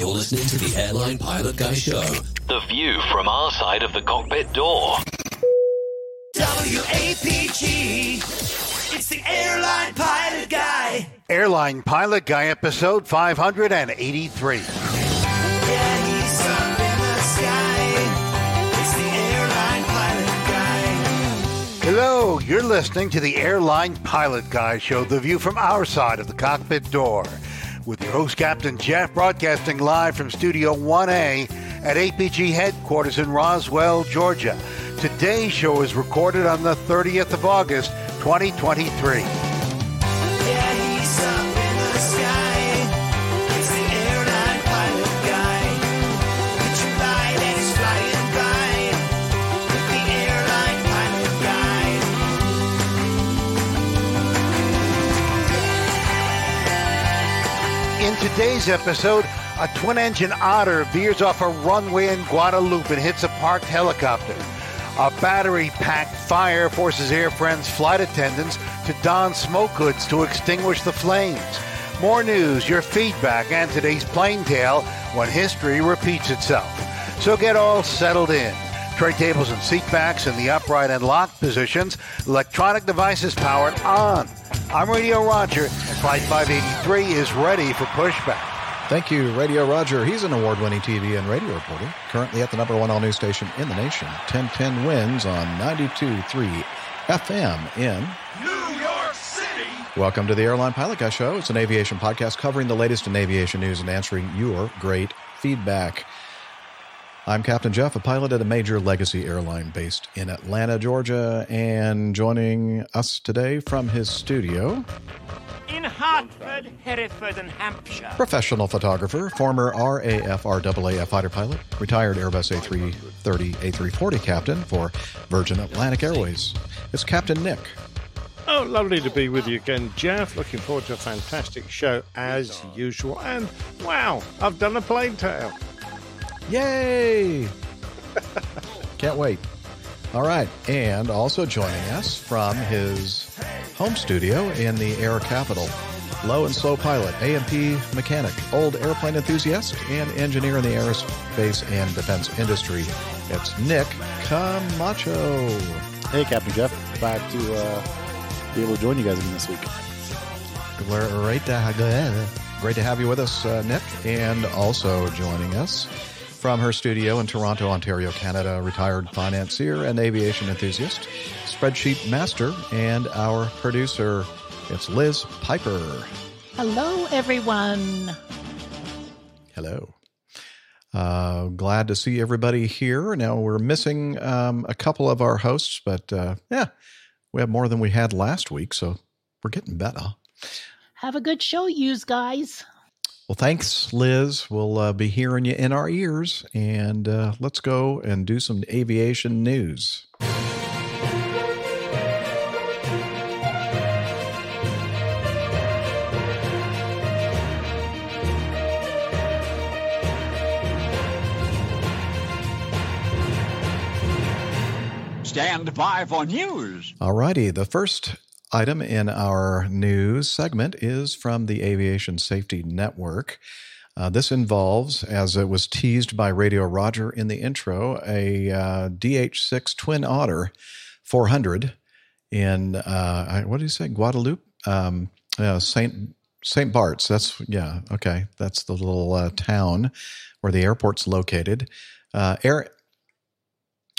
You're listening to the Airline Pilot Guy Show. The view from our side of the cockpit door. WAPG. It's the airline pilot guy. Airline Pilot Guy, episode 583. Yeah, he's up in the sky. It's the airline pilot guy. Hello, you're listening to the Airline Pilot Guy Show, the view from our side of the cockpit door. With your host, Captain Jeff, broadcasting live from Studio 1A at APG headquarters in Roswell, Georgia. Today's show is recorded on the 30th of August, 2023. Today's episode, a twin engine otter veers off a runway in Guadeloupe and hits a parked helicopter. A battery packed fire forces Air France flight attendants to don smoke hoods to extinguish the flames. More news, your feedback, and today's plane tale when history repeats itself. So get all settled in. Tray tables and seat backs in the upright and locked positions, electronic devices powered on. I'm Radio Roger, and Flight 583 is ready for pushback. Thank you, Radio Roger. He's an award winning TV and radio reporter, currently at the number one all news station in the nation, 1010 wins on 92.3 FM in New York City. Welcome to the Airline Pilot Guy Show. It's an aviation podcast covering the latest in aviation news and answering your great feedback. I'm Captain Jeff, a pilot at a major legacy airline based in Atlanta, Georgia, and joining us today from his studio, in Hartford, Hereford, and Hampshire. professional photographer, former RAF RAAF fighter pilot, retired Airbus A330 A340 captain for Virgin Atlantic Airways. It's Captain Nick. Oh, lovely to be with you again, Jeff. Looking forward to a fantastic show as usual. And wow, I've done a plane tale. Yay! Can't wait. All right. And also joining us from his home studio in the Air Capital, low and slow pilot, A&P mechanic, old airplane enthusiast, and engineer in the aerospace and defense industry. It's Nick Camacho. Hey, Captain Jeff. Glad to uh, be able to join you guys again this week. Great to have, great to have you with us, uh, Nick. And also joining us from her studio in Toronto, Ontario, Canada, retired financier and aviation enthusiast, spreadsheet master, and our producer. It's Liz Piper. Hello, everyone. Hello. Uh, glad to see everybody here. Now we're missing um, a couple of our hosts, but uh, yeah, we have more than we had last week, so we're getting better. Have a good show, yous guys. Well, thanks, Liz. We'll uh, be hearing you in our ears, and uh, let's go and do some aviation news. Stand by for news. Alrighty, the first item in our news segment is from the Aviation Safety Network. Uh, this involves, as it was teased by Radio Roger in the intro, a uh, DH6 Twin Otter 400 in uh, what did he say? Guadeloupe, um, uh, Saint Saint Bart's. That's yeah, okay. That's the little uh, town where the airport's located. Uh, air.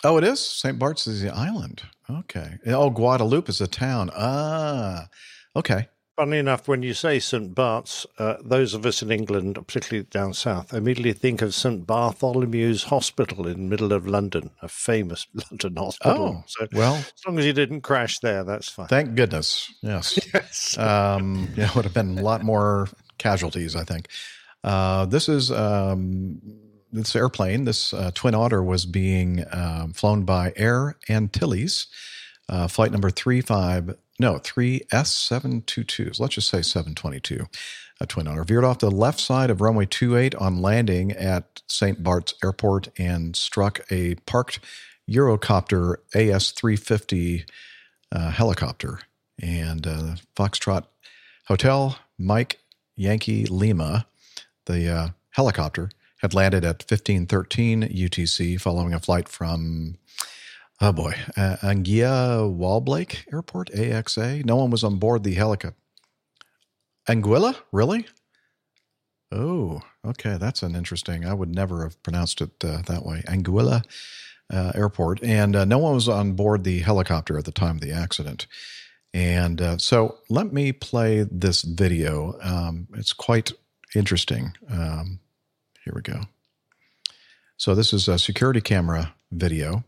Oh, it is Saint Bart's is the island. Okay. Oh, Guadeloupe is a town. Ah, okay. Funny enough, when you say St. Bart's, uh, those of us in England, particularly down south, immediately think of St. Bartholomew's Hospital in the middle of London, a famous London hospital. Oh, so well, as long as you didn't crash there, that's fine. Thank goodness. Yes. yes. um, yeah, it would have been a lot more casualties, I think. Uh, this is um, this airplane, this uh, Twin Otter, was being um, flown by Air Antilles, uh, flight number three five no three S seven two two. Let's just say seven twenty two. A Twin Otter veered off the left side of runway 28 on landing at St. Bart's Airport and struck a parked Eurocopter AS 350 uh, helicopter. And uh, Foxtrot Hotel, Mike Yankee Lima, the uh, helicopter had landed at 1513 UTC following a flight from, oh boy, uh, Anguilla Wallblake Airport, AXA. No one was on board the helicopter. Anguilla? Really? Oh, okay. That's an interesting. I would never have pronounced it uh, that way. Anguilla uh, Airport. And uh, no one was on board the helicopter at the time of the accident. And uh, so let me play this video. Um, it's quite interesting. Um, here we go. So this is a security camera video.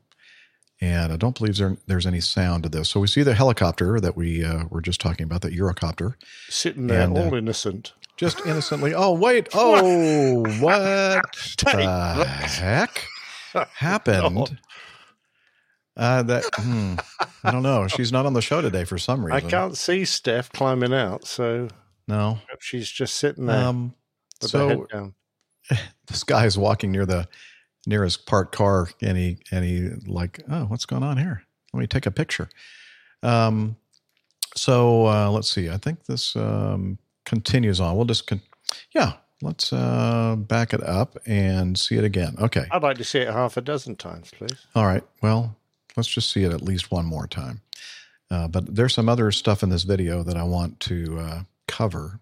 And I don't believe there, there's any sound to this. So we see the helicopter that we uh, were just talking about, that Eurocopter. Sitting there, And, uh, all innocent. Just innocently. Oh, wait. Oh, what the heck happened? Uh, that hmm, I don't know. She's not on the show today for some reason. I can't see Steph climbing out, so No. she's just sitting there Um, with her so head down. this guy is walking near the nearest parked car, and he and he like, oh, what's going on here? Let me take a picture. Um, so uh, let's see. I think this um, continues on. We'll just con- yeah. Let's uh, back it up and see it again. Okay. I'd like to see it half a dozen times, please. All right. Well, let's just see it at least one more time. Uh, but there's some other stuff in this video that I want to uh, cover.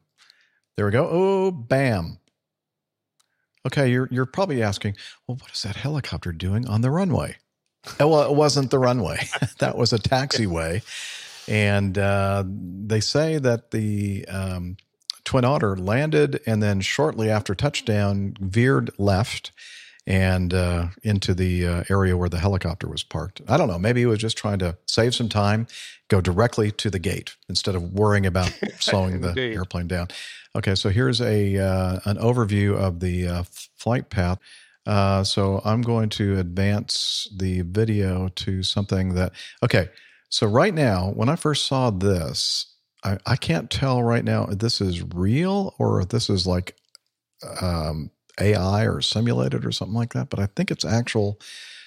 There we go. Oh, bam. Okay, you're you're probably asking, well, what is that helicopter doing on the runway? Oh, well, it wasn't the runway. that was a taxiway, and uh, they say that the um, Twin Otter landed and then shortly after touchdown veered left and uh, into the uh, area where the helicopter was parked. I don't know. Maybe he was just trying to save some time, go directly to the gate instead of worrying about slowing the airplane down. Okay, so here's a uh, an overview of the uh, flight path. Uh, so I'm going to advance the video to something that. Okay, so right now, when I first saw this, I, I can't tell right now if this is real or if this is like um, AI or simulated or something like that. But I think it's actual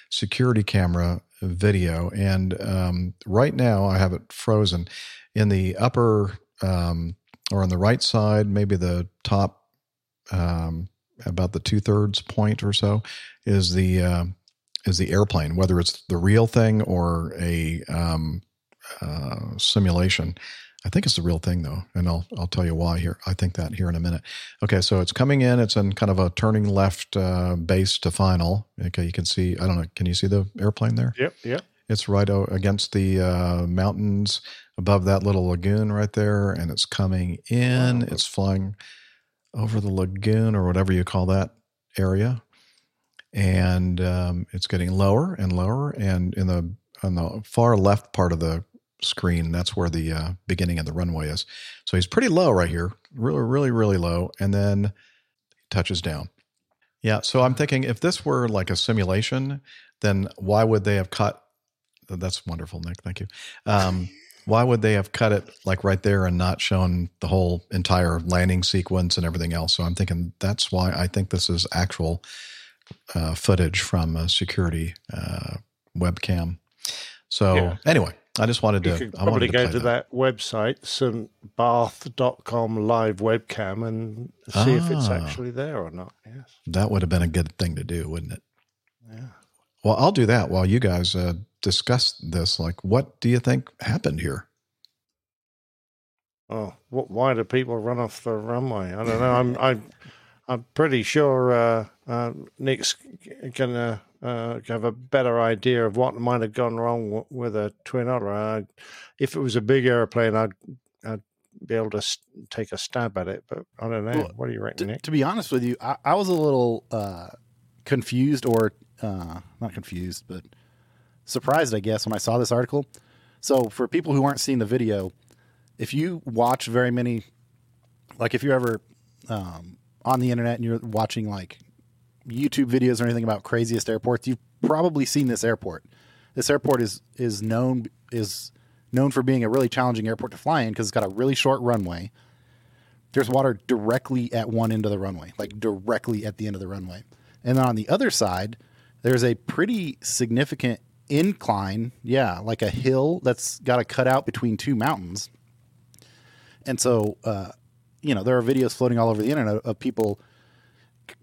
security camera video. And um, right now, I have it frozen in the upper um, or on the right side, maybe the top, um, about the two thirds point or so, is the uh, is the airplane, whether it's the real thing or a um, uh, simulation. I think it's the real thing though, and I'll I'll tell you why here. I think that here in a minute. Okay, so it's coming in. It's in kind of a turning left uh, base to final. Okay, you can see. I don't know. Can you see the airplane there? Yep, yep. It's right against the uh, mountains above that little lagoon right there, and it's coming in. It's flying over the lagoon or whatever you call that area, and um, it's getting lower and lower. And in the on the far left part of the screen, that's where the uh, beginning of the runway is. So he's pretty low right here, really, really, really low, and then touches down. Yeah. So I'm thinking if this were like a simulation, then why would they have cut? That's wonderful, Nick. Thank you. Um, why would they have cut it like right there and not shown the whole entire landing sequence and everything else? So I'm thinking that's why I think this is actual uh, footage from a security uh, webcam. So Yeah. anyway, I just wanted You to. could I wanted probably to go to that, website, stbath.com live webcam, and see if it's Ah. actually there or not. Yes. That would have been a good thing to do, wouldn't it? Yeah. Well, I'll do that while you guys uh, discuss this. Like, what do you think happened here? Oh, what, why do people run off the runway? I don't know. I'm I'm I'm pretty sure uh, uh, Nick's gonna uh, have a better idea of what might have gone wrong w- with a twin otter. I, if it was a big airplane, I'd I'd be able to s- take a stab at it. But I don't know. Well, what do you reckon, To, Nick? to be honest with you, I, I was a little uh, confused or uh, not confused, but surprised, I guess, when I saw this article. So, for people who aren't seeing the video, if you watch very many, like if you're ever um, on the internet and you're watching like YouTube videos or anything about craziest airports, you've probably seen this airport. This airport is is known is known for being a really challenging airport to fly in because it's got a really short runway. There's water directly at one end of the runway, like directly at the end of the runway. And then on the other side, there's a pretty significant incline, yeah, like a hill that's got a cutout between two mountains. And so, uh, you know, there are videos floating all over the internet of people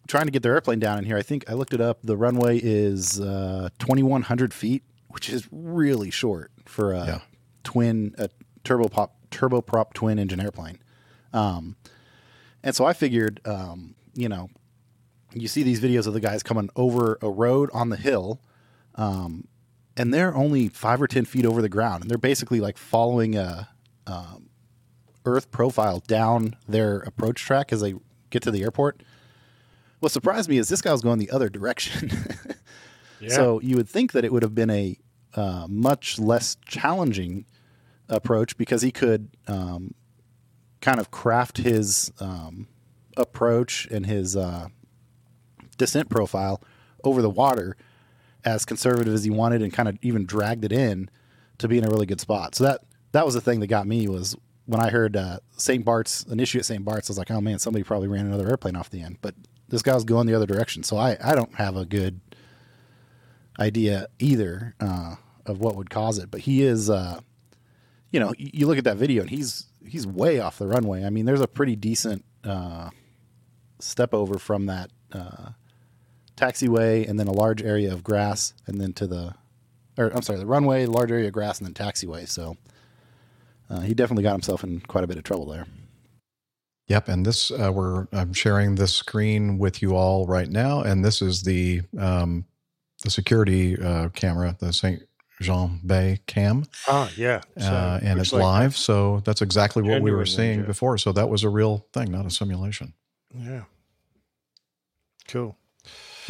trying to get their airplane down in here. I think I looked it up. The runway is uh, 2,100 feet, which is really short for a Yeah. twin, a turboprop turboprop twin engine airplane. Um, and so I figured, um, you know, you see these videos of the guys coming over a road on the hill, um, and they're only five or ten feet over the ground, and they're basically like following a um, Earth profile down their approach track as they get to the airport. What surprised me is this guy was going the other direction. So you would think that it would have been a uh, much less challenging approach because he could um, kind of craft his um, approach and his uh, descent profile over the water as conservative as he wanted and kind of even dragged it in to be in a really good spot. So that that was the thing that got me was when I heard uh, St. Bart's an issue at St. Bart's. I was like, oh man, somebody probably ran another airplane off the end. But this guy was going the other direction, so I I don't have a good idea either uh, of what would cause it. But he is, uh, you know, you look at that video and he's he's way off the runway. I mean, there's a pretty decent uh, step over from that uh, taxiway and then a large area of grass and then to the, or I'm sorry, the runway, large area of grass and then taxiway. So uh, he definitely got himself in quite a bit of trouble there. Yep, and this uh, we're I'm sharing this screen with you all right now, and this is the um, the security uh, camera, the Saint Jean Bay cam, Ah, yeah. So, uh, and it's like- live. So that's exactly what we were seeing yeah. before. So that was a real thing, not a simulation. Yeah. Cool.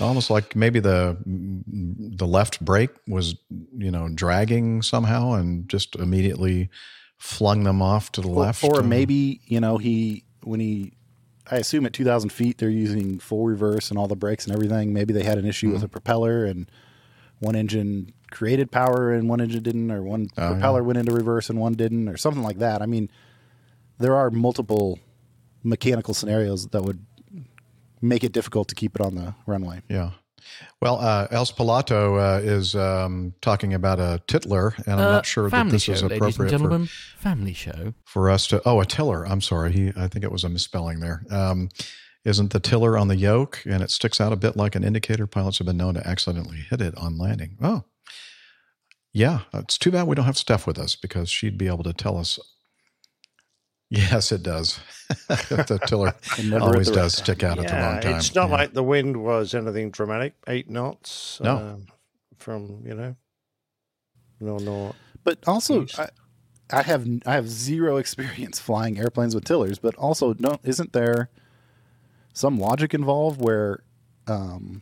Almost like maybe the the left brake was you know dragging somehow, and just immediately flung them off to the Or- left. Or, maybe, you know, he, when he, I assume at 2,000 feet, they're using full reverse and all the brakes and everything. Maybe they had an issue Mm-hmm. with a propeller and one engine created power and one engine didn't, or one Oh, propeller went into reverse and one didn't, or something like that. I mean, there are multiple mechanical scenarios that would make it difficult to keep it on the runway. Yeah. Well, uh, El Spalato uh, is um, talking about a titler, and I'm Uh, not sure that this show, is ladies and appropriate for. Family show. for us to. Oh, a tiller. I'm sorry. He, I think it was a misspelling there. Um, isn't the tiller on the yoke, and it sticks out a bit like an indicator? Pilots have been known to accidentally hit it on landing. Oh, yeah. It's too bad we don't have Steph with us because she'd be able to tell us. Yes, it does. the tiller never always the does stick out at the wrong time. It's not Yeah. like the wind was anything dramatic. Eight knots. No. um, from, you know, no, no. But also, I, I have I have zero experience flying airplanes with tillers. But also, no, isn't there some logic involved where, um,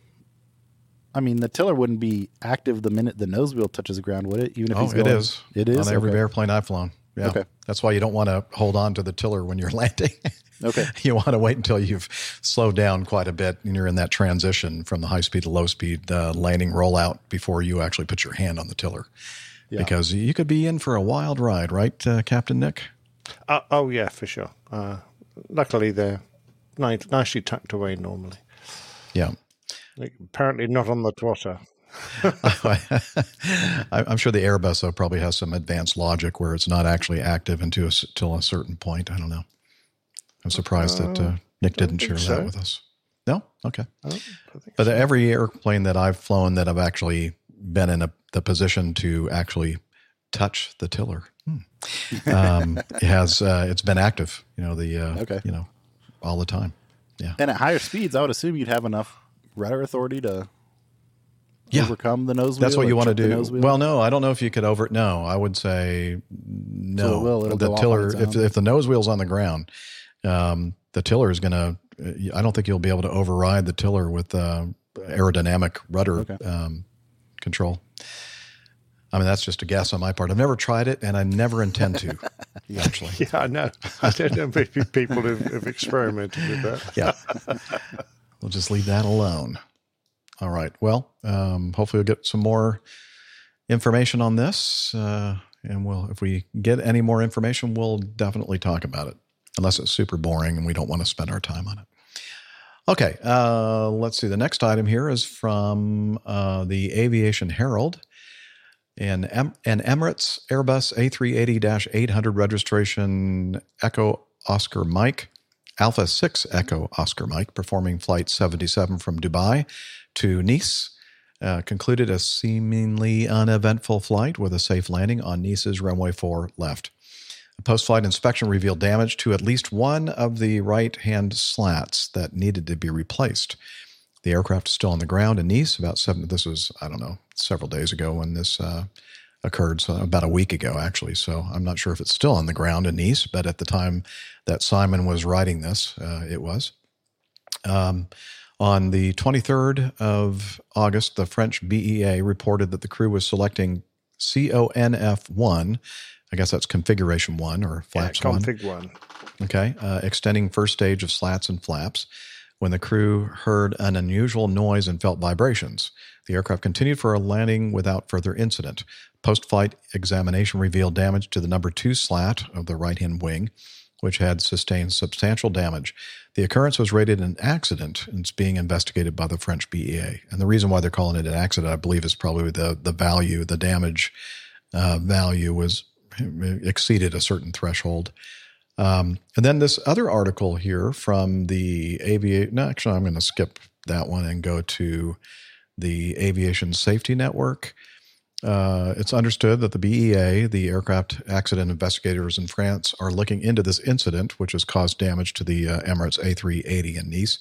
I mean, the tiller wouldn't be active the minute the nose wheel touches the ground, would it? Even if Oh, he's it going, is. It is on every Okay. airplane I've flown. Yeah. Okay. That's why you don't want to hold on to the tiller when you're landing. Okay. you want to wait until you've slowed down quite a bit and you're in that transition from the high speed to low speed uh, landing rollout before you actually put your hand on the tiller. Yeah. Because you could be in for a wild ride, right, uh, Captain Nick? Uh, oh, yeah, for sure. Uh, luckily, they're ni- nicely tucked away normally. Yeah. Like, apparently, not on the Twotter. I- I'm sure the Airbus though probably has some advanced logic where it's not actually active until a, till a certain point. I don't know. I'm surprised that uh, Nick didn't share think that with us. No, okay. I don't, I think But so. every airplane that I've flown that I've actually been in a, the position to actually touch the tiller hmm, um, has uh, it's been active. You know the uh, Okay. you know all the time. Yeah. And at higher speeds, I would assume you'd have enough rudder authority to Yeah. overcome the nose wheel. That's what you want to do. Well, no, I don't know if you could over. No, I would say no. So it will, it'll the go off on tiller, its if own. if the nose wheel's on the ground, um, the tiller is going to. I don't think you'll be able to override the tiller with uh, aerodynamic rudder Okay. um, control. I mean, that's just a guess on my part. I've never tried it, and I never intend to. actually, yeah, I know. I don't know if people have, have experimented with that. yeah. we'll just leave that alone. All right. Well, um, hopefully we'll get some more information on this, uh, and we'll if we get any more information, we'll definitely talk about it. Unless it's super boring and we don't want to spend our time on it. Okay. Uh, let's see. The next item here is from uh, the Aviation Herald. An, em- an Emirates Airbus A380 800 registration Echo Oscar Mike Alpha 6 Echo Oscar Mike performing Flight 77 from Dubai to Nice. Uh, concluded a seemingly uneventful flight with a safe landing on Nice's runway 4 left. A post flight inspection revealed damage to at least one of the right hand slats that needed to be replaced. The aircraft is still on the ground in Nice. About seven, this was, I don't know, several days ago when this uh, occurred, so about a week ago, actually. So I'm not sure if it's still on the ground in Nice, but at the time that Simon was writing this, uh, it was. Um, on the 23rd of August, the French BEA reported that the crew was selecting CONF1. I guess that's configuration one or flaps yeah, one. config one. Okay, uh, extending first stage of slats and flaps. When the crew heard an unusual noise and felt vibrations, the aircraft continued for a landing without further incident. Post flight examination revealed damage to the number two slat of the right hand wing, which had sustained substantial damage. The occurrence was rated an accident and it's being investigated by the French BEA. And the reason why they're calling it an accident, I believe, is probably the, the value, the damage uh, value was exceeded a certain threshold. Um, and then this other article here from the aviation. No, actually, I'm going to skip that one and go to the Aviation Safety Network. Uh, it's understood that the BEA, the aircraft accident investigators in France, are looking into this incident, which has caused damage to the uh, Emirates A380 in Nice.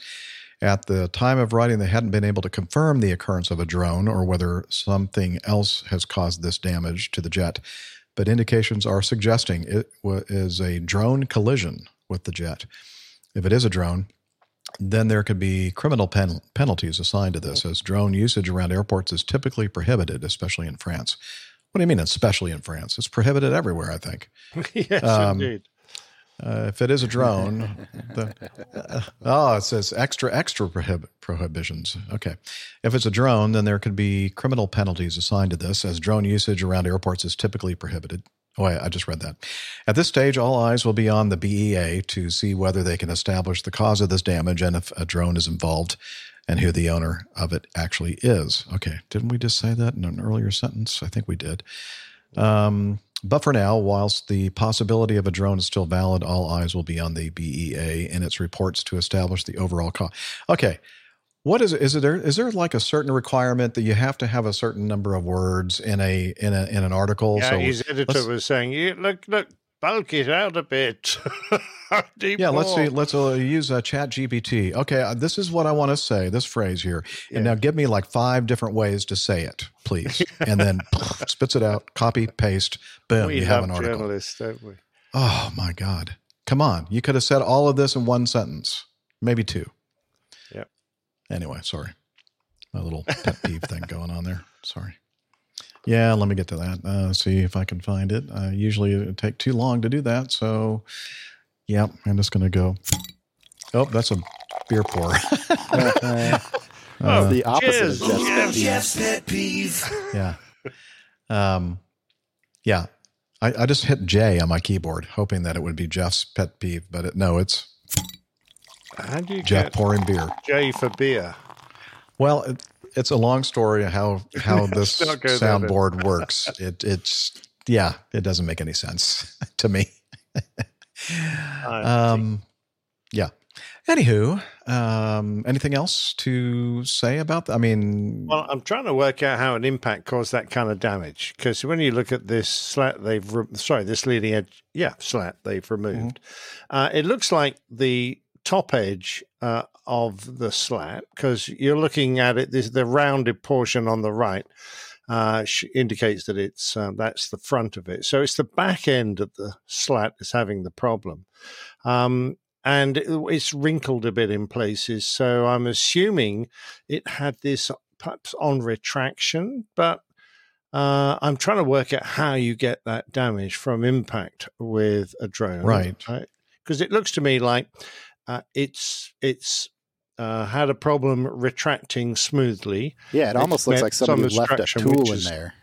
At the time of writing, they hadn't been able to confirm the occurrence of a drone or whether something else has caused this damage to the jet but indications are suggesting it is a drone collision with the jet. If it is a drone, then there could be criminal pen- penalties assigned to this, as drone usage around airports is typically prohibited, especially in France. What do you mean, especially in France? It's prohibited everywhere, I think. yes, Um, indeed. Uh, if it is a drone, the, uh, oh, it says extra, extra prohib- prohibitions. Okay. If it's a drone, then there could be criminal penalties assigned to this, as drone usage around airports is typically prohibited. Oh, I, I just read that. At this stage, all eyes will be on the BEA to see whether they can establish the cause of this damage and if a drone is involved and who the owner of it actually is. Okay. Didn't we just say that in an earlier sentence? I think we did. Um, but for now, whilst the possibility of a drone is still valid, all eyes will be on the BEA and its reports to establish the overall cause. Okay, what is it? Is it there? Is there like a certain requirement that you have to have a certain number of words in a in a in an article? Yeah, so his editor was saying, "You look, look, bulk it out a bit." Yeah, let's see. Let's uh, use uh, Chat GPT. Okay, uh, this is what I want to say. This phrase here, and now give me like five different ways to say it, please, and then spits it out. Copy, paste, boom. we you have love an article. journalists, don't we? Oh my God. Come on. You could have said all of this in one sentence, maybe two. Yep. Anyway, sorry. My little pet peeve thing going on there. Sorry. Yeah, let me get to that. Uh, see if I can find it. Uh, usually it would take too long to do that. So, yeah, I'm just going to go. Oh, that's a beer pour. It's the opposite cheers, of Jeff's Jeff. pet peeve. Jeff's pet peeve. yeah. Um, yeah. I, I just hit J on my keyboard, hoping that it would be Jeff's pet peeve, but it, no, it's How do you get pouring beer. J for beer? Well, it, it's a long story how how this not go there, then. soundboard works. It it's yeah, it doesn't make any sense to me. um, yeah. Anywho, um, anything else to say about that? I mean, Well, I'm trying to work out how an impact caused that kind of damage because when you look at this slat, they've re- sorry, this leading edge, yeah, slat they've removed. Uh, it looks like the top edge uh, of the slat because you're looking at it. This the rounded portion on the right uh, indicates that it's uh, that's the front of it. So it's the back end of the slat that's having the problem. Um, and it- it's wrinkled a bit in places. So I'm assuming it had this perhaps on retraction, but uh, I'm trying to work out how you get that damage from impact with a drone, Right. Because it looks to me like uh, it's it's uh, had a problem retracting smoothly. Yeah, it almost looks like somebody some left a tool which in there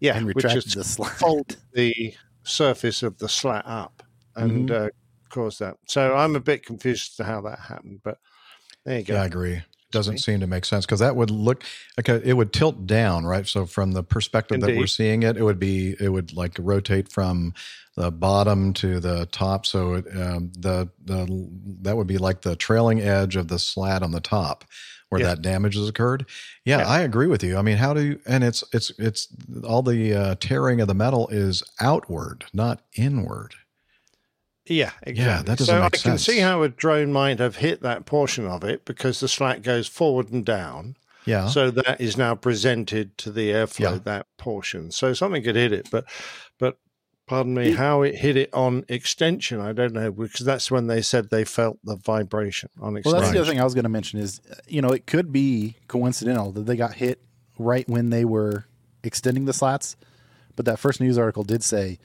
Yeah, and which retracted is the slat. fold the surface of the slat up and Mm-hmm. uh, cause that. So I'm a bit confused as to how that happened, but there you go. yeah, I agree. Doesn't seem to make sense because that would look okay. It would tilt down, right? So from the perspective that we're seeing it, it would be it would like rotate from the bottom to the top. So it, um, the the that would be like the trailing edge of the slat on the top where Yeah. that damage has occurred. Yeah, Yeah. I agree with you. I mean, how do you? And it's it's it's all the uh, tearing of the metal is outward, not inward. Yeah, exactly. that doesn't so make I can see how a drone might have hit that portion of it because the slat goes forward and down. Yeah. So that is now presented to the airflow, Yeah. that portion. So something could hit it, but but pardon me, how it hit it on extension, I don't know, because that's when they said they felt the vibration on extension. Well, that's the other thing I was going to mention is, uh, you know, it could be coincidental that they got hit right when they were extending the slats. But that first news article did say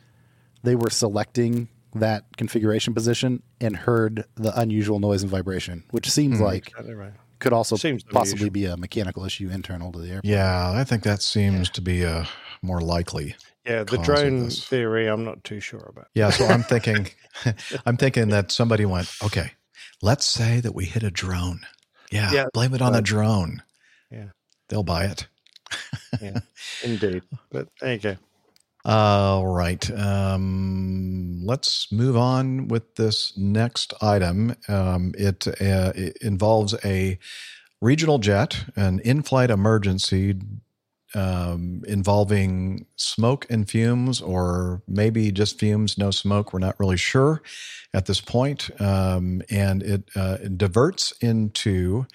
they were selecting that configuration position and heard the unusual noise and vibration, which seems hmm. like Exactly right. could also Seems possibly unusual. be a mechanical issue internal to the airplane. Yeah, I think that seems to be a more likely. Yeah, the drone theory, I'm not too sure about. Yeah, so I'm thinking, I'm thinking that somebody went, okay, let's say that we hit a drone. Yeah, Yeah, blame it on the drone. Yeah. They'll buy it. Yeah, indeed. But there you go. All right. Um, let's move on with this next item. Um, it, uh, it involves a regional jet, an in flight emergency um, involving smoke and fumes, or maybe just fumes, no smoke. We're not really sure at this point. Um, and it, uh, it diverts into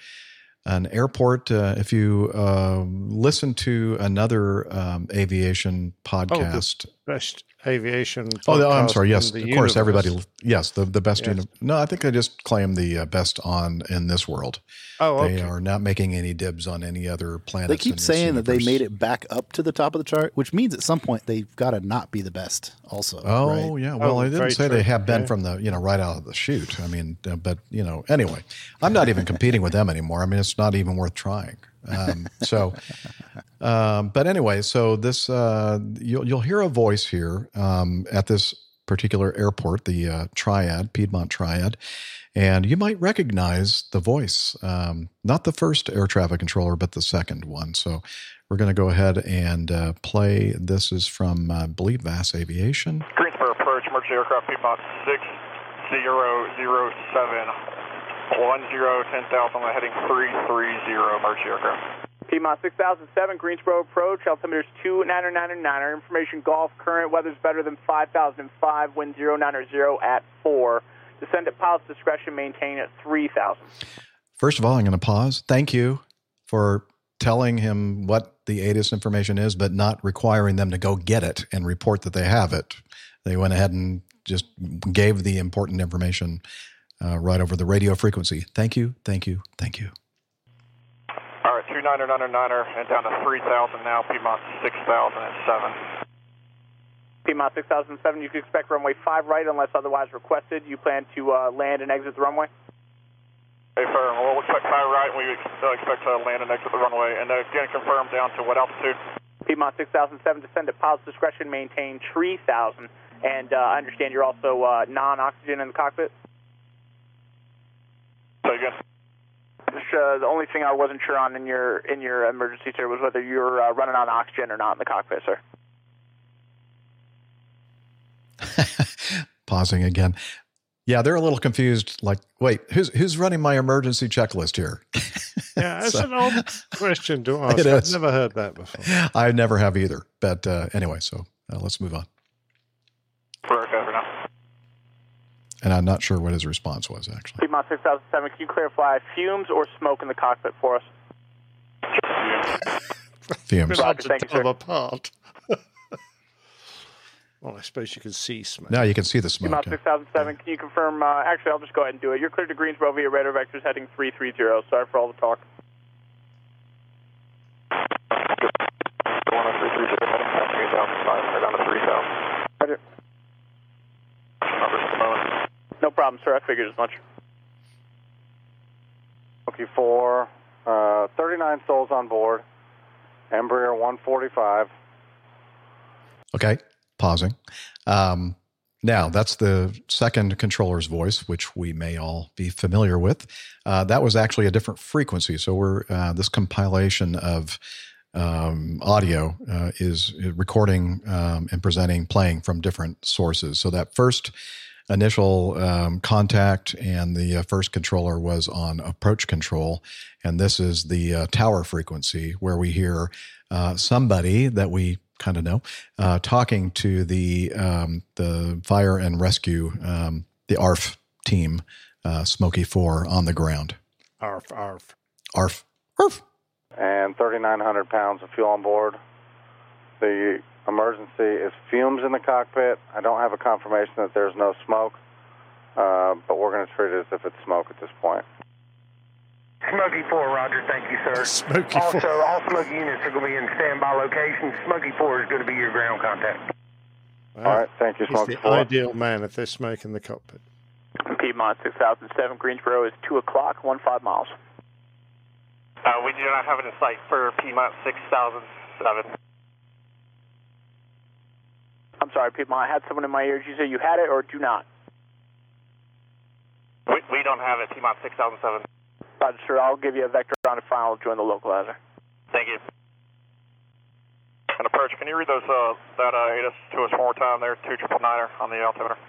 an airport. Uh, if you uh, listen to another um, aviation podcast, Best aviation. Oh, no, I'm sorry. Yes, of the course. universe. Everybody. Yes, the the best. Yes. Uni- no, I think I just claim the uh, best on in this world. Oh, They are not making any dibs on any other planet. They keep saying that they made it back up to the top of the chart, which means at some point they've got to not be the best. Also, Oh right? yeah. Well, Oh, I didn't say true. they have been Yeah. from the you know right out of the chute. I mean, uh, but you know, anyway, I'm not even competing with them anymore. I mean, it's not even worth trying. Um, so, um, but anyway, so this uh, you'll you'll hear a voice here um, at this particular airport, the uh, Triad Piedmont Triad, and you might recognize the voice. Um, not the first air traffic controller, but the second one. So. We're going to go ahead and uh, play. This is from, uh, I believe, VASAviation. Greensboro approach, emergency aircraft Piedmont 6007, 10, 10,000, heading 330, emergency aircraft. Piedmont 6007, Greensboro approach, altimeter's 29999, information golf current weather's better than 5005, wind 090 at 4. Descend at pilot's discretion, maintain at 3000. First of all, I'm going to pause. Thank you for telling him what the ATIS information is, but not requiring them to go get it and report that they have it. They went ahead and just gave the important information uh, right over the radio frequency. Thank you, thank you, thank you. All right, 29999 and down to 3,000 now, Piedmont 6007. Piedmont 6007, you can expect runway 5 right unless otherwise requested. You plan to uh, land and exit the runway? Hey, firm, we'll expect high right, and we uh, expect to land and exit the runway. And uh, again, confirm down to what altitude? Piedmont 6007, descend at pilot's discretion, maintain 3000. And uh, I understand you're also uh, non-oxygen in the cockpit? Say again. Just, uh, the only thing I wasn't sure on in your in your emergency, sir, was whether you're uh, running on oxygen or not in the cockpit, sir. Pausing again. Yeah, they're a little confused. Like, wait, who's who's running my emergency checklist here? Yeah, that's So- an old question to ask. I've never heard that before. I never have either. But uh, anyway, so uh, let's move on. For aircraft for now. And I'm not sure what his response was actually. Piedmont 6007, can you clarify fumes or smoke in the cockpit for us? Fumes. Been Roger, to thank you, tell sir. apart. well, I suppose you can see smoke. Now you can see the smoke. Piedmont 6007, can you confirm? Uh, actually, I'll just go ahead and do it. You're cleared to Greensboro via radar vectors heading 330. Sorry for all the talk. Going on 330, heading 3,500 down to 3,000. Roger. Numbers at the moment. No problem, sir. I figured as much. Okay, for uh, 39 souls on board, Embraer 145. Okay, pausing. Um, Now, that's the second controller's voice, which we may all be familiar with. Uh, that was actually a different frequency. So, we're uh, this compilation of um, audio uh, is recording um, and presenting, playing from different sources. So, that first initial um, contact and the uh, first controller was on approach control. And this is the uh, tower frequency where we hear uh, somebody that we kind of know, uh, talking to the um, the fire and rescue, um, the ARF team, uh, Smoky Four on the ground. Arf, arf. ARF, ARF. And 3,900 pounds of fuel on board. The emergency is fumes in the cockpit. I don't have a confirmation that there's no smoke, uh, but we're going to treat it as if it's smoke at this point. Smoky 4, Roger. Thank you, sir. Smoky also, 4. all Smoky units are going to be in standby locations. Smoky 4 is going to be your ground contact. All right, thank you, He's Smoky the 4. ideal man if there's smoke in the cockpit. Piedmont 6007, Greensboro is 2 o'clock, 1 5 miles. Uh, we do not have it in sight for Piedmont 6007. I'm sorry, Piedmont, I had someone in my ears. You say you had it or do not? We, we don't have it, Piedmont 6007. Roger, sir. I'll give you a vector on the final. Join the localizer. Thank you. And approach, can you read those, uh, that uh, ATIS to us one more time there, 2999er on the altimeter?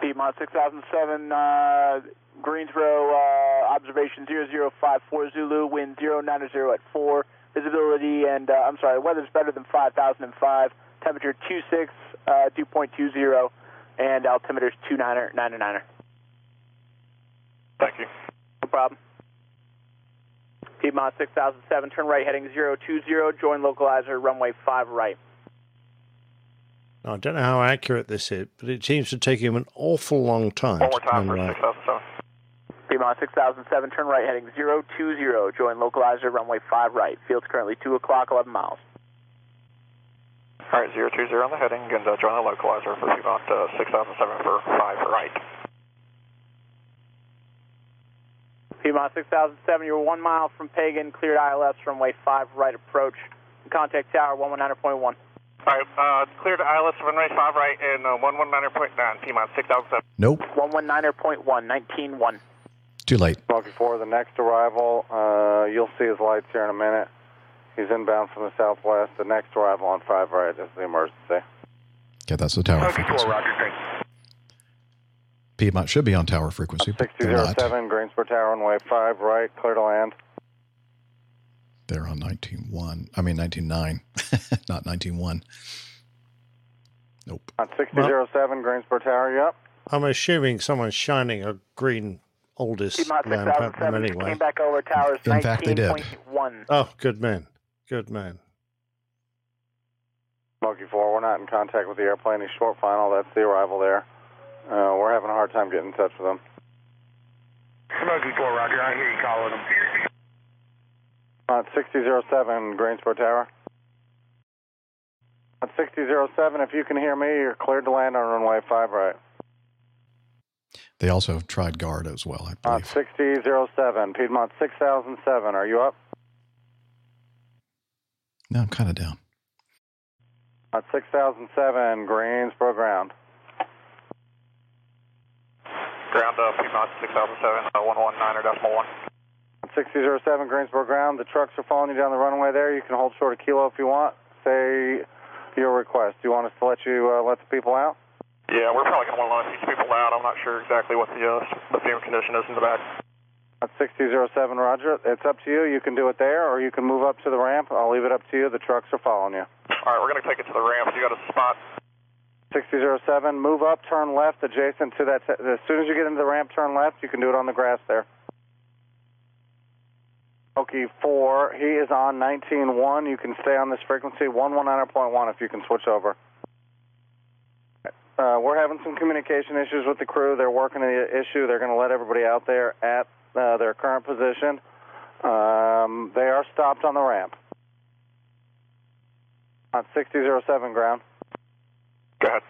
Piedmont 6007, uh, Greensboro, uh, observation 0054 Zulu, wind 090 at 4, visibility and, uh, I'm sorry, weather's better than 5005, temperature 26, uh, 2.20, and altimeter's 2999er. Thank you. No problem. Piedmont 6007, turn right heading 020, join localizer, runway 5 right. I don't know how accurate this is, but it seems to take him an awful long time. One more to time turn for right. 6007. Piedmont 6007, turn right heading 020, join localizer, runway 5 right. Field's currently 2 o'clock, 11 miles. All right, 020 on the heading, and uh, join the localizer for Piedmont uh, 6007 for 5 right. Piedmont 6007, you're 1 mile from Pagan, cleared ILS, runway 5 right approach. Contact tower 119.1. All right, uh, cleared ILS runway 5 right and uh, 119.9, Piedmont 6007. Nope, 119.1, 19.1. too late. Smoky 4, the next arrival, uh, you'll see his lights here in a minute. He's inbound from the southwest. The next arrival on 5 right is the emergency. Okay, that's the tower Smoky frequency. 4, Roger. Thank you. Piedmont should be on tower frequency, but they're not. 6007, Greensboro Tower, runway 5 right, clear to land. They're on 19.1. I mean 19.9, not 19.1. Nope. On 6007, Greensboro Tower, you up? I'm assuming someone's shining a green oldest Piedmont lamp at them 6007, anyway. came back over towers In fact, they did. 19.1. Oh, good man. Good man. Smoky 4, we're not in contact with the airplane. He's short final. That's the arrival there. Uh, we're having a hard time getting in touch with him. Smoky 4, Roger. I hear you calling them. On 6007, Greensboro Tower. On 6007, if you can hear me, you're cleared to land on runway 5 right. They also tried guard as well, I On believe. 6007, Piedmont 6007, are you up? No, I'm kind of down. On 6007, Greensboro ground. Ground uh, Piedmont 6007, uh, 119er decimal 1. On 6007, Greensboro ground. The trucks are following you down the runway there. You can hold short a kilo if you want. Say your request. Do you want us to let you uh, let the people out? Yeah, we're probably going to want to let these people out. I'm not sure exactly what the, uh, the fume condition is in the back. On 6007, Roger. It's up to you. You can do it there, or you can move up to the ramp. I'll leave it up to you. The trucks are following you. All right, we're going to take it to the ramp. You got a spot? 6007, move up, turn left, adjacent to that. As soon as you get into the ramp, turn left. You can do it on the grass there. Okay, 4. He is on 19.1. You can stay on this frequency, 119.1 if you can switch over. Uh, we're having some communication issues with the crew. They're working on the issue. They're going to let everybody out there at uh, their current position. Um, they are stopped on the ramp. On 6007 ground. Go ahead.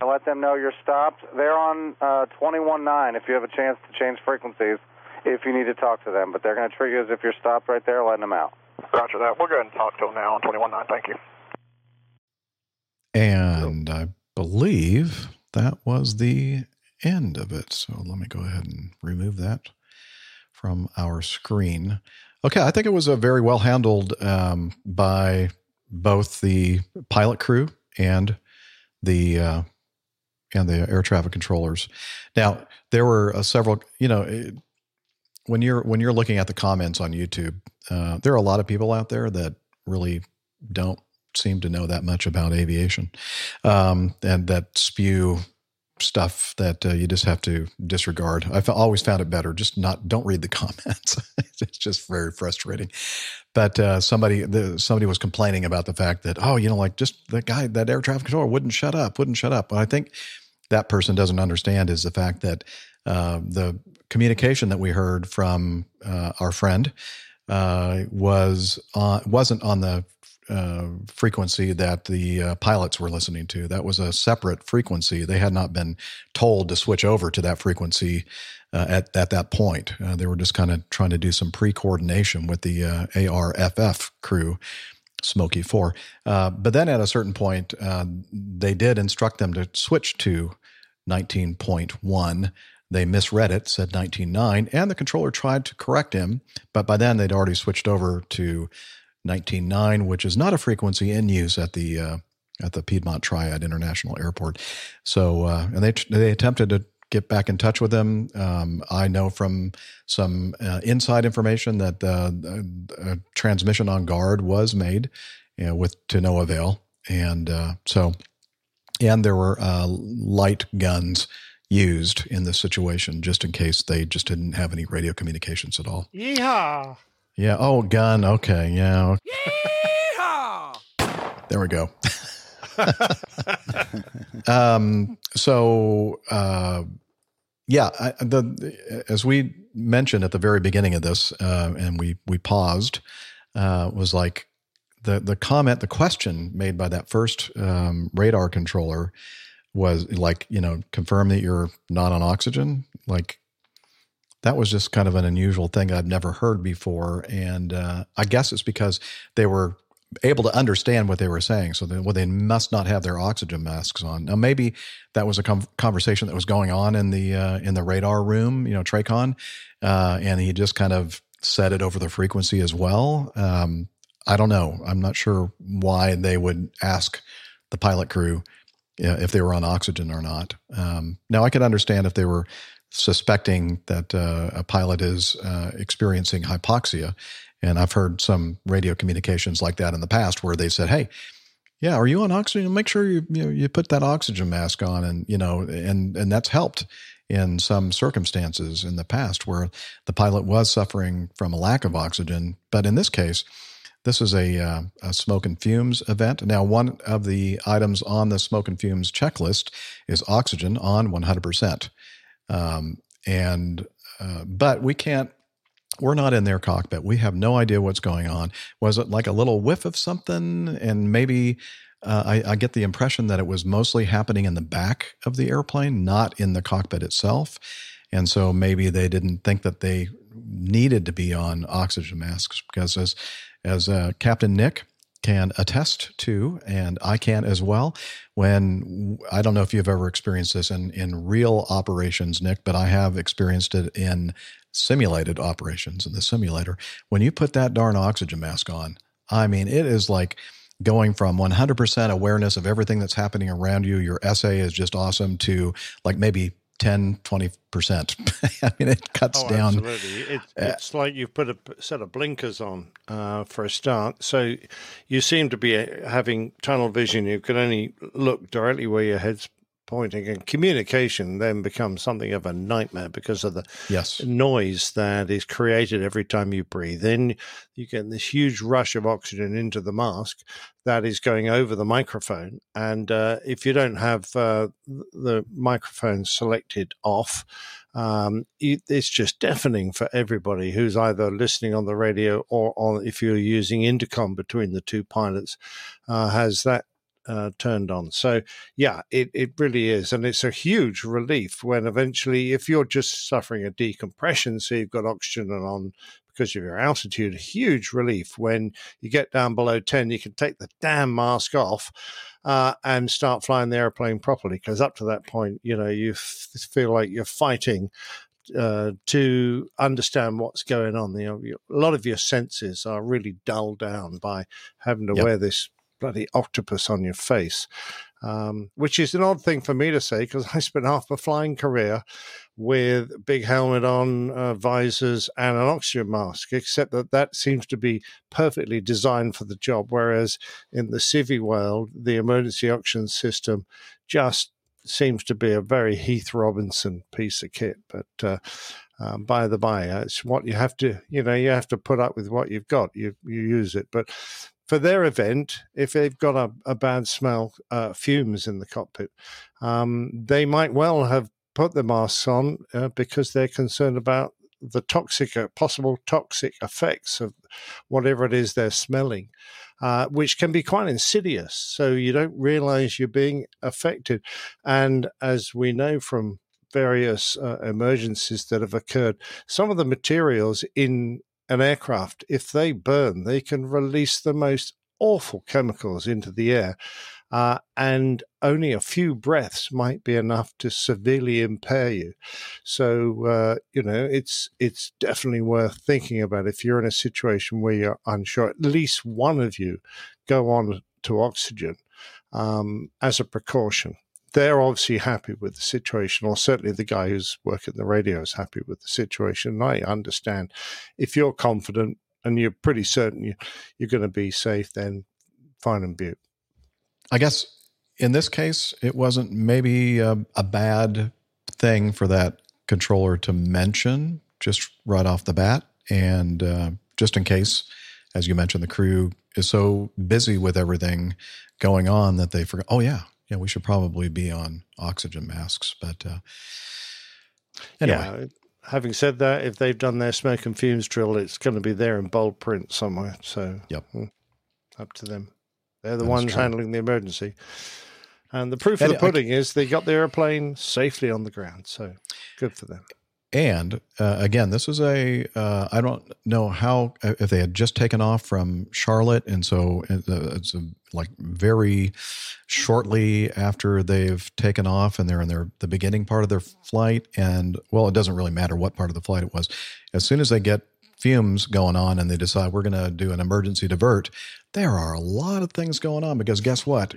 I let them know you're stopped. They're on uh, 21.9 if you have a chance to change frequencies if you need to talk to them. But they're going to treat you as if you're stopped right there, letting them out. Roger that. We'll go ahead and talk to them now on 21.9. Thank you. And I believe that was the end of it. So let me go ahead and remove that from our screen. Okay, I think it was a very well handled um, by both the pilot crew and the uh, and the air traffic controllers. Now there were uh, several. You know, it, when you're when you're looking at the comments on YouTube, uh, there are a lot of people out there that really don't seem to know that much about aviation, um, and that spew stuff that uh, you just have to disregard. I've always found it better just not don't read the comments. it's just very frustrating. But uh, somebody the, somebody was complaining about the fact that oh you know like just the guy that air traffic controller wouldn't shut up wouldn't shut up. But I think that person doesn't understand is the fact that uh, the communication that we heard from uh, our friend uh, was on, wasn't on the uh, frequency that the uh, pilots were listening to. That was a separate frequency. They had not been told to switch over to that frequency uh, at at that point. Uh, they were just kind of trying to do some pre coordination with the uh, ARFF crew. Smoky Four, uh, but then at a certain point, they did instruct them to switch to 19.1. They misread it, said 19.9, and the controller tried to correct him, but by then they'd already switched over to 19.9, which is not a frequency in use at the uh, at the Piedmont Triad International Airport. So, uh, and they they attempted to get back in touch with them. Um, I know from some uh, inside information that the transmission on guard was made, you know, with to no avail, and uh, so and there were uh, light guns used in this situation just in case they just didn't have any radio communications at all. Yeehaw! Yeah. Oh, gun. Okay. Yeah. There we go. um, so, uh, yeah, I, the as we mentioned at the very beginning of this, uh, and we we paused, uh, was like the the comment, the question made by that first um, radar controller was like, you know, confirm that you're not on oxygen. Like, that was just kind of an unusual thing I've never heard before. And uh, I guess it's because they were able to understand what they were saying. So they, well, they must not have their oxygen masks on. Now, maybe that was a com- conversation that was going on in the uh, in the radar room, you know, Tracon, uh, and he just kind of said it over the frequency as well. Um, I don't know. I'm not sure why they would ask the pilot crew if they were on oxygen or not. Um, now, I could understand if they were suspecting that uh, a pilot is uh, experiencing hypoxia. And I've heard some radio communications like that in the past where they said, "Hey, yeah, are you on oxygen? Make sure you you, you put that oxygen mask on." And you know, and and that's helped in some circumstances in the past where the pilot was suffering from a lack of oxygen. But in this case, this is a, uh, a, smoke and fumes event. Now, one of the items on the smoke and fumes checklist is oxygen on 100%. Um, and uh, but we can't. We're not in their cockpit. We have no idea what's going on. Was it like a little whiff of something? And maybe uh, I, I, get the impression that it was mostly happening in the back of the airplane, not in the cockpit itself. And so maybe they didn't think that they needed to be on oxygen masks because, as as uh, Captain Nick can attest to, and I can as well. When I don't know if you've ever experienced this in, in real operations, Nick, but I have experienced it in simulated operations in the simulator. When you put that darn oxygen mask on, I mean, it is like going from 100% awareness of everything that's happening around you. Your SA is just awesome to like maybe 10 20% i mean it cuts oh, down. absolutely. It, it's like you've put a set of blinkers on uh, for a start. So you seem to be uh, having tunnel vision. You can only look directly where your head's pointing and communication then becomes something of a nightmare because of the yes. noise that is created every time you breathe in you get this huge rush of oxygen into the mask that is going over the microphone and uh, if you don't have uh, the microphone selected off um, it's just deafening for everybody who's either listening on the radio or on if you're using intercom between the two pilots uh, has that uh, turned on. So yeah, it, it really is. And it's a huge relief when eventually, if you're just suffering a decompression, so you've got oxygen on because of your altitude, a huge relief when you get down below 10. You can take the damn mask off uh, and start flying the airplane properly. Because up to that point, you know, you f- feel like you're fighting uh, to understand what's going on. You know, a lot of your senses are really dulled down by having to Yep. wear this bloody octopus on your face, um, which is an odd thing for me to say because I spent half my flying career with big helmet on, uh, visors, and an oxygen mask. Except that that seems to be perfectly designed for the job, whereas in the civvy world, the emergency oxygen system just seems to be a very Heath Robinson piece of kit. But uh, um, by the by, uh, it's what you have to, you know, you have to put up with what you've got. You you use it, but for their event, if they've got a, a bad smell, uh, fumes in the cockpit, um, they might well have put the masks on uh, because they're concerned about the toxic, uh, possible toxic effects of whatever it is they're smelling, uh, which can be quite insidious. So you don't realize you're being affected. And as we know from various uh, emergencies that have occurred, some of the materials in an aircraft, if they burn, they can release the most awful chemicals into the air. Uh, and only a few breaths might be enough to severely impair you. So uh, you know it's it's definitely worth thinking about. If you're in a situation where you're unsure, at least one of you go on to oxygen um, as a precaution. They're obviously happy with the situation, or certainly the guy who's working the radio is happy with the situation. And I understand if you're confident and you're pretty certain you, you're going to be safe, then fine and beaut. I guess in this case, it wasn't maybe a, a bad thing for that controller to mention just right off the bat. And uh, just in case, as you mentioned, the crew is so busy with everything going on that they forgot, oh, yeah, yeah, we should probably be on oxygen masks. But uh, anyway. Yeah. Having said that, if they've done their smoke and fumes drill, it's going to be there in bold print somewhere. So, yep, up to them. They're the That ones handling the emergency. And the proof And of the I- pudding is they got the airplane safely on the ground. So, good for them. And uh, again, this is a uh, I don't know how if they had just taken off from Charlotte, and so uh, it's a, like very shortly after they've taken off, and they're in their the beginning part of their flight. And well, it doesn't really matter what part of the flight it was. As soon as they get fumes going on, and they decide we're going to do an emergency divert, there are a lot of things going on because guess what?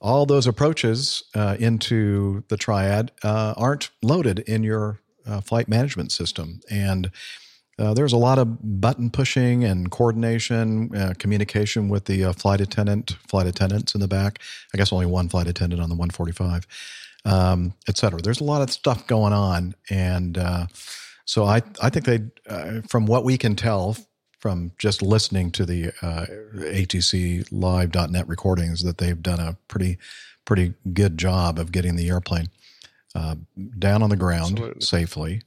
All those approaches uh, into the triad uh, aren't loaded in your uh, flight management system. And uh, there's a lot of button pushing and coordination, uh, communication with the uh, flight attendant, flight attendants in the back. I guess only one flight attendant on the 145, um, et cetera. There's a lot of stuff going on. And uh, so I, I think they, uh, from what we can tell from just listening to the uh, ATC live.net recordings, that they've done a pretty, pretty good job of getting the airplane uh, down on the ground Absolutely. safely.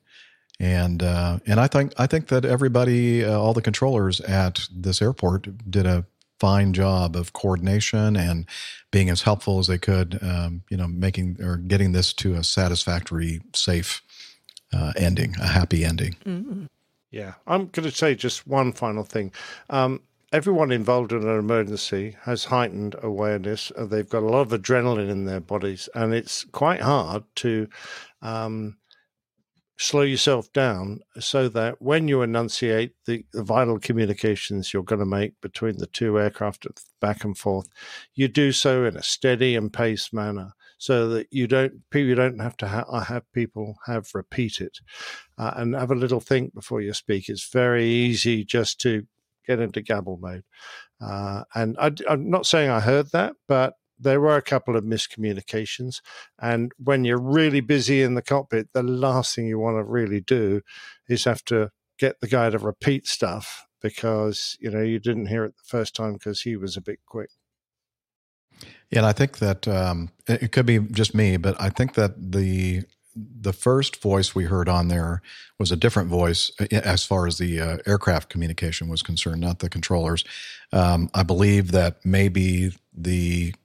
And uh, and I think I think that everybody, uh, all the controllers at this airport, did a fine job of coordination and being as helpful as they could. Um, you know, making or getting this to a satisfactory, safe uh, ending, a happy ending. Yeah, I'm going to say just one final thing. Um, everyone involved in an emergency has heightened awareness. Uh, they've got a lot of adrenaline in their bodies, and it's quite hard to um, slow yourself down so that when you enunciate the, the vital communications you're going to make between the two aircraft back and forth, you do so in a steady and paced manner so that you don't people don't have to ha- have people have repeat it uh, and have a little think before you speak. It's very easy just to get into gabble mode. Uh, and I, am not saying I heard that, but there were a couple of miscommunications. And when you're really busy in the cockpit, the last thing you want to really do is have to get the guy to repeat stuff because you know you didn't hear it the first time because he was a bit quick. Yeah, and I think that um, it could be just me, but I think that the the first voice we heard on there was a different voice uh, as far as the uh, aircraft communication was concerned, not the controllers. Um, I believe that maybe the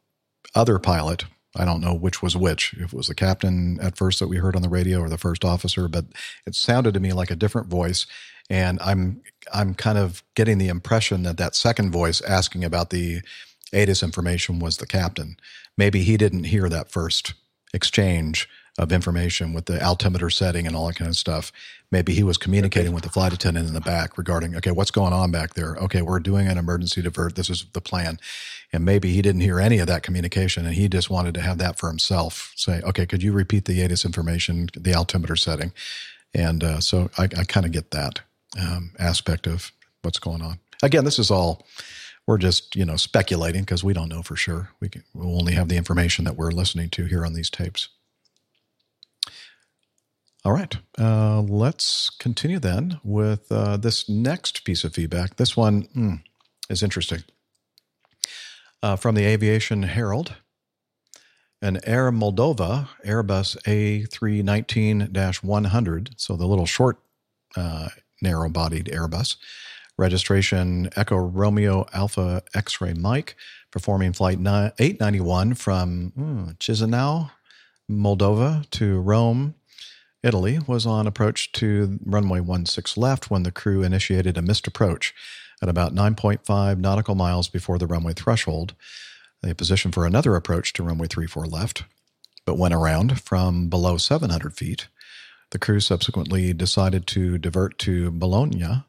other pilot, I don't know which was which, if it was the captain at first that we heard on the radio or the first officer, but it sounded to me like a different voice. And I'm I'm kind of getting the impression that that second voice asking about the ATIS information was the captain. Maybe he didn't hear that first exchange of information with the altimeter setting and all that kind of stuff. Maybe he was communicating with the flight attendant in the back regarding, okay, what's going on back there? Okay, we're doing an emergency divert. This is the plan. And maybe he didn't hear any of that communication and he just wanted to have that for himself. Say, okay, could you repeat the ATIS information, the altimeter setting? And uh, so I, I kind of get that um, aspect of what's going on. Again, this is all we're just you know speculating because we don't know for sure. We can, we'll only have the information that we're listening to here on these tapes. All right, uh, let's continue then with uh, this next piece of feedback. This one mm, is interesting. Uh, from the Aviation Herald, an Air Moldova Airbus A319 100, so the little short, uh, narrow bodied Airbus, registration Echo Romeo Alpha X ray Mike, performing flight 891 from mm, Chisinau, Moldova to Rome, Italy, was on approach to runway 16 left when the crew initiated a missed approach at about 9.5 nautical miles before the runway threshold. They positioned for another approach to runway 34 left, but went around from below 700 feet. The crew subsequently decided to divert to Bologna,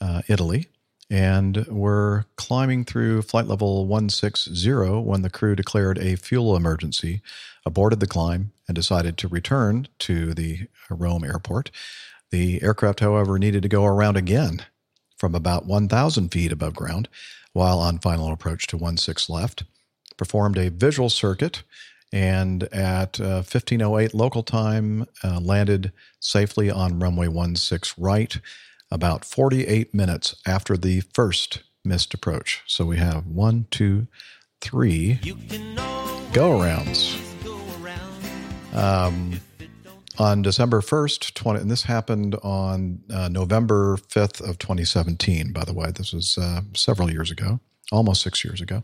uh, Italy, and were climbing through flight level 160 when the crew declared a fuel emergency, aborted the climb, and decided to return to the Rome airport. The aircraft, however, needed to go around again from about 1,000 feet above ground while on final approach to 16 left, performed a visual circuit, and at uh, 1508 local time, uh, landed safely on runway 16 right about 48 minutes after the first missed approach. So we have one, two, three go arounds. Um, on December 1st, 20, and this happened on uh, November 5th of 2017, by the way. This was uh, several years ago, almost six years ago.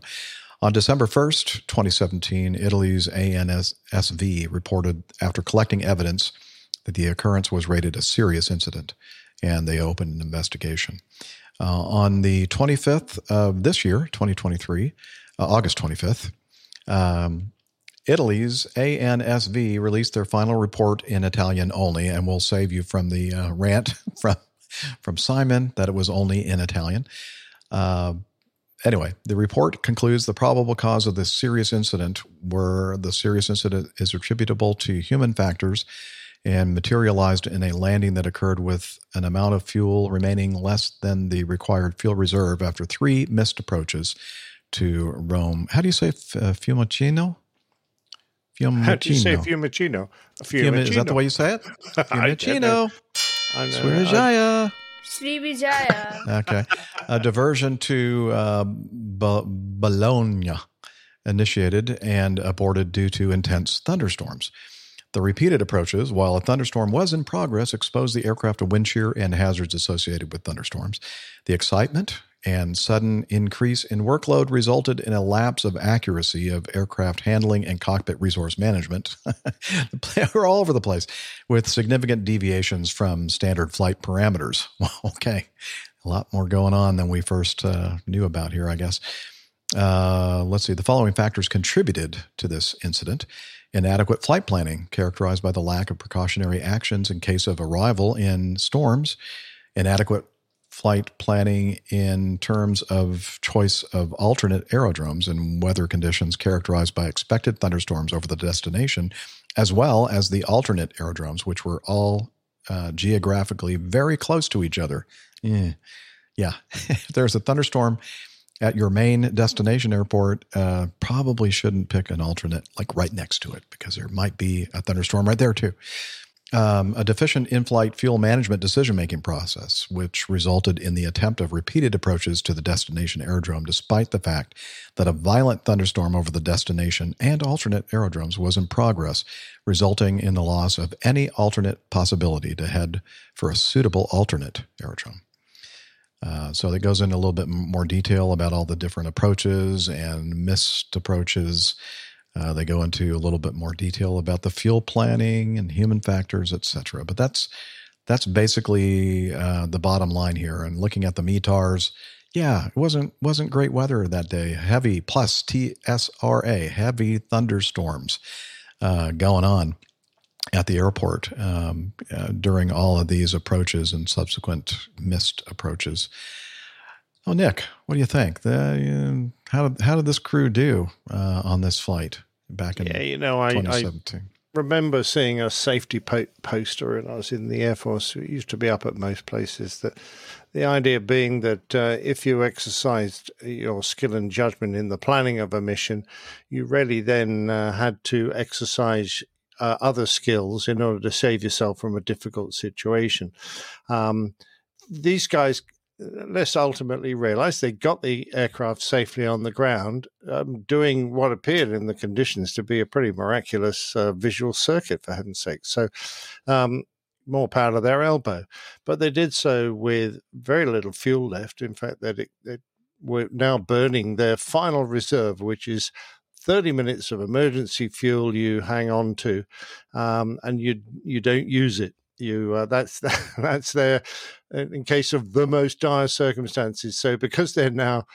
On December 1st, 2017, Italy's ANSV reported after collecting evidence that the occurrence was rated a serious incident and they opened an investigation. Uh, on the 25th of this year, 2023, uh, August 25th, um, Italy's ANSV released their final report in Italian only, and we'll save you from the uh, rant from from Simon that it was only in Italian. Uh, anyway, the report concludes the probable cause of this serious incident, where the serious incident is attributable to human factors and materialized in a landing that occurred with an amount of fuel remaining less than the required fuel reserve after three missed approaches to Rome. How do you say uh, Fiumicino? Fiumicino. How do you say Fiumicino? Fiumicino. Is that the way you say it? Fiumicino. Sriwijaya. Sriwijaya. Okay. A diversion to uh, Bologna initiated and aborted due to intense thunderstorms. The repeated approaches, while a thunderstorm was in progress, exposed the aircraft to wind shear and hazards associated with thunderstorms. The excitement and sudden increase in workload resulted in a lapse of accuracy of aircraft handling and cockpit resource management. We're all over the place with significant deviations from standard flight parameters. Okay, a lot more going on than we first uh, knew about here, I guess. Uh, let's see. The following factors contributed to this incident inadequate flight planning, characterized by the lack of precautionary actions in case of arrival in storms, inadequate flight planning in terms of choice of alternate aerodromes and weather conditions characterized by expected thunderstorms over the destination, as well as the alternate aerodromes, which were all uh, geographically very close to each other. Eh. Yeah, if there's a thunderstorm at your main destination airport, uh, probably shouldn't pick an alternate like right next to it because there might be a thunderstorm right there too. Um, a deficient in flight fuel management decision making process, which resulted in the attempt of repeated approaches to the destination aerodrome, despite the fact that a violent thunderstorm over the destination and alternate aerodromes was in progress, resulting in the loss of any alternate possibility to head for a suitable alternate aerodrome. Uh, so it goes into a little bit more detail about all the different approaches and missed approaches. Uh, they go into a little bit more detail about the fuel planning and human factors, etc. But that's that's basically uh, the bottom line here. And looking at the METARs, yeah, it wasn't wasn't great weather that day. Heavy plus TSRA, heavy thunderstorms uh, going on at the airport um, uh, during all of these approaches and subsequent missed approaches. Oh, Nick, what do you think? The, uh, how did how did this crew do uh, on this flight back in Yeah, you know, I, I remember seeing a safety po- poster, and I was in the Air Force. It used to be up at most places. That the idea being that uh, if you exercised your skill and judgment in the planning of a mission, you really then uh, had to exercise uh, other skills in order to save yourself from a difficult situation. Um, these guys let's ultimately realize they got the aircraft safely on the ground, um, doing what appeared in the conditions to be a pretty miraculous uh, visual circuit, for heaven's sake. So, um, more power to their elbow. But they did so with very little fuel left. In fact, they, they were now burning their final reserve, which is 30 minutes of emergency fuel you hang on to, um, and you you don't use it. You uh, that's that's there in case of the most dire circumstances. So because they're now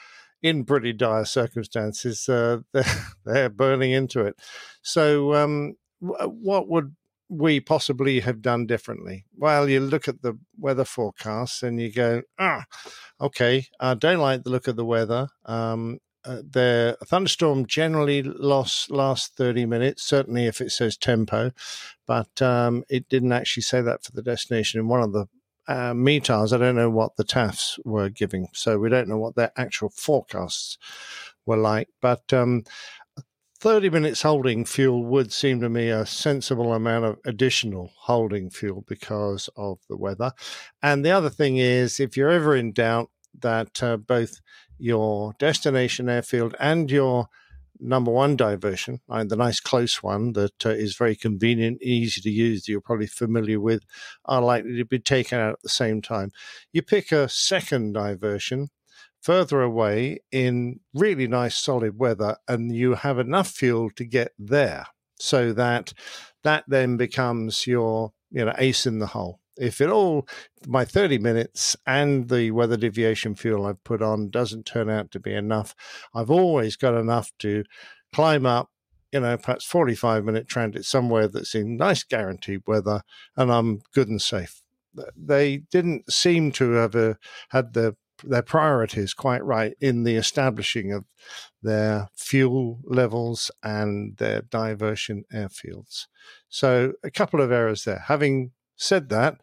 in pretty dire circumstances, uh, they're, they're burning into it. So um, what would we possibly have done differently? Well, you look at the weather forecasts and you go, ah, okay, I don't like the look of the weather. Um, uh, the thunderstorm generally lost last 30 minutes certainly if it says tempo but um, it didn't actually say that for the destination in one of the uh, METARs i don't know what the tafs were giving so we don't know what their actual forecasts were like but um, 30 minutes holding fuel would seem to me a sensible amount of additional holding fuel because of the weather. And the other thing is, if you're ever in doubt that uh, both your destination airfield and your number one diversion, the nice close one that uh, is very convenient, easy to use, that you're probably familiar with, are likely to be taken out at the same time. You pick a second diversion further away in really nice solid weather and you have enough fuel to get there so that that then becomes your you know ace in the hole if it all my 30 minutes and the weather deviation fuel i've put on doesn't turn out to be enough i've always got enough to climb up you know perhaps 45 minute transit somewhere that's in nice guaranteed weather and i'm good and safe they didn't seem to have uh, had the their priorities quite right in the establishing of their fuel levels and their diversion airfields. So, a couple of errors there. Having said that,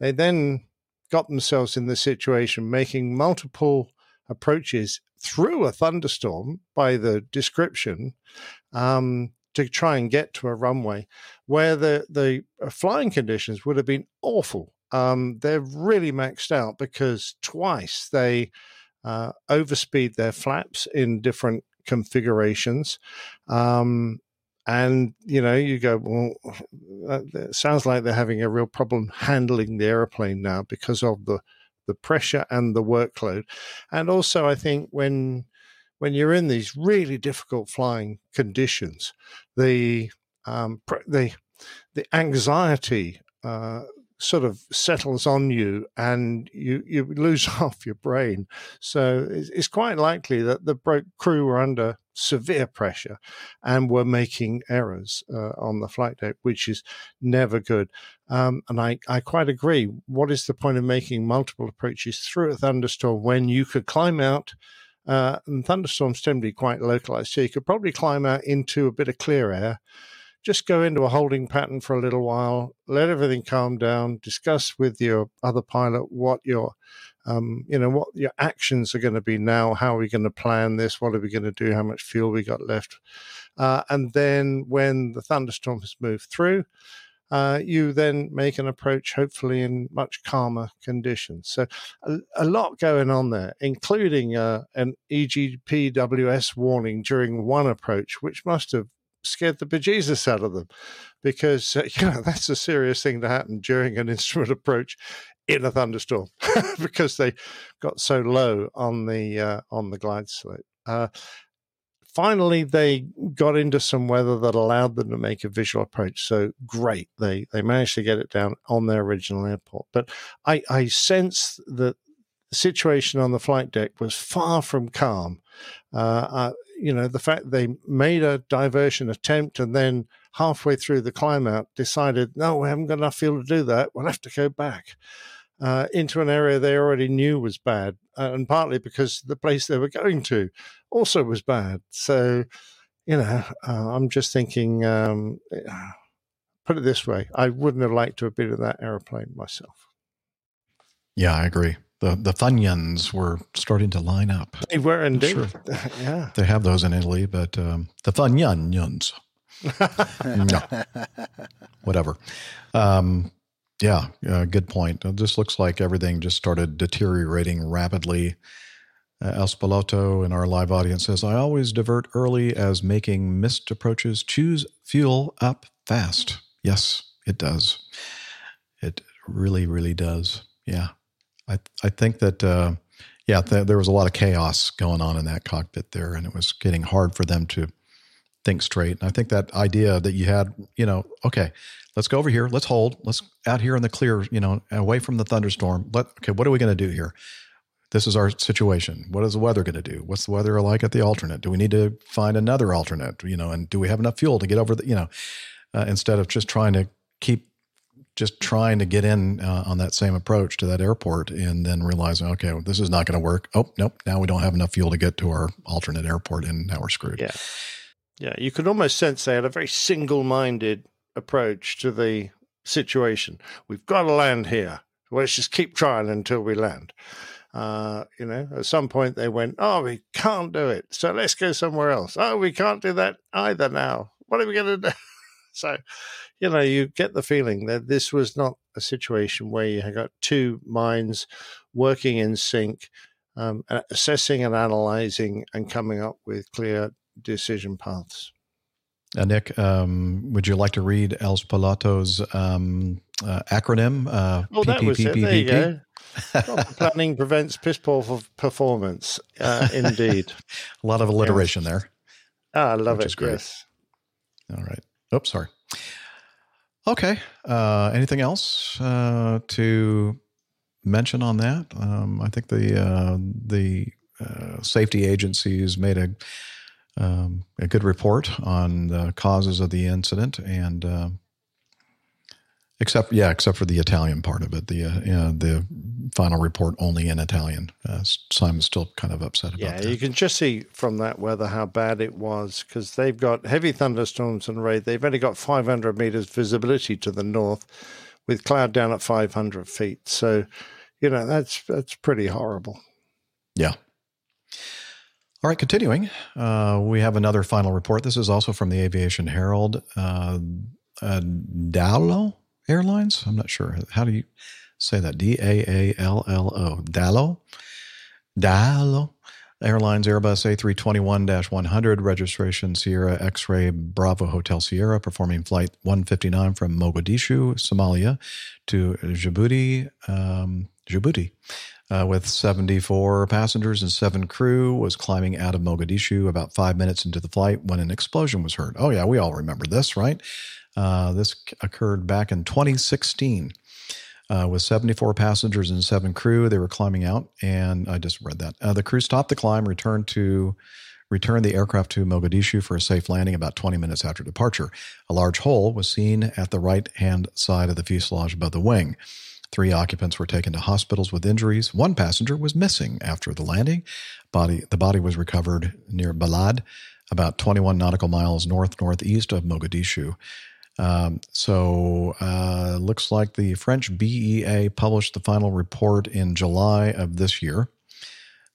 they then got themselves in the situation making multiple approaches through a thunderstorm by the description um, to try and get to a runway where the, the flying conditions would have been awful um, they're really maxed out because twice they uh, overspeed their flaps in different configurations. Um, and you know, you go, well, that sounds like they're having a real problem handling the airplane now because of the the pressure and the workload. And also, I think when when you're in these really difficult flying conditions, the um, the the anxiety uh, sort of settles on you and you, you lose half your brain. So it's, it's quite likely that the broke crew were under severe pressure and were making errors uh, on the flight deck, which is never good. Um, and I, I quite agree. What is the point of making multiple approaches through a thunderstorm when you could climb out? Uh, and thunderstorms tend to be quite localized, so you could probably climb out into a bit of clear air just go into a holding pattern for a little while, let everything calm down, discuss with your other pilot what your um, you know what your actions are going to be now. How are we going to plan this? What are we going to do? How much fuel we got left? Uh, and then when the thunderstorm has moved through, uh, you then make an approach, hopefully in much calmer conditions. So, a, a lot going on there, including uh, an EGPWS warning during one approach, which must have scared the bejesus out of them because uh, you know that's a serious thing to happen during an instrument approach in a thunderstorm because they got so low on the uh, on the glide slope. Uh, finally they got into some weather that allowed them to make a visual approach. So great, they they managed to get it down on their original airport. But I I sense that the situation on the flight deck was far from calm. Uh, you know, the fact they made a diversion attempt and then halfway through the climb out decided, no, we haven't got enough fuel to do that. We'll have to go back uh, into an area they already knew was bad, uh, and partly because the place they were going to also was bad. So, you know, uh, I'm just thinking, um, put it this way, I wouldn't have liked to have been in that airplane myself. Yeah, I agree. The the Funyuns were starting to line up. They were indeed. Sure. yeah. They have those in Italy, but um, the Funyuns. no. Whatever. Um, yeah, uh, good point. It just looks like everything just started deteriorating rapidly. Uh, Spalotto in our live audience says, I always divert early as making missed approaches. Chews fuel up fast. Yes, it does. It really, really does. Yeah. I, I think that, uh, yeah, th- there was a lot of chaos going on in that cockpit there, and it was getting hard for them to think straight. And I think that idea that you had, you know, okay, let's go over here, let's hold, let's out here in the clear, you know, away from the thunderstorm. Let okay, what are we going to do here? This is our situation. What is the weather going to do? What's the weather like at the alternate? Do we need to find another alternate? You know, and do we have enough fuel to get over the, you know, uh, instead of just trying to keep just trying to get in uh, on that same approach to that airport and then realizing, okay, well, this is not going to work. Oh, nope. Now we don't have enough fuel to get to our alternate airport and now we're screwed. Yeah. Yeah. You could almost sense they had a very single minded approach to the situation. We've got to land here. Let's just keep trying until we land. Uh, you know, at some point they went, Oh, we can't do it. So let's go somewhere else. Oh, we can't do that either now. What are we going to do? so, you know, you get the feeling that this was not a situation where you had got two minds working in sync, um, assessing and analyzing and coming up with clear decision paths. Uh, Nick, um, would you like to read El Spalotto's um, uh, acronym? Uh, oh, that was it. There you go. planning prevents piss poor performance. Uh, indeed. a lot of alliteration there. Ah, I love it. Yes. All right. Oops, sorry. Okay. Uh, anything else uh, to mention on that? Um, I think the uh, the uh, safety agencies made a um, a good report on the causes of the incident, and uh, except yeah, except for the Italian part of it, the uh, you know, the final report only in Italian. Uh, Simon's still kind of upset about that. yeah, you can just see from that weather how bad it was because they've got heavy thunderstorms and rain. They've only got 500 meters visibility to the north, with cloud down at 500 feet. So, you know that's that's pretty horrible. Yeah. All right, continuing, uh, we have another final report. This is also from the Aviation Herald. Uh, uh, Daallo Airlines. I'm not sure how do you say that. D A A L L O. Daallo. Daallo Airlines Airbus A321-100 registration Sierra X-ray Bravo Hotel Sierra performing flight 159 from Mogadishu, Somalia, to Djibouti. Um, Djibouti uh, with 74 passengers and seven crew, was climbing out of Mogadishu about five minutes into the flight when an explosion was heard. Oh, yeah, we all remember this, right? Uh, this occurred back in 2016. Uh, with 74 passengers and seven crew, they were climbing out, and I just read that. Uh, the crew stopped the climb, returned to returned the aircraft to Mogadishu for a safe landing about 20 minutes after departure. A large hole was seen at the right hand side of the fuselage above the wing. Three occupants were taken to hospitals with injuries. One passenger was missing after the landing. Body, the body was recovered near Balad, about 21 nautical miles north northeast of Mogadishu. Um, so, uh, looks like the French BEA published the final report in July of this year,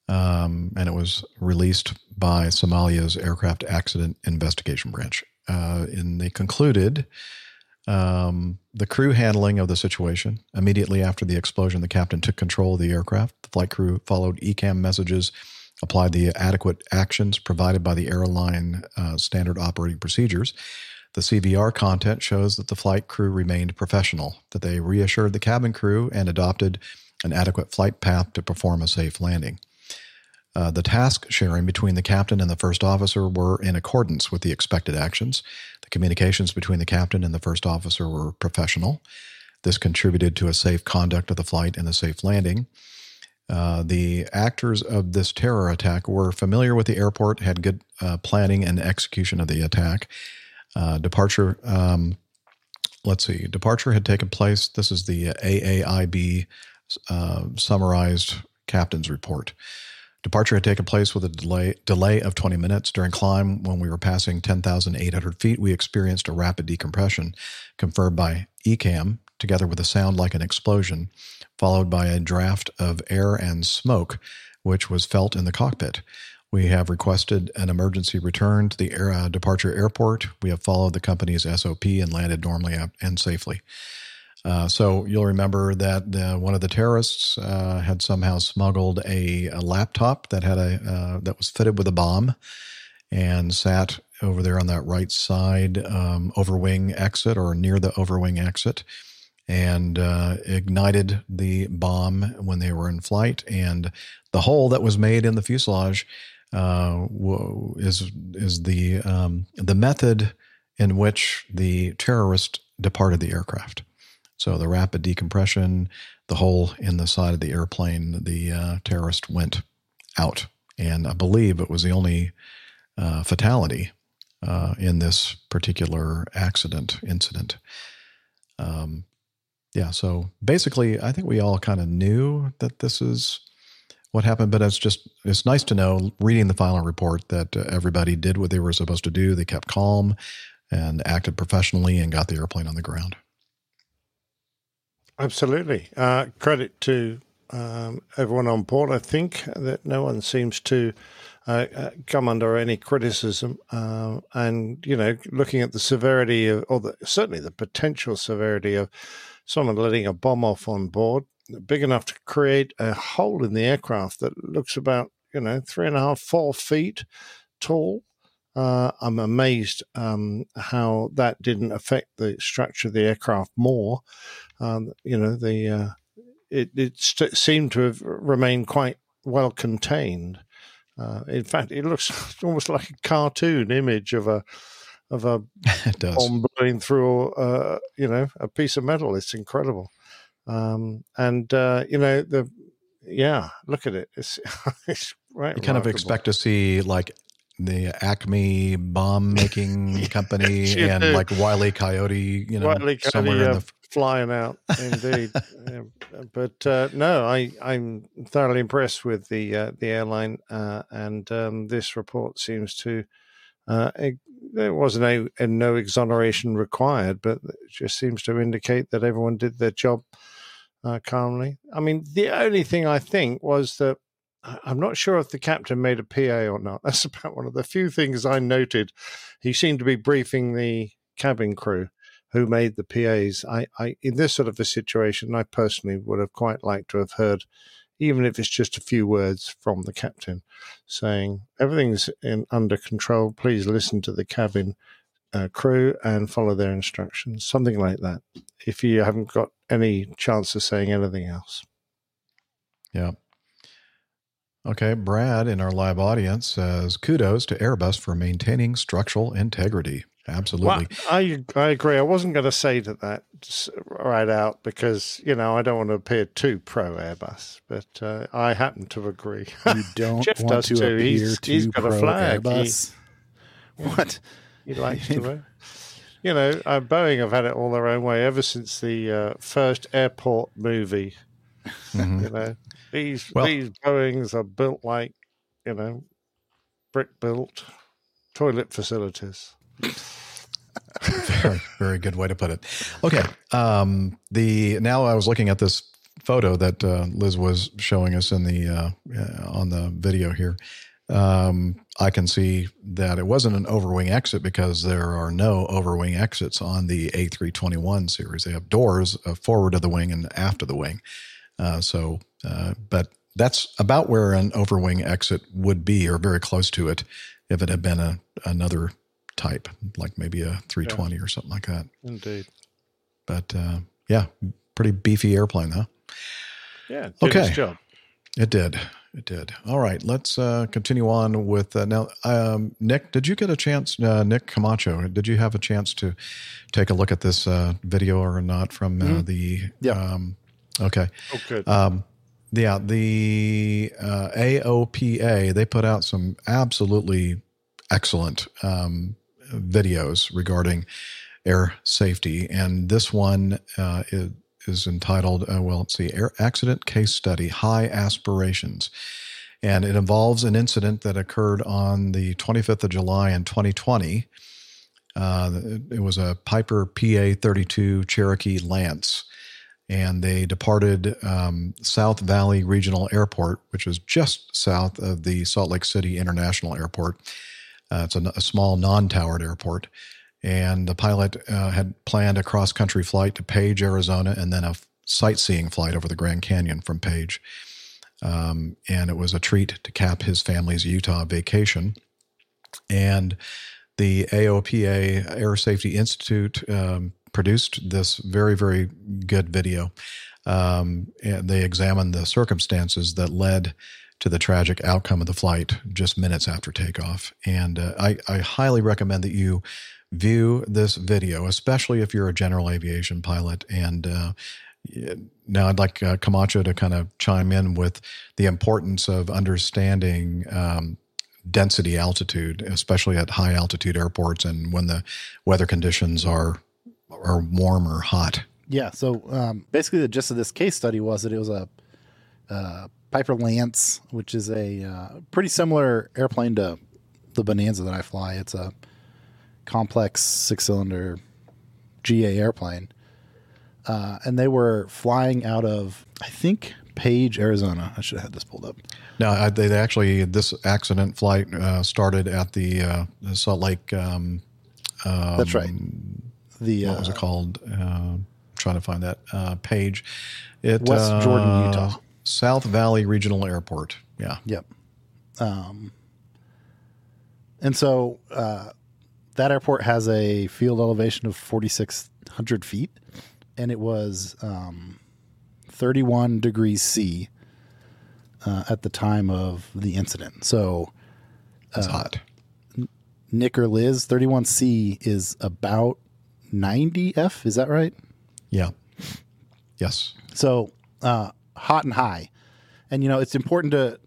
um, and it was released by Somalia's Aircraft Accident Investigation Branch. Uh, and they concluded um, the crew handling of the situation. Immediately after the explosion, the captain took control of the aircraft. The flight crew followed ECAM messages, applied the adequate actions provided by the airline uh, standard operating procedures. The CVR content shows that the flight crew remained professional, that they reassured the cabin crew and adopted an adequate flight path to perform a safe landing. Uh, the task sharing between the captain and the first officer were in accordance with the expected actions. The communications between the captain and the first officer were professional. This contributed to a safe conduct of the flight and a safe landing. Uh, the actors of this terror attack were familiar with the airport, had good uh, planning and execution of the attack. Uh, departure, um, let's see, departure had taken place. This is the AAIB uh, summarized captain's report. Departure had taken place with a delay, delay of 20 minutes. During climb, when we were passing 10,800 feet, we experienced a rapid decompression confirmed by ECAM, together with a sound like an explosion, followed by a draft of air and smoke, which was felt in the cockpit. We have requested an emergency return to the air, uh, departure airport. We have followed the company's SOP and landed normally and safely. Uh, so you'll remember that uh, one of the terrorists uh, had somehow smuggled a, a laptop that had a uh, that was fitted with a bomb, and sat over there on that right side um, overwing exit or near the overwing exit, and uh, ignited the bomb when they were in flight. And the hole that was made in the fuselage is is the um, the method in which the terrorist departed the aircraft. So the rapid decompression, the hole in the side of the airplane, the uh, terrorist went out, and I believe it was the only uh, fatality uh, in this particular accident incident. Um, yeah, so basically, I think we all kind of knew that this is what happened, but it's just it's nice to know reading the final report that uh, everybody did what they were supposed to do. They kept calm and acted professionally and got the airplane on the ground. Absolutely. Uh, credit to um, everyone on board. I think that no one seems to uh, uh, come under any criticism. Uh, and, you know, looking at the severity of, or the, certainly the potential severity of someone letting a bomb off on board, big enough to create a hole in the aircraft that looks about, you know, three and a half, four feet tall. Uh, I'm amazed um, how that didn't affect the structure of the aircraft more. Um, you know, the uh, it, it st- seemed to have remained quite well contained. Uh, in fact, it looks almost like a cartoon image of a of a bomb blowing through, uh, you know, a piece of metal. It's incredible, um, and uh, you know the yeah, look at it. It's, it's right. You kind of expect to see like the Acme bomb making company and do. like Wiley Coyote, you know, Wiley Coyote, somewhere yeah, in the flying out indeed. Yeah, but uh, no, I I'm thoroughly impressed with the uh, the airline, uh, and um, this report seems to. Uh, it, there was no and no exoneration required, but it just seems to indicate that everyone did their job uh, calmly. I mean, the only thing I think was that I'm not sure if the captain made a PA or not. That's about one of the few things I noted. He seemed to be briefing the cabin crew who made the PAs. I, I in this sort of a situation, I personally would have quite liked to have heard, even if it's just a few words from the captain, saying everything's in under control. Please listen to the cabin uh, crew and follow their instructions. Something like that. If you haven't got any chance of saying anything else. Yeah. Okay, Brad in our live audience says kudos to Airbus for maintaining structural integrity. Absolutely. Well, I I agree. I wasn't going to say to that right out because you know I don't want to appear too pro Airbus, but uh, I happen to agree. You don't Jeff want does to too. appear He's, too he's got a flag. He- Airbus. What? He likes to wear. You know, uh, Boeing have had it all their own way ever since the uh, first airport movie. Mhm. You know, these Well- these Boeings are built like you know, brick built toilet facilities. Very, very good way to put it. Okay. Um, the now I was looking at this photo that uh, Liz was showing us in the uh, uh, on the video here. Um, I can see that it wasn't an overwing exit because there are no overwing exits on the A321 series. They have doors uh, forward of the wing and after the wing. Uh, so, uh, but that's about where an overwing exit would be, or very close to it, if it had been a another type, like maybe a 320 or something like that. Indeed. But uh, yeah, pretty beefy airplane, huh? Yeah. Did Okay. Its job. It did. It did. All right, let's uh, continue on with uh, now. Um, Nick, did you get a chance? Uh, Nick Camacho, did you have a chance to take a look at this uh, video or not from uh, Mhm. the? Yeah. Um, okay. Oh, good. Um, yeah, the uh, AOPA they put out some absolutely excellent um, videos regarding air safety, and this one uh, is, is entitled, uh, well, let's see, Air Accident Case Study High Aspirations. And it involves an incident that occurred on the 25th of July in 2020. Uh, it, was a Piper PA 32 Cherokee Lance. And they departed um, South Valley Regional Airport, which is just south of the Salt Lake City International Airport. Uh, it's a, a small non towered airport and the pilot uh, had planned a cross country flight to Page, Arizona, and then a sightseeing flight over the Grand Canyon from Page. Um, and it was a treat to cap his family's Utah vacation. And the AOPA Air Safety Institute um, produced this very, very good video. Um, and they examined the circumstances that led to the tragic outcome of the flight just minutes after takeoff. And uh, I, I highly recommend that you view this video, especially if you're a general aviation pilot. And uh, now I'd like uh, Camacho to kind of chime in with the importance of understanding um, density altitude, especially at high altitude airports and when the weather conditions are are warm or hot. Yeah. So um, basically, the gist of this case study was that it was a uh, Piper Lance, which is a uh, pretty similar airplane to the Bonanza that I fly. It's a complex six cylinder GA airplane. Uh, and they were flying out of, I think, Page, Arizona. I should have had this pulled up. No, I, they actually this accident flight uh, started at the uh, Salt Lake. Um, um, That's right. The what was uh, it called? Uh, trying to find that uh, page. It West uh, Jordan, Utah. South Valley Regional Airport. Yeah. Yep. Um, and so uh, that airport has a field elevation of 4,600 feet, and it was um, 31 degrees C uh, at the time of the incident. So it's hot. Nick or Liz, 31C is about 90 F. Is that right? Yeah. Yes. So uh, hot and high. And, you know, it's important to.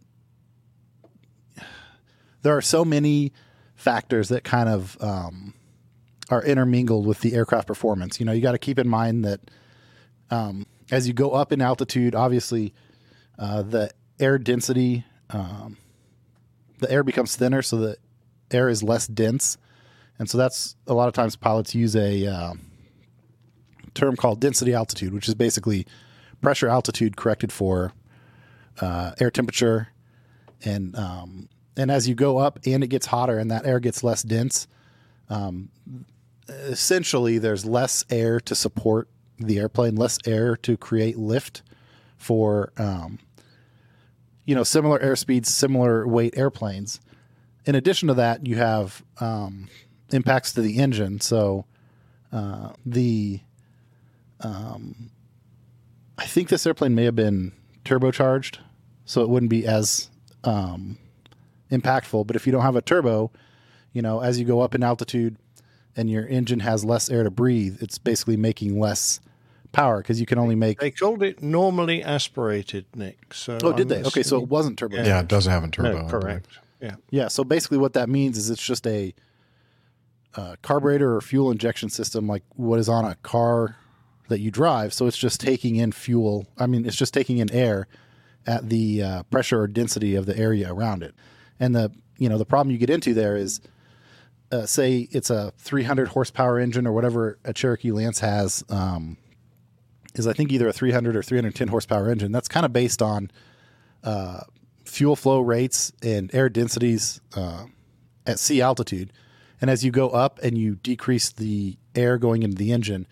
There are so many factors that kind of um, are intermingled with the aircraft performance. You know, you got to keep in mind that um, as you go up in altitude, obviously uh, the air density, um, the air becomes thinner, so the air is less dense. And so that's a lot of times pilots use a uh, term called density altitude, which is basically pressure altitude corrected for uh, air temperature. And um, and as you go up and it gets hotter and that air gets less dense, um, essentially there's less air to support the airplane, less air to create lift for um, you know similar airspeeds, similar weight airplanes. In addition to that, you have um, impacts to the engine. So uh, the um, I think this airplane may have been turbocharged, so it wouldn't be as um, impactful. But if you don't have a turbo, you know, as you go up in altitude and your engine has less air to breathe, it's basically making less power because you can only make. They called it normally aspirated, Nick. So Oh, did they? Okay, so it wasn't turbo. Yeah, it doesn't have a turbo. No, correct. Yeah. Yeah. So basically, what that means is it's just a uh, carburetor or fuel injection system, like what is on a car that you drive. So it's just taking in fuel. I mean, it's just taking in air at the uh, pressure or density of the area around it. And the you know the problem you get into there is, uh, say it's a 300 horsepower engine or whatever a Cherokee Lance has. Um, is I think either a 300 or 310 horsepower engine. That's kind of based on uh, fuel flow rates and air densities uh, at sea altitude. And as you go up and you decrease the air going into the engine,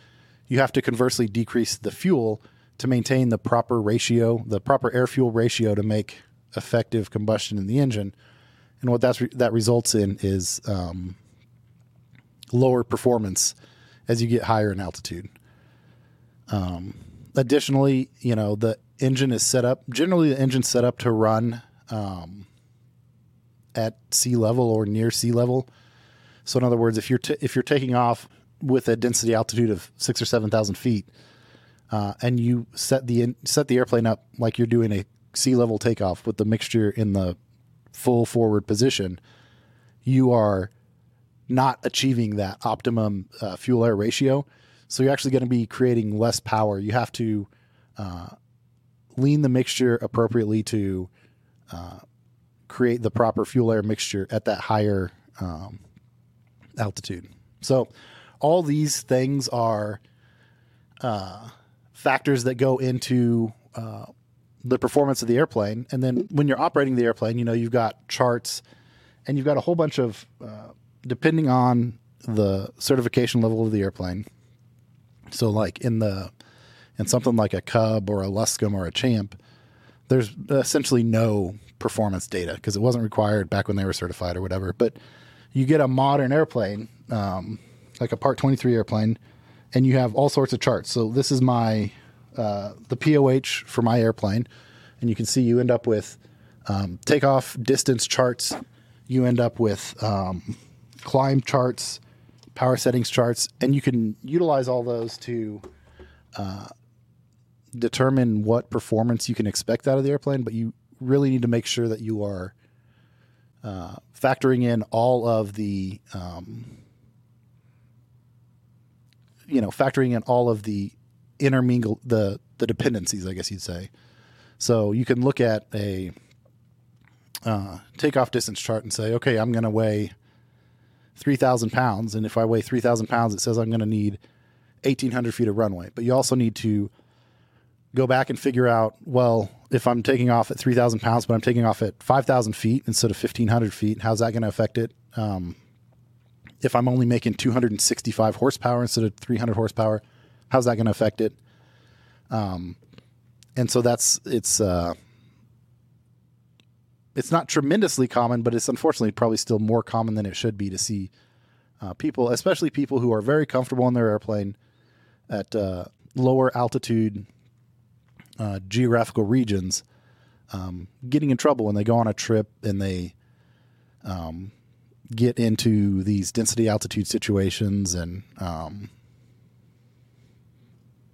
you have to conversely decrease the fuel to maintain the proper ratio, the proper air fuel ratio to make effective combustion in the engine. And what that's re- that results in is um, lower performance as you get higher in altitude. Um, additionally, you know the engine is set up. Generally, the engine's set up to run um, at sea level or near sea level. So in other words, if you're t- if you're taking off with a density altitude of six or seven thousand feet, uh, and you set the set the airplane up like you're doing a sea level takeoff with the mixture in the full forward position, you are not achieving that optimum uh, fuel air ratio. So you're actually going to be creating less power. You have to uh, lean the mixture appropriately to uh, create the proper fuel air mixture at that higher um, altitude. So all these things are uh, factors that go into uh, the performance of the airplane. And then when you're operating the airplane, you know you've got charts and you've got a whole bunch of uh, depending on the certification level of the airplane. So like in the in something like a Cub or a Luscombe or a Champ, there's essentially no performance data because it wasn't required back when they were certified or whatever. But you get a modern airplane, um, like a Part 23 airplane, and you have all sorts of charts. So this is my uh, the POH for my airplane, and you can see you end up with um, takeoff distance charts. You end up with um, climb charts, power settings charts, and you can utilize all those to uh, determine what performance you can expect out of the airplane. But you really need to make sure that you are uh, factoring in all of the, um, you know, factoring in all of the intermingle the the dependencies, I guess you'd say. So you can look at a uh, takeoff distance chart and say, okay, I'm going to weigh 3,000 pounds. And if I weigh 3,000 pounds, it says I'm going to need 1,800 feet of runway. But you also need to go back and figure out, well, if I'm taking off at 3,000 pounds, but I'm taking off at 5,000 feet instead of 1,500 feet, how's that going to affect it? Um, if I'm only making 265 horsepower instead of 300 horsepower, how's that going to affect it? Um, and so that's it's uh, it's not tremendously common, but it's unfortunately probably still more common than it should be to see uh, people, especially people who are very comfortable in their airplane at uh, lower altitude uh, geographical regions, um, getting in trouble when they go on a trip and they um, get into these density altitude situations and um,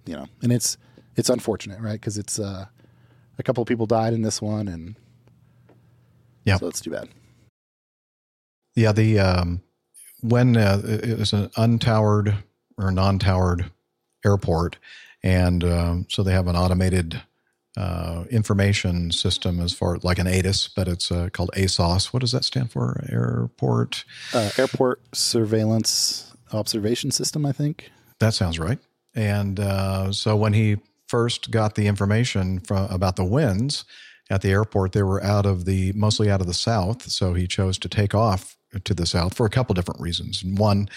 you know, and it's it's unfortunate, right? Because it's uh, a couple of people died in this one, and yeah, so it's too bad. Yeah, the um, when uh, it was an untowered or non-towered airport, and um, so they have an automated uh, information system as far like an ATIS, but it's uh, called ASOS. What does that stand for? Airport uh, Airport Surveillance Observation System, I think. That sounds right. And uh, so when he first got the information from about the winds at the airport, they were out of the mostly out of the south. So he chose to take off to the south for a couple different reasons. One,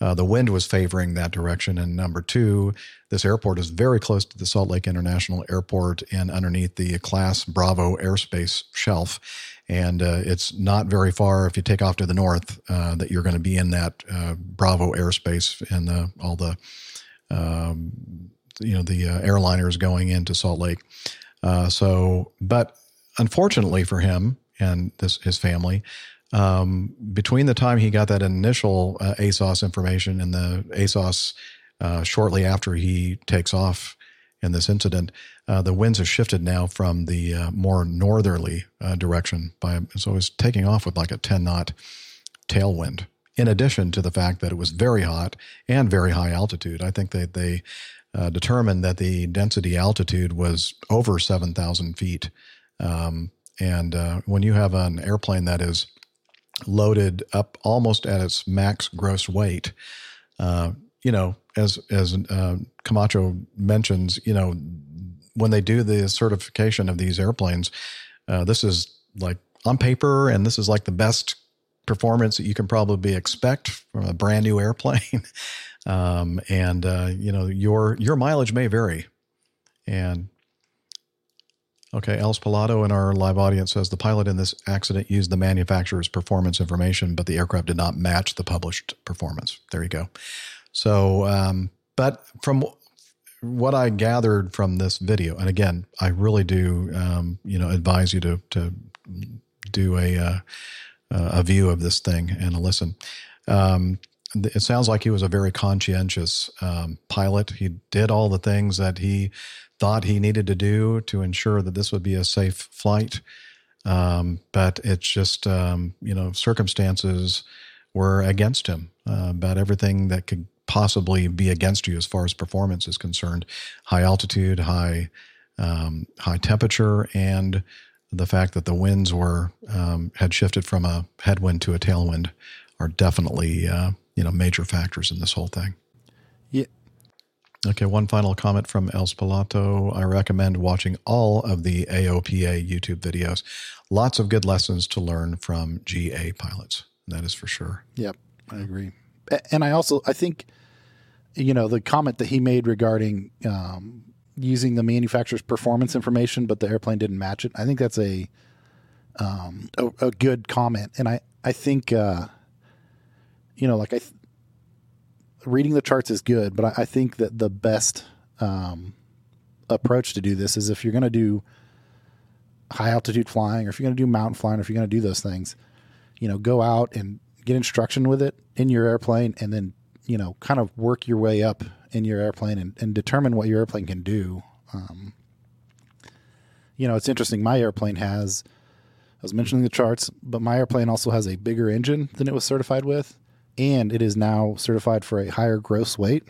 uh, the wind was favoring that direction, and number two, this airport is very close to the Salt Lake International Airport and underneath the Class Bravo airspace shelf. And uh, it's not very far if you take off to the north uh, that you're going to be in that uh, Bravo airspace and uh, all the um, you know the uh, airliners going into Salt Lake. So, but unfortunately for him and this his family, um, between the time he got that initial uh, ASOS information and the ASOS uh, shortly after he takes off in this incident, uh, the winds have shifted now from the uh, more northerly direction. By so it's taking off with like a ten knot tailwind in addition to the fact that it was very hot and very high altitude. I think that they uh, determined that the density altitude was over 7,000 feet. Um, and uh, when you have an airplane that is loaded up almost at its max gross weight, uh, you know, as as uh, Camacho mentions, you know, when they do the certification of these airplanes, uh, this is like on paper, and this is like the best performance that you can probably expect from a brand new airplane. um, and uh, you know your your mileage may vary. And okay, Els Pilato in our live audience says the pilot in this accident used the manufacturer's performance information, but the aircraft did not match the published performance. There you go. So, um, but from what I gathered from this video, and again, I really do, um, you know, advise you to to do a uh, a view of this thing and a listen. Um, it sounds like he was a very conscientious um, pilot. He did all the things that he thought he needed to do to ensure that this would be a safe flight. Um, but it's just, um, you know, circumstances were against him uh, about everything that could possibly be against you as far as performance is concerned. High altitude, high, um, high temperature, and the fact that the winds were um, had shifted from a headwind to a tailwind are definitely uh, you know major factors in this whole thing. Okay, one final comment from El Spalato. I recommend watching all of the AOPA YouTube videos. Lots of good lessons to learn from GA pilots. That is for sure. Yep, I agree. And I also I think you know the comment that he made regarding um, using the manufacturer's performance information, but the airplane didn't match it. I think that's a um, a, a good comment, and I I think uh, you know like I th- reading the charts is good, but I, I think that the best um, approach to do this is if you're going to do high altitude flying, or if you're going to do mountain flying, or if you're going to do those things, you know, go out and get instruction with it in your airplane, and then you know, kind of work your way up in your airplane and, and determine what your airplane can do. Um, you know, it's interesting. My airplane has, I was mentioning the charts, but my airplane also has a bigger engine than it was certified with, and it is now certified for a higher gross weight.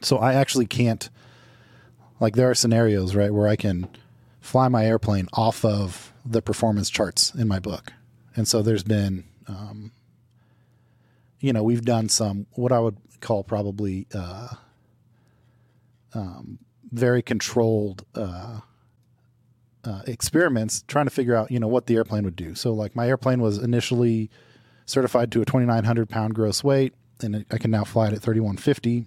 So I actually can't, like, there are scenarios, right, where I can fly my airplane off of the performance charts in my book. And so there's been, um, you know, we've done some what I would call probably uh, um, very controlled uh, uh, experiments trying to figure out, you know, what the airplane would do. So, like, my airplane was initially certified to a 2,900 pound gross weight, and I can now fly it at 3,150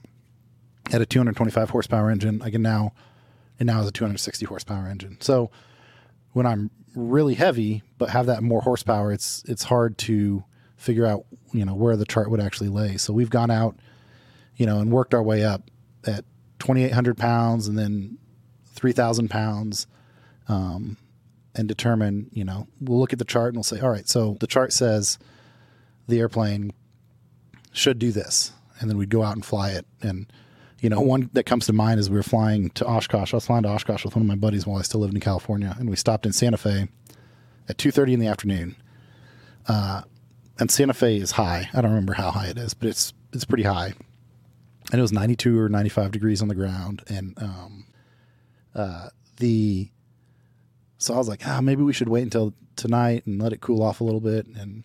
at a 225 horsepower engine. I can now, it now has a 260 horsepower engine. So, when I'm really heavy but have that more horsepower, it's it's hard to figure out you know where the chart would actually lay. So we've gone out, you know, and worked our way up at 2,800 pounds and then 3,000 pounds, um, and determine. You know, we'll look at the chart and we'll say, all right, so the chart says the airplane should do this, and then we'd go out and fly it. And you know, one that comes to mind is we were flying to Oshkosh. I was flying to Oshkosh with one of my buddies while I still lived in California, and we stopped in Santa Fe at 2:30 in the afternoon. Uh, and Santa Fe is high. I don't remember how high it is, but it's it's pretty high. And it was 92 or 95 degrees on the ground, and um, uh, the so I was like, ah, maybe we should wait until tonight and let it cool off a little bit. And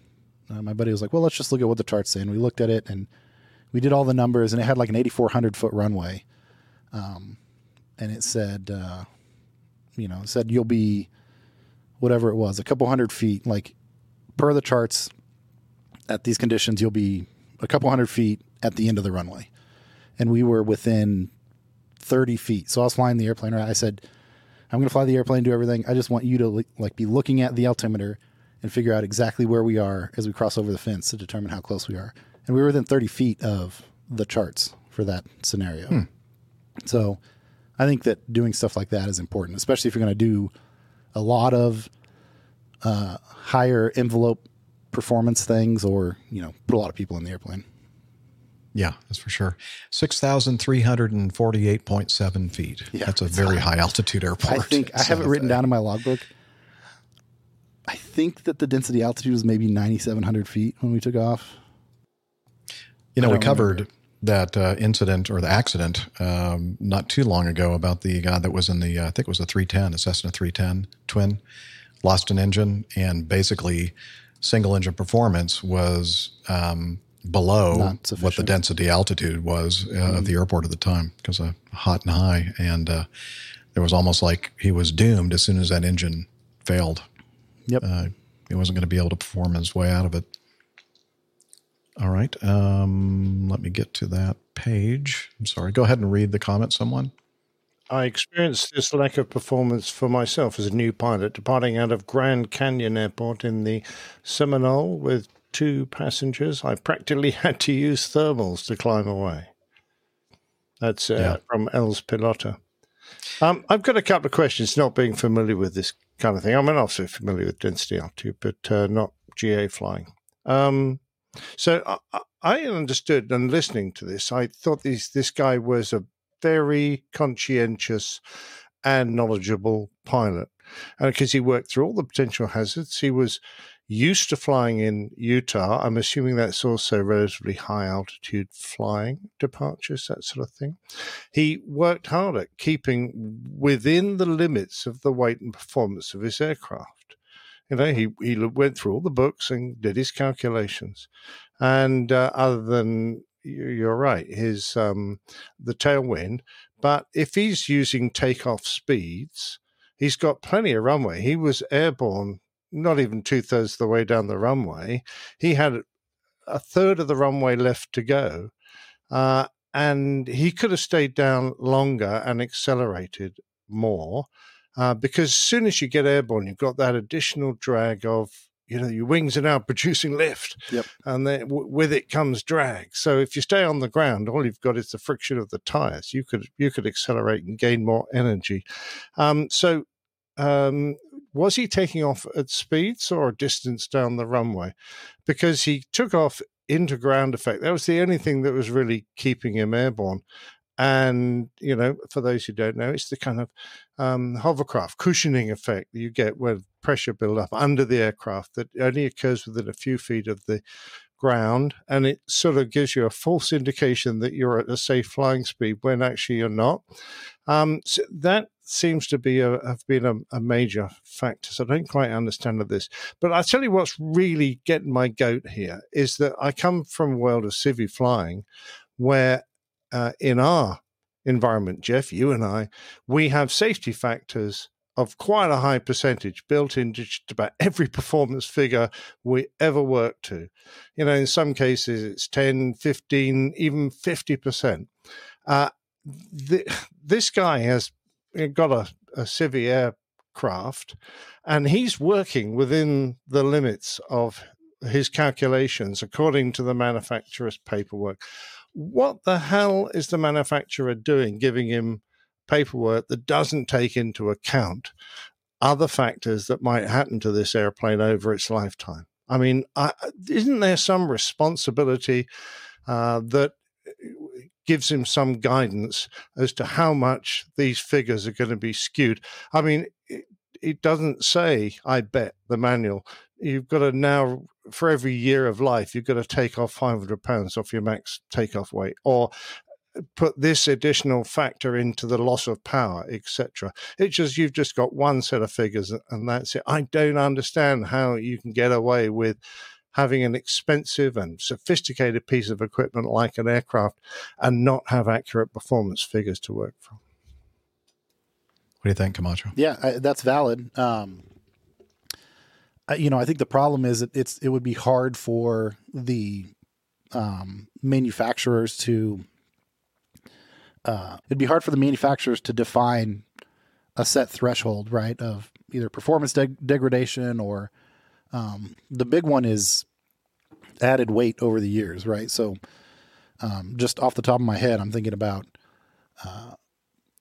uh, my buddy was like, well, let's just look at what the charts say. And we looked at it and we did all the numbers, and it had like an 8,400 foot runway, um, and it said, uh, you know, it said you'll be whatever it was, a couple hundred feet, like per the charts at these conditions, you'll be a couple hundred feet at the end of the runway. And we were within 30 feet. So I was flying the airplane. Right? I said, I'm going to fly the airplane, do everything. I just want you to like be looking at the altimeter and figure out exactly where we are as we cross over the fence to determine how close we are. And we were within 30 feet of the charts for that scenario. Hmm. So I think that doing stuff like that is important, especially if you're going to do a lot of uh, higher envelope performance things or, you know, put a lot of people in the airplane. Yeah, that's for sure. 6,348.7 feet. Yeah, that's a very high. high altitude airport. I think I have it written down in my logbook. I think that the density altitude was maybe 9,700 feet when we took off. You know, we covered that uh, incident or the accident um, not too long ago about the guy that was in the, uh, I think it was a 310, a Cessna 310 twin, lost an engine, and basically single engine performance was um, below what the density altitude was uh, Mhm. of the airport at the time because of hot and high. And uh, there was almost like he was doomed as soon as that engine failed. Yep. Uh, he wasn't going to be able to perform his way out of it. All right. Um, let me get to that page. I'm sorry. Go ahead and read the comment, someone. I experienced this lack of performance for myself as a new pilot, departing out of Grand Canyon Airport in the Seminole with two passengers. I practically had to use thermals to climb away. That's uh, Yeah. from Els Pilota. Um, I've got a couple of questions, not being familiar with this kind of thing. I'm mean, also familiar with density altitude, but uh, not GA flying. Um, so I, I- I understood, and listening to this, I thought this this guy was a very conscientious and knowledgeable pilot, and because he worked through all the potential hazards. He was used to flying in Utah. I'm assuming that's also relatively high altitude flying departures, that sort of thing. He worked hard at keeping within the limits of the weight and performance of his aircraft. You know, he, he went through all the books and did his calculations. And uh, other than you- you're right, his um, the tailwind. But if he's using takeoff speeds, he's got plenty of runway. He was airborne, not even two thirds of the way down the runway. He had a third of the runway left to go. Uh, and he could have stayed down longer and accelerated more uh, because as soon as you get airborne, you've got that additional drag of you know your wings are now producing lift, Yep. and then w- with it comes drag. So if you stay on the ground, all you've got is the friction of the tires. You could you could accelerate and gain more energy. Um, so um, was he taking off at speeds or a distance down the runway? Because he took off into ground effect. That was the only thing that was really keeping him airborne. And, you know, for those who don't know, it's the kind of um, hovercraft cushioning effect that you get when pressure build up under the aircraft that only occurs within a few feet of the ground. And it sort of gives you a false indication that you're at a safe flying speed when actually you're not. Um, so that seems to be a, have been a, a major factor. So I don't quite understand this. But I tell you what's really getting my goat here is that I come from a world of civvy flying where uh, in our environment, Jeff, you and I, we have safety factors of quite a high percentage built into just about every performance figure we ever work to. You know, in some cases it's 10, 15, even 50%. Uh, th- this guy has got a, a civvy aircraft and he's working within the limits of his calculations according to the manufacturer's paperwork. What the hell is the manufacturer doing giving him paperwork that doesn't take into account other factors that might happen to this airplane over its lifetime? I mean, I, isn't there some responsibility uh, that gives him some guidance as to how much these figures are going to be skewed? I mean, it, it doesn't say, I bet, the manual. You've got to now, for every year of life, you've got to take off 500 pounds off your max takeoff weight or put this additional factor into the loss of power, etc. It's just you've just got one set of figures and that's it. I don't understand how you can get away with having an expensive and sophisticated piece of equipment like an aircraft and not have accurate performance figures to work from. What do you think, Camacho? Yeah, I, that's valid. Um, I, you know, I think the problem is that it's it would be hard for the um, manufacturers to. Uh, it'd be hard for the manufacturers to define a set threshold, right? Of either performance deg- degradation or um, the big one is added weight over the years, right? So, um, just off the top of my head, I'm thinking about uh,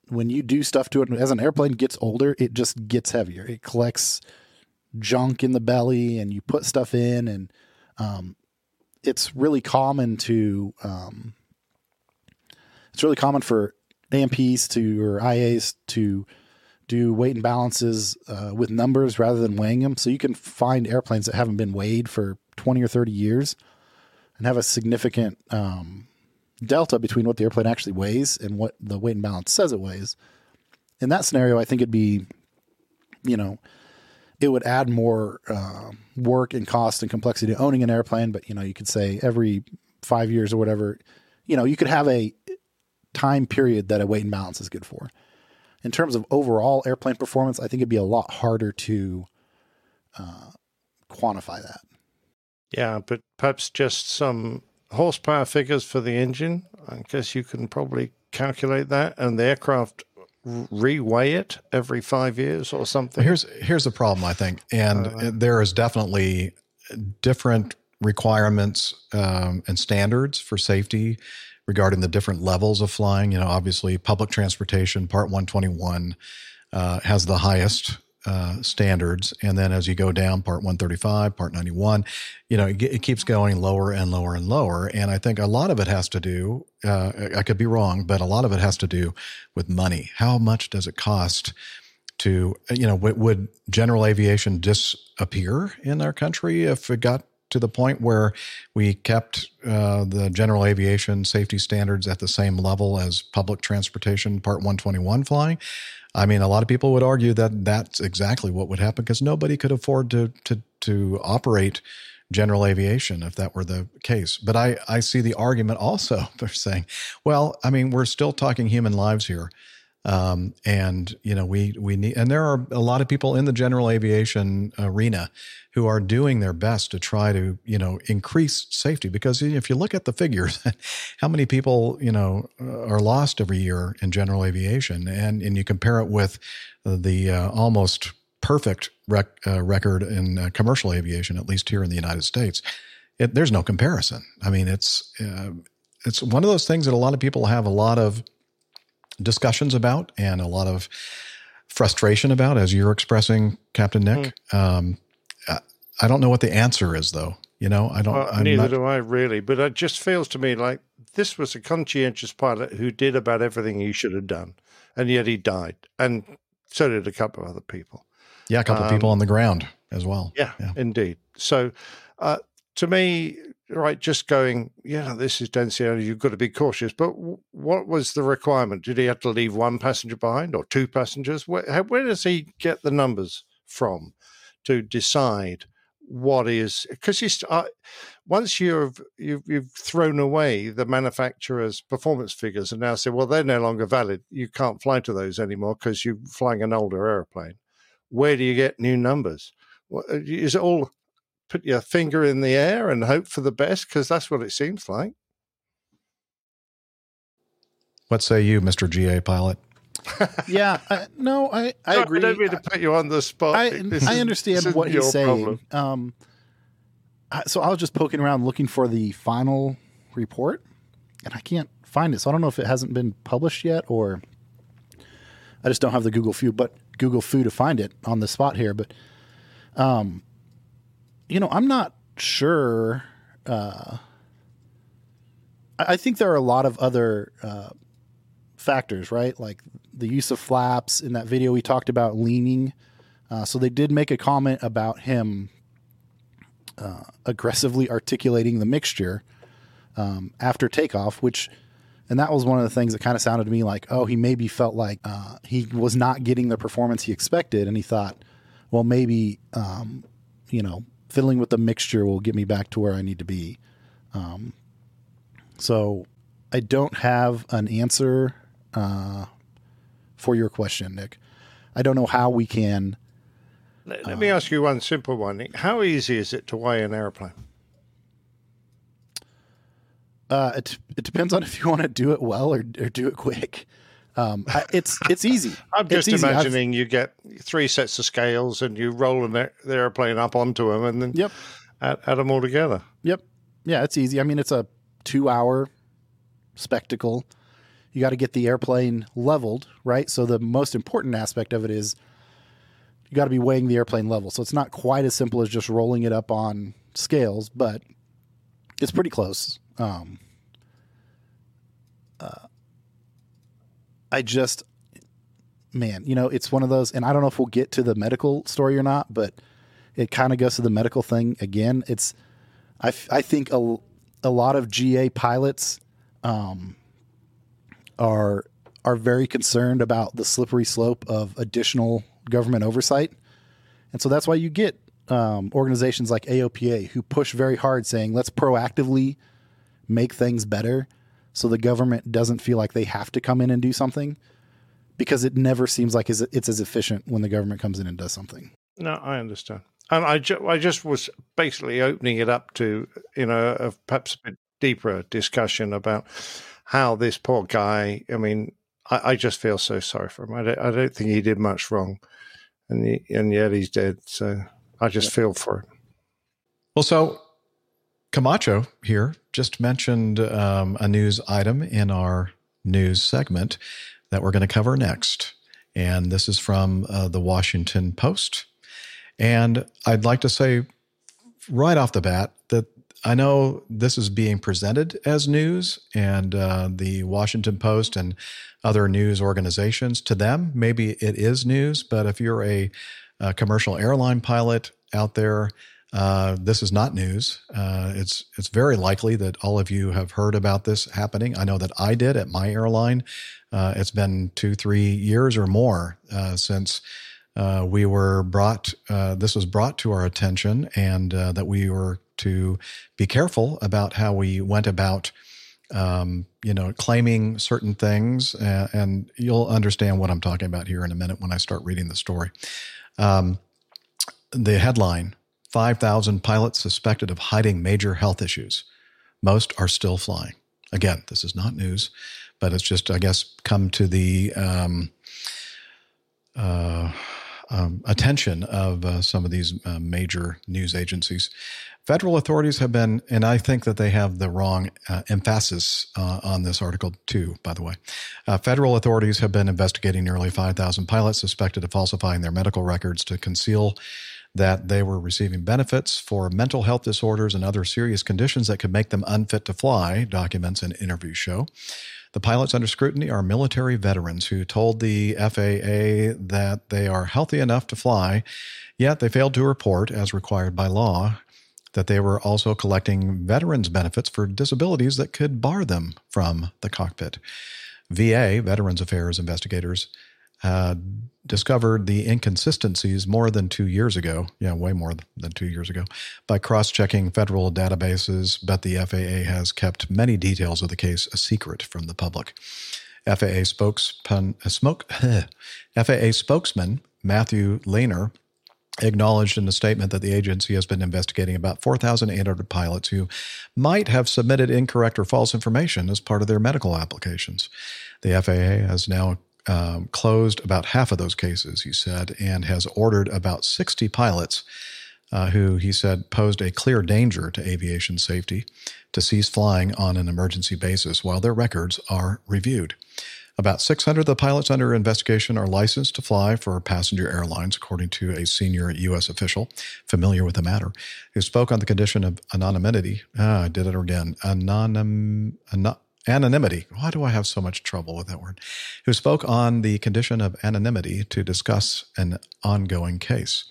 when you do stuff to it as an airplane gets older, it just gets heavier. It collects junk in the belly, and you put stuff in, and um, it's really common to um, it's really common for A&Ps to or IAs to do weight and balances uh, with numbers rather than weighing them. So you can find airplanes that haven't been weighed for 20 or 30 years and have a significant um, delta between what the airplane actually weighs and what the weight and balance says it weighs. In that scenario, I think it'd be, you know, it would add more uh, work and cost and complexity to owning an airplane. But you know, you could say every five years or whatever, you know, you could have a time period that a weight and balance is good for. In terms of overall airplane performance, I think it'd be a lot harder to uh, quantify that. Yeah, but perhaps just some horsepower figures for the engine. I guess you can probably calculate that, and the aircraft reweigh it every five years or something. Here's here's the problem, I think, and Uh, there is definitely different requirements um, and standards for safety regarding the different levels of flying. You know, obviously, public transportation, Part 121, uh, has the highest uh, standards. And then as you go down, Part 135, Part 91, you know, it, it, keeps going lower and lower and lower. And I think a lot of it has to do, uh, I could be wrong, but a lot of it has to do with money. How much does it cost? To, you know, would general aviation disappear in our country if it got to the point where we kept uh, the general aviation safety standards at the same level as public transportation Part 121 flying. I mean, a lot of people would argue that that's exactly what would happen because nobody could afford to to to operate general aviation if that were the case. But I I see the argument also. They're saying, well, I mean, we're still talking human lives here. Um, and you know we we need and there are a lot of people in the general aviation arena who are doing their best to try to you know increase safety. Because if you look at the figures how many people you know are lost every year in general aviation? And and you compare it with the uh, almost perfect rec- uh, record in uh, commercial aviation at least here in the United States it, there's no comparison. I mean it's uh, it's one of those things that a lot of people have a lot of discussions about and a lot of frustration about, as you're expressing, Captain Nick. Mm. Um, I don't know what the answer is, though. You know, I don't. Well, neither not, do I really. But it just feels to me like this was a conscientious pilot who did about everything he should have done, and yet he died, and so did a couple of other people. Yeah, a couple um, of people on the ground as well. Yeah, yeah. indeed. So, uh, to me, right, just going, yeah, this is density, you've got to be cautious. But w- what was the requirement? Did he have to leave one passenger behind or two passengers? Where, where does he get the numbers from to decide what is? Because uh, once you've, you've you've thrown away the manufacturer's performance figures and now say, well, they're no longer valid. You can't fly to those anymore because you're flying an older airplane. Where do you get new numbers? Is it all put your finger in the air and hope for the best because that's what it seems like. What say you, Mr. GA pilot? yeah, I, no, I, I no, agree. I don't mean to put you on the spot. I, I understand what he's saying. Um, so I was just poking around looking for the final report, and I can't find it. So I don't know if it hasn't been published yet, or I just don't have the Google Fu, but Google Fu to find it on the spot here. But um, you know, I'm not sure. Uh, I think there are a lot of other uh, factors, right? Like the use of flaps in that video we talked about leaning. Uh, so they did make a comment about him uh, aggressively articulating the mixture um, after takeoff, which, and that was one of the things that kind of sounded to me like, oh, he maybe felt like uh, he was not getting the performance he expected, and he thought, well, maybe, um, you know, fiddling with the mixture will get me back to where I need to be. Um, so I don't have an answer uh, for your question, Nick. I don't know how we can. Let, let uh, me ask you one simple one. Nick. How easy is it to weigh an airplane? Uh, it, it depends on if you want to do it well or, or do it quick. Um, I, it's it's easy. I'm just easy. imagining I've, you get three sets of scales and you roll an air, the airplane up onto them and then yep, add, add them all together. Yep, yeah, it's easy. I mean, it's a two-hour spectacle. You got to get the airplane leveled, right? So the most important aspect of it is you got to be weighing the airplane level. So it's not quite as simple as just rolling it up on scales, but it's pretty close. Um, uh, I just, man, you know, it's one of those, and I don't know if we'll get to the medical story or not, but it kind of goes to the medical thing again. It's, I, I think a, a lot of GA pilots um, are are very concerned about the slippery slope of additional government oversight, and so that's why you get um, organizations like AOPA who push very hard, saying let's proactively make things better so the government doesn't feel like they have to come in and do something because it never seems like it's as efficient when the government comes in and does something. No, I understand. And I, ju- I just was basically opening it up to, you know, a, perhaps a bit deeper discussion about how this poor guy, I mean, I, I just feel so sorry for him. I don't, I don't think he did much wrong. And, he, and yet he's dead. So I just feel for him. Well, so Camacho here just mentioned um, a news item in our news segment that we're going to cover next. And this is from uh, the Washington Post. And I'd like to say right off the bat that I know this is being presented as news, and uh, the Washington Post and other news organizations, to them, maybe it is news. But if you're a, a commercial airline pilot out there, uh, this is not news. Uh, it's it's very likely that all of you have heard about this happening. I know that I did at my airline. Uh, it's been two, three years or more uh, since uh, we were brought. Uh, this was brought to our attention, and that we were to be careful about how we went about. Um, you know, claiming certain things, and you'll understand what I'm talking about here in a minute when I start reading the story. Um, the headline 5,000 pilots suspected of hiding major health issues. Most are still flying. Again, this is not news, but it's just, I guess, come to the um, uh, um, attention of uh, some of these uh, major news agencies. Federal authorities have been, and I think that they have the wrong uh, emphasis uh, on this article too, by the way. Uh, federal authorities have been investigating nearly 5,000 pilots suspected of falsifying their medical records to conceal that they were receiving benefits for mental health disorders and other serious conditions that could make them unfit to fly, documents and interviews show. The pilots under scrutiny are military veterans who told the FAA that they are healthy enough to fly, yet they failed to report, as required by law, that they were also collecting veterans benefits for disabilities that could bar them from the cockpit. VA, Veterans Affairs investigators, uh, discovered the inconsistencies more than two years ago. Yeah, way more than two years ago by cross checking federal databases, but the FAA has kept many details of the case a secret from the public. FAA, spokesman, uh, FAA spokesman Matthew Lanier acknowledged in a statement that the agency has been investigating about 4,800 pilots who might have submitted incorrect or false information as part of their medical applications. The FAA has now um, closed about half of those cases, he said, and has ordered about 60 pilots uh, who he said posed a clear danger to aviation safety to cease flying on an emergency basis while their records are reviewed. About 600 of the pilots under investigation are licensed to fly for passenger airlines, according to a senior U.S. official familiar with the matter, who spoke on the condition of anonymity. Ah, I did it again. Anonym, anon, anonymity. Why do I have so much trouble with that word? Who spoke on the condition of anonymity to discuss an ongoing case.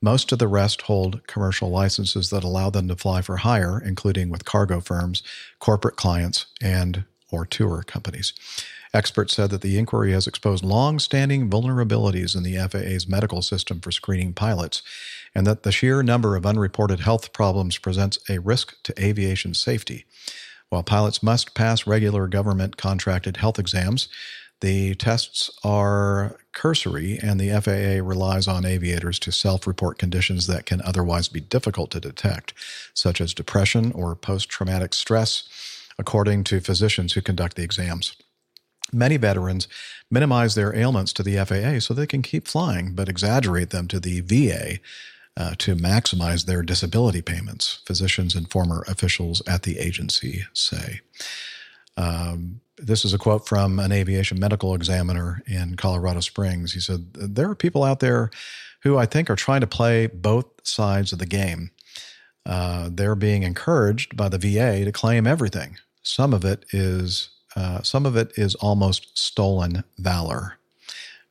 Most of the rest hold commercial licenses that allow them to fly for hire, including with cargo firms, corporate clients, and or tour companies. Experts said that the inquiry has exposed long-standing vulnerabilities in the FAA's medical system for screening pilots, and that the sheer number of unreported health problems presents a risk to aviation safety. While pilots must pass regular government contracted health exams, the tests are cursory, and the FAA relies on aviators to self report conditions that can otherwise be difficult to detect, such as depression or post traumatic stress, according to physicians who conduct the exams. Many veterans minimize their ailments to the FAA so they can keep flying, but exaggerate them to the VA uh, to maximize their disability payments, physicians and former officials at the agency say. Um, this is a quote from an aviation medical examiner in Colorado Springs. He said, There are people out there who I think are trying to play both sides of the game. Uh, they're being encouraged by the VA to claim everything. Some of it is uh, some of it is almost stolen valor.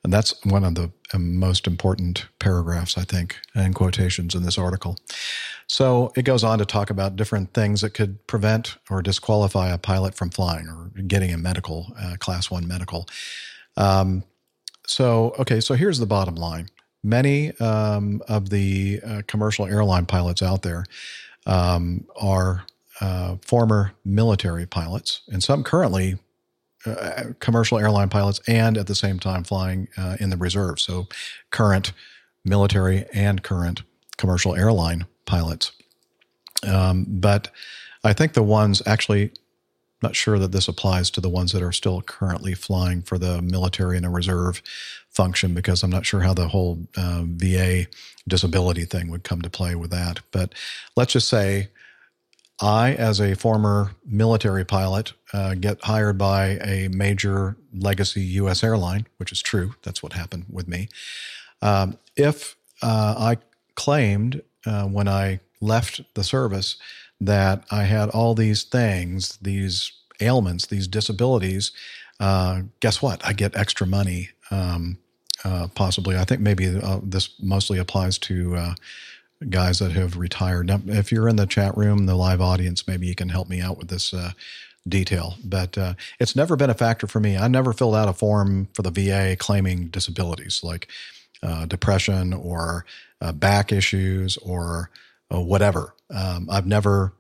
And that's one of the most important paragraphs, I think, and quotations in this article. So it goes on to talk about different things that could prevent or disqualify a pilot from flying or getting a medical, uh, class one medical. Um, so, okay, so here's the bottom line. Many um, of the uh, commercial airline pilots out there um, are uh, former military pilots, and some currently uh, commercial airline pilots and at the same time flying uh, in the reserve. So, current military and current commercial airline pilots. Um, but I think the ones actually, not sure that this applies to the ones that are still currently flying for the military and a reserve function because I'm not sure how the whole uh, VA disability thing would come to play with that. But let's just say I, as a former military pilot, uh, get hired by a major legacy U.S. airline, which is true. That's what happened with me. Um, if uh, I claimed uh, when I left the service that I had all these things, these ailments, these disabilities, uh, guess what? I get extra money. Um, uh, possibly, I think maybe uh, this mostly applies to guys that have retired. Now, if you're in the chat room, the live audience, maybe you can help me out with this uh, detail. But uh, it's never been a factor for me. I never filled out a form for the VA claiming disabilities like uh, depression or uh, back issues or uh, whatever. Um, I've never.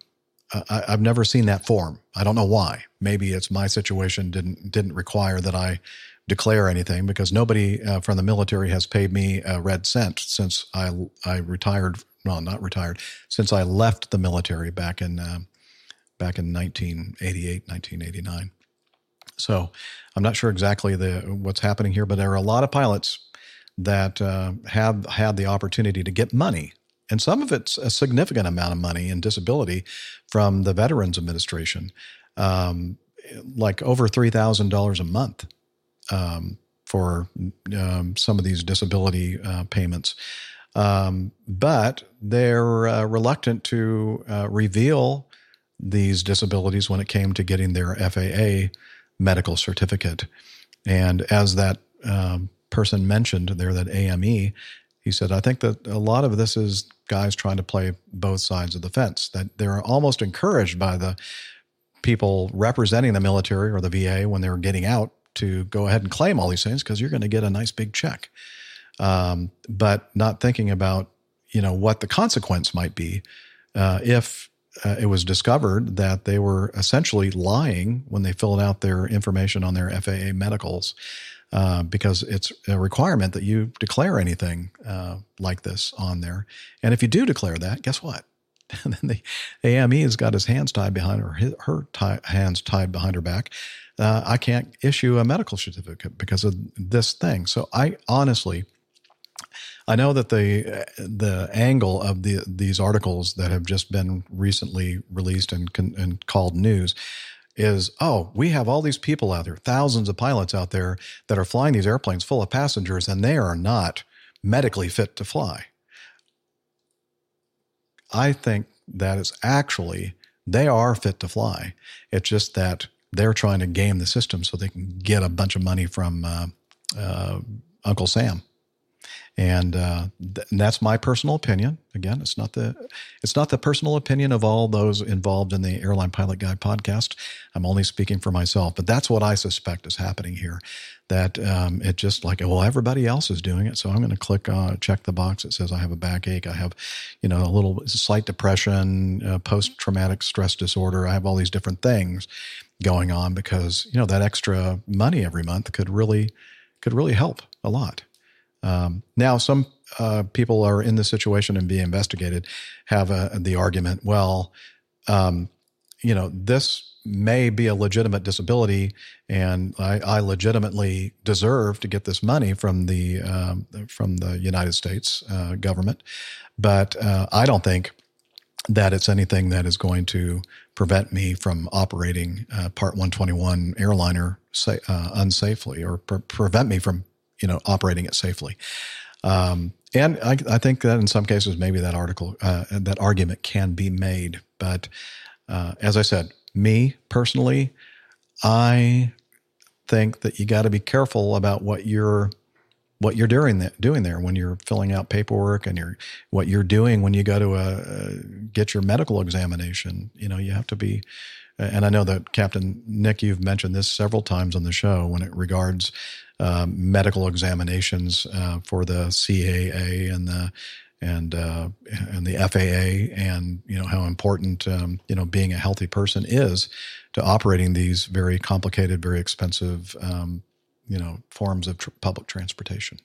I, I've never seen that form. I don't know why. Maybe it's my situation didn't didn't require that I declare anything because nobody uh, from the military has paid me a red cent since I I retired. Well, not retired since I left the military back in uh, back in 1988, 1989. So I'm not sure exactly the what's happening here, but there are a lot of pilots that uh, have had the opportunity to get money, and some of it's a significant amount of money in disability from the Veterans Administration, um, like over three thousand dollars a month um, for um, some of these disability uh, payments. Um, but they're uh, reluctant to uh, reveal these disabilities when it came to getting their FAA medical certificate. And as that um, person mentioned there, that AME, he said, I think that a lot of this is guys trying to play both sides of the fence, that they're almost encouraged by the people representing the military or the VA when they're getting out to go ahead and claim all these things because you're going to get a nice big check. Um, but not thinking about, you know, what the consequence might be uh, if uh, it was discovered that they were essentially lying when they filled out their information on their FAA medicals, uh, because it's a requirement that you declare anything uh, like this on there. And if you do declare that, guess what? then the AME has got his hands tied behind her, her tie, hands tied behind her back. Uh, I can't issue a medical certificate because of this thing. So I honestly, I know that the the angle of the these articles that have just been recently released and and called news is oh we have all these people out there thousands of pilots out there that are flying these airplanes full of passengers and they are not medically fit to fly. I think that is actually they are fit to fly. It's just that they're trying to game the system so they can get a bunch of money from uh, uh, uncle sam and, uh, th- and that's my personal opinion. Again, it's not the it's not the personal opinion of all those involved in the Airline Pilot Guy podcast. I'm only speaking for myself, but that's what I suspect is happening here. That um, it just like well, everybody else is doing it, so I'm going to click uh, check the box that says I have a backache, I have you know a little slight depression, uh, post traumatic stress disorder. I have all these different things going on because you know that extra money every month could really could really help a lot. Um, now, some uh, people are in this situation and being investigated have a, the argument, well, um, you know, this may be a legitimate disability, and I, I legitimately deserve to get this money from the um, from the United States uh, government, but uh, I don't think that it's anything that is going to prevent me from operating uh, Part 121 airliner uh, unsafely or pre- prevent me from you know operating it safely. Um, and I, I, think that in some cases maybe that article uh, that argument can be made, but uh, as I said, me personally, I think that you got to be careful about what you're what you're doing that, doing there when you're filling out paperwork and you're what you're doing when you go to a, uh, get your medical examination. You know, you have to be. And I know that Captain Nick, you've mentioned this several times on the show when it regards um, medical examinations uh, for the CAA and the and uh, and the FAA, and you know how important um, you know being a healthy person is to operating these very complicated, very expensive um, you know forms of tr- public transportation.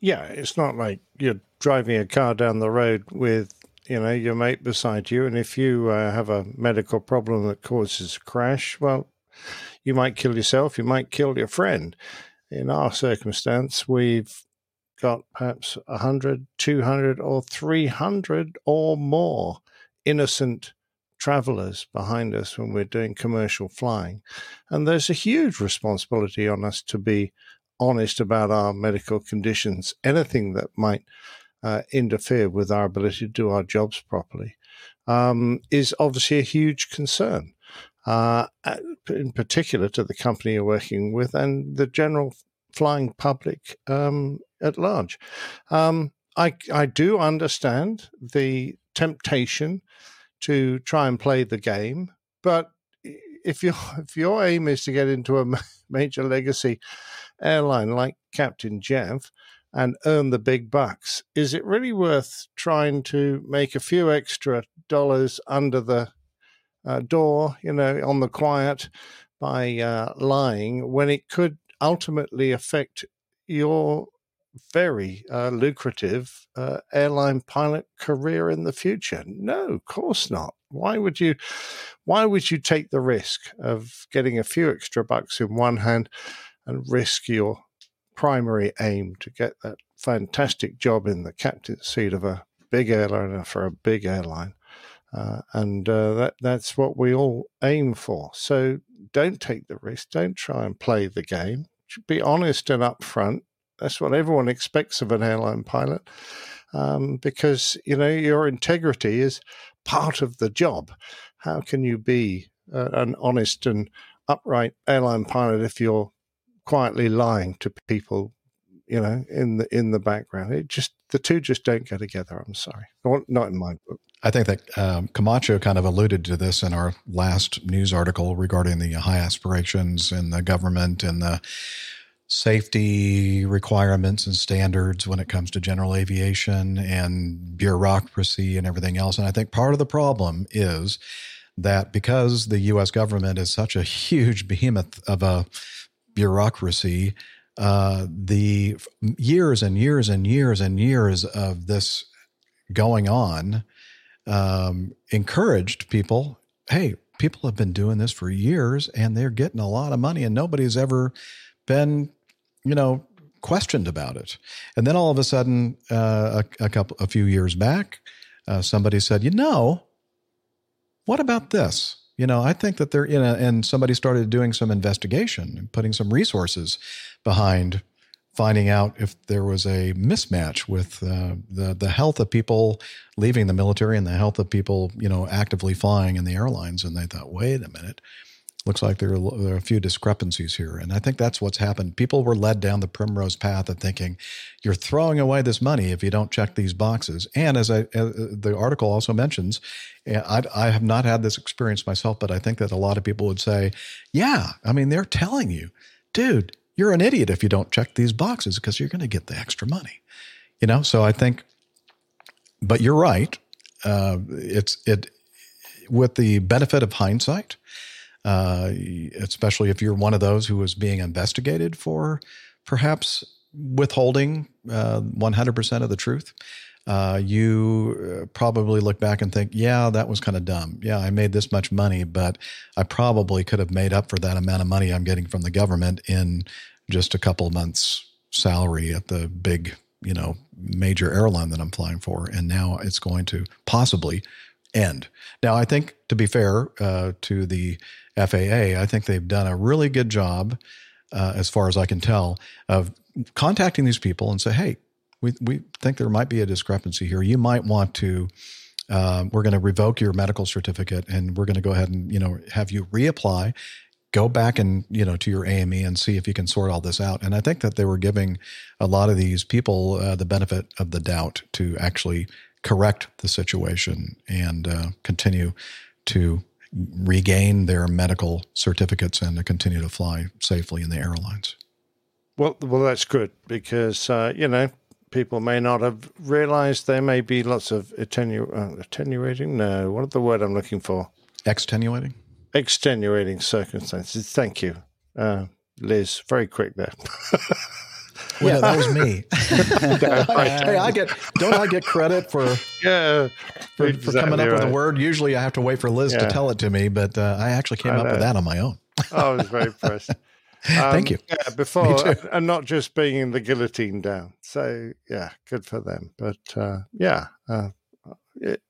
Yeah, it's not like you're driving a car down the road with you know your mate beside you, and if you uh, have a medical problem that causes a crash, well, you might kill yourself, you might kill your friend in our circumstance, we've got perhaps 100, 200, or 300 or more innocent travelers behind us when we're doing commercial flying. And there's a huge responsibility on us to be honest about our medical conditions, anything that might uh, interfere with our ability to do our jobs properly. Um, is obviously a huge concern, uh, in particular to the company you're working with and the general flying public um, at large. Um, I I do understand the temptation to try and play the game, but if your if your aim is to get into a major legacy airline like Captain Jeff and earn the big bucks, is it really worth trying to make a few extra dollars under the uh, door, you know, on the quiet by uh, lying when it could ultimately affect your very uh, lucrative uh, airline pilot career in the future? No, of course not. Why would you? Why would you take the risk of getting a few extra bucks in one hand and risk your primary aim to get that fantastic job in the captain's seat of a big airliner for a big airline? Uh, and uh, that that's what we all aim for. So don't take the risk. Don't try and play the game. Be honest and upfront. That's what everyone expects of an airline pilot, um, because you know your integrity is part of the job. How can you be uh, an honest and upright airline pilot if you're quietly lying to people? You know, in the in the background, it just the two just don't go together. I'm sorry, not in my book. I think that um, Camacho kind of alluded to this in our last news article regarding the high aspirations in the government and the safety requirements and standards when it comes to general aviation and bureaucracy and everything else. And I think part of the problem is that because the US government is such a huge behemoth of a bureaucracy, uh, the years and years and years and years of this going on um, encouraged people hey, people have been doing this for years and they're getting a lot of money and nobody's ever been, you know, questioned about it. And then all of a sudden, uh, a, a, couple, a few years back, uh, somebody said, you know, what about this? You know, I think that they're in a, and somebody started doing some investigation and putting some resources behind finding out if there was a mismatch with uh, the the health of people leaving the military and the health of people you know actively flying in the airlines and they thought wait a minute looks like there are, there are, a few discrepancies here and i think that's what's happened people were led down the primrose path of thinking you're throwing away this money if you don't check these boxes and as i as the article also mentions eh, I, I have not had this experience myself but i think that a lot of people would say yeah i mean they're telling you dude you're an idiot if you don't check these boxes because you're going to get the extra money. You know, so I think, but you're right. Uh, it's it with the benefit of hindsight, uh, especially if you're one of those who was being investigated for perhaps withholding uh, 100% of the truth. Uh, you uh, probably look back and think, yeah, that was kind of dumb. Yeah, I made this much money, but I probably could have made up for that amount of money I'm getting from the government in just a couple months' salary at the big, you know, major airline that I'm flying for. And now it's going to possibly end. Now, I think, to be fair uh, to the FAA, I think they've done a really good job, uh, as far as I can tell, of contacting these people and say, hey, we, we think there might be a discrepancy here. You might want to, uh, we're going to revoke your medical certificate and we're going to go ahead and, you know, have you reapply go back and you know to your AME and see if you can sort all this out. And I think that they were giving a lot of these people uh, the benefit of the doubt to actually correct the situation and uh, continue to regain their medical certificates and to continue to fly safely in the airlines. Well, well, that's good because uh, you know people may not have realized there may be lots of attenu- uh, attenuating. No, what the word I'm looking for? Extenuating extenuating circumstances. Thank you, uh, Liz. Very quick there. yeah, that was me. hey, I get don't I get credit for yeah for, exactly for coming up right. with a word? Usually, I have to wait for Liz yeah. to tell it to me, but uh, I actually came I up with that on my own. I was very impressed. Um, Thank you. Yeah, before and not just bringing the guillotine down. So yeah, good for them. But uh, yeah, uh, it,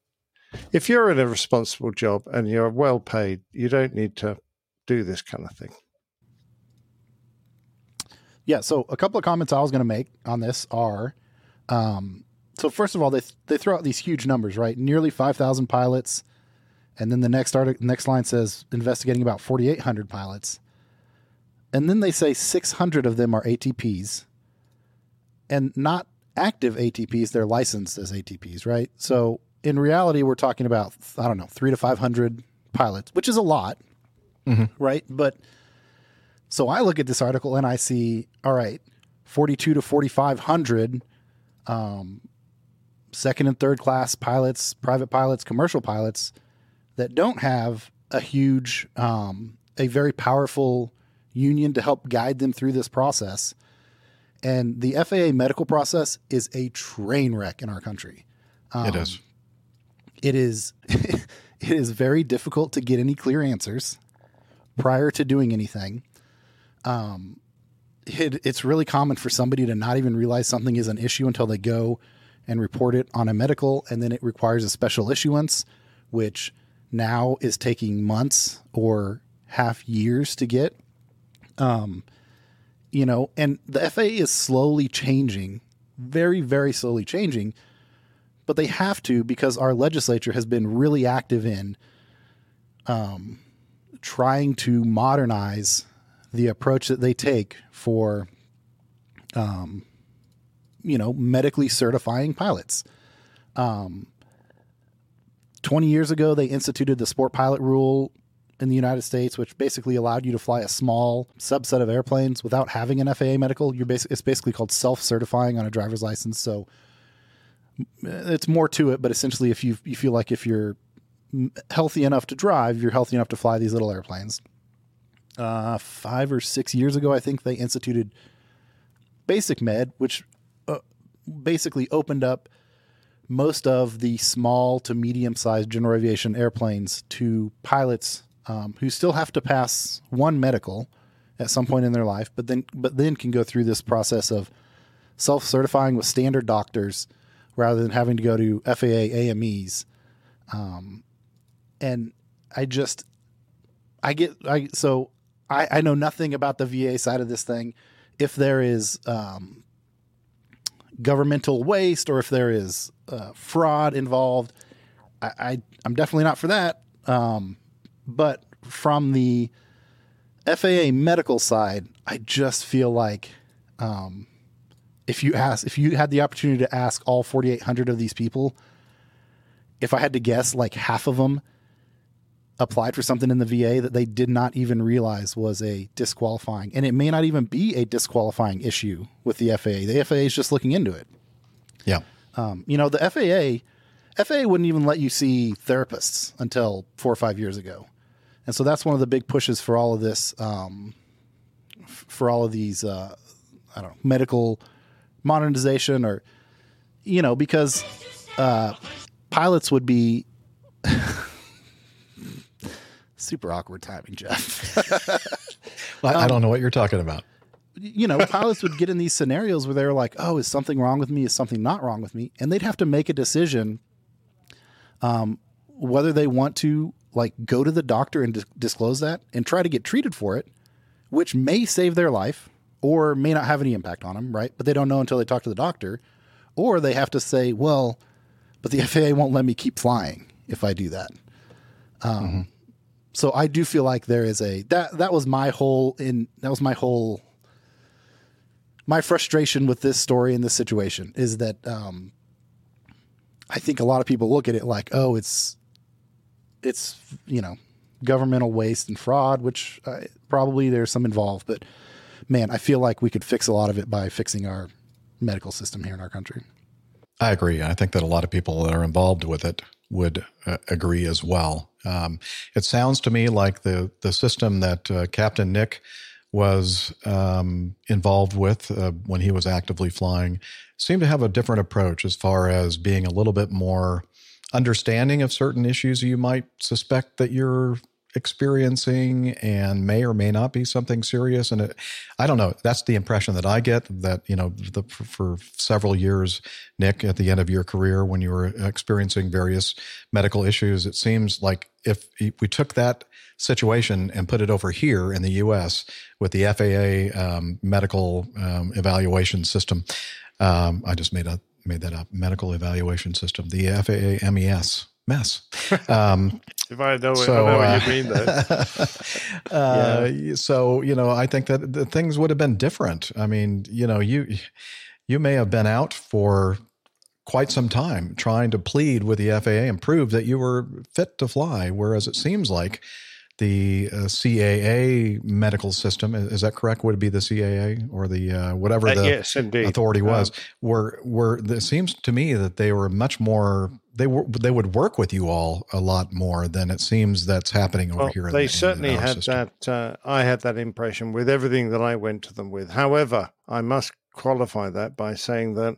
if you're in a responsible job and you're well paid, you don't need to do this kind of thing. Yeah. So a couple of comments I was going to make on this are, um, so first of all, they they throw out these huge numbers, right? Nearly five thousand pilots, and then the next article, next line says investigating about forty eight hundred pilots, and then they say six hundred of them are ATPs, and not active ATPs; they're licensed as ATPs, right? So in reality, we're talking about I don't know three to five hundred pilots, which is a lot, right? But so I look at this article and I see, all right, 42 to 4,500 um, second and third class pilots, private pilots, commercial pilots that don't have a huge, um, a very powerful union to help guide them through this process. And the FAA medical process is a train wreck in our country. it is. It is it is very difficult to get any clear answers prior to doing anything. Um, it, it's really common for somebody to not even realize something is an issue until they go and report it on a medical, and then it requires a special issuance, which now is taking months or half years to get. Um, you know, and the FAA is slowly changing, very, very slowly changing, but they have to because our legislature has been really active in um, trying to modernize the approach that they take for, um, you know, medically certifying pilots. Um, 20 years ago, they instituted the sport pilot rule in the United States, which basically allowed you to fly a small subset of airplanes without having an FAA medical. You're basi- it's basically called self-certifying on a driver's license. So it's more to it, but essentially, if you you feel like if you're healthy enough to drive, you're healthy enough to fly these little airplanes. Uh, five or six years ago, I think they instituted Basic Med, which uh, basically opened up most of the small to medium sized general aviation airplanes to pilots um, who still have to pass one medical at some point in their life, but then but then can go through this process of self certifying with standard doctors rather than having to go to FAA AMEs. Um, and I just I get I so I, I know nothing about the VA side of this thing. If there is um, governmental waste or if there is uh, fraud involved, I, I I'm definitely not for that. Um, but from the FAA medical side, I just feel like um, if you ask, if you had the opportunity to ask all 4,800 of these people, if I had to guess, like half of them applied for something in the VA that they did not even realize was a disqualifying, and it may not even be a disqualifying issue with the FAA. The FAA is just looking into it. Yeah. Um, you know, the FAA, FAA wouldn't even let you see therapists until four or five years ago, and so that's one of the big pushes for all of this, um, f- for all of these, uh, I don't know, medical modernization, or you know, because uh, pilots would be super awkward timing, Jeff. I, I don't know what you're talking about. you know, pilots would get in these scenarios where they're like, "Oh, is something wrong with me? Is something not wrong with me?" And they'd have to make a decision, um, whether they want to like go to the doctor and dis- disclose that and try to get treated for it, which may save their life or may not have any impact on them, right? But they don't know until they talk to the doctor, or they have to say, "Well, but the FAA won't let me keep flying if I do that." Um, So I do feel like there is a that that was my whole in that was my whole my frustration with this story and this situation is that um, I think a lot of people look at it like, oh, it's it's you know governmental waste and fraud, which uh, probably there's some involved, but man, I feel like we could fix a lot of it by fixing our medical system here in our country. I agree. I think that a lot of people that are involved with it would uh, agree as well. Um, it sounds to me like the the system that uh, Captain Nick was um, involved with uh, when he was actively flying seemed to have a different approach as far as being a little bit more understanding of certain issues you might suspect that you're experiencing and may or may not be something serious and it, i don't know that's the impression that i get that you know the, for, for several years nick at the end of your career when you were experiencing various medical issues it seems like if we took that situation and put it over here in the us with the faa um, medical um, evaluation system um, i just made a made that up medical evaluation system the faa mes mess um, If I know, so, I know uh, what you mean, though. uh, So you know, I think that the things would have been different. I mean, you know, you you may have been out for quite some time trying to plead with the FAA and prove that you were fit to fly, whereas it seems like the uh, CAA medical system is, is that correct? Would it be the CAA or the uh, whatever Uh, the yes, authority was? Um, were were it seems to me that they were much more they were they would work with you all a lot more than it seems that's happening over Well, here. they the- in certainly had system. that. Uh, I had that impression with everything that I went to them with. However, I must qualify that by saying that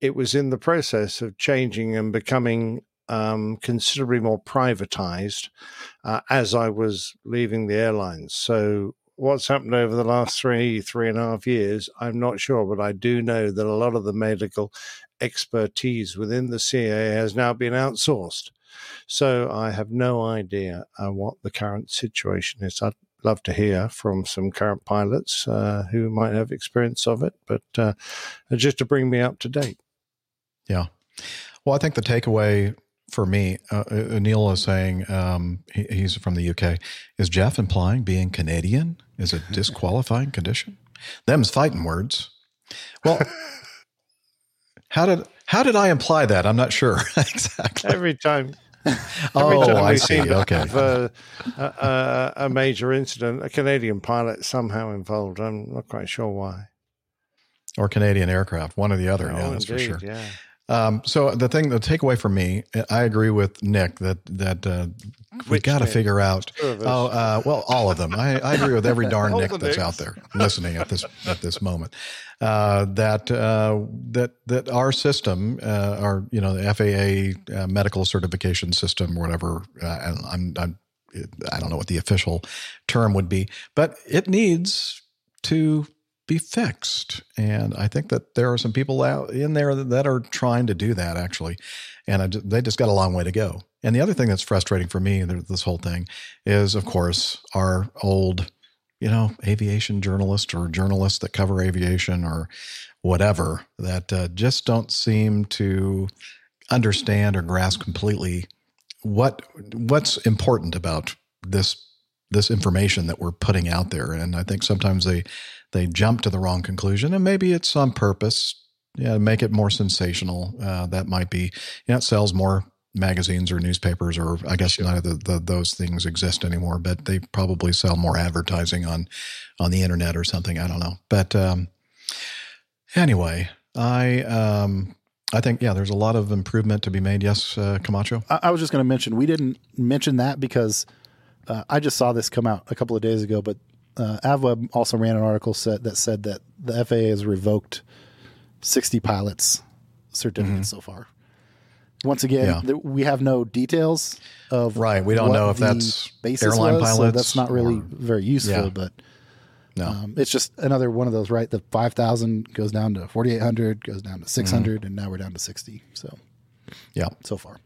it was in the process of changing and becoming um, considerably more privatized uh, as I was leaving the airlines. So, what's happened over the last three, three and a half years, I'm not sure, but I do know that a lot of the medical expertise within the CAA has now been outsourced. So I have no idea uh, what the current situation is. I'd love to hear from some current pilots uh, who might have experience of it, but uh, just to bring me up to date. Yeah. Well, I think the takeaway for me, uh, uh, Neil is saying um, he, he's from the UK. Is Jeff implying being Canadian is a disqualifying condition? Them's fighting words. Well, how did how did I imply that? I'm not sure exactly. Every time. Oh, every Oh, time I see. Okay. a, a, a, a major incident, a Canadian pilot somehow involved. I'm not quite sure why. or Canadian aircraft, one or the other. Oh, yeah, Oh, that's indeed, for sure. yeah. Um, so the thing, the takeaway for me, I agree with Nick that that uh, we got to figure out. Oh, uh, well, all of them. I, I agree with every darn Nick that's Nicks. out there listening at this at this moment. Uh, that uh, that that our system, uh, our you know the FAA uh, medical certification system, or whatever. Uh, and I'm, I'm I don't know what the official term would be, but it needs to be fixed. And I think that there are some people out in there that, are trying to do that actually. And I, they just got a long way to go. And the other thing that's frustrating for me, this whole thing, is of course our old, you know, aviation journalists or journalists that cover aviation or whatever that uh, just don't seem to understand or grasp completely what what's important about this this information that we're putting out there and i think sometimes they they jump to the wrong conclusion and maybe it's on purpose. Yeah make it more sensational uh, that might be. Yeah it sells more magazines or newspapers or i guess none of the, the, those things exist anymore but they probably sell more advertising on on the internet or something. I don't know. But um anyway i um i think yeah there's a lot of improvement to be made. Yes uh, camacho? I, I was just going to mention we didn't mention that because uh, I just saw this come out a couple of days ago, but uh, AvWeb also ran an article said, that said that the FAA has revoked 60 pilots' certificates so far. Once again, Yeah. th- we have no details of Right, we don't know if that's airline was, so pilots that's not really or- very useful. Yeah. But No. um, it's just another one of those. Right, the 5,000 goes down to 4,800, goes down to 600, and now we're down to 60. So Mm-hmm. yeah so far.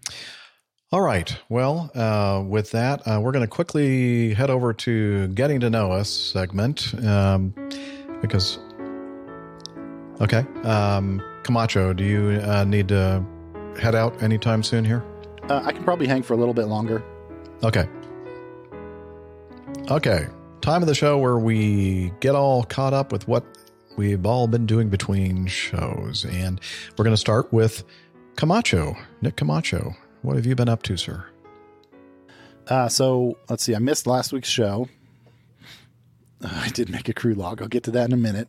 All right. Well, uh, with that, uh, we're going to quickly head over to getting to know us segment um, because. Okay, um, Camacho, do you uh, need to head out anytime soon here? Uh, I can probably hang for a little bit longer. Okay. Okay. Time of the show where we get all caught up with what we've all been doing between shows. And we're going to start with Camacho, Nick Camacho. What have you been up to, sir? Uh, so let's see. I missed last week's show. I did make a crew log. I'll get to that in a minute.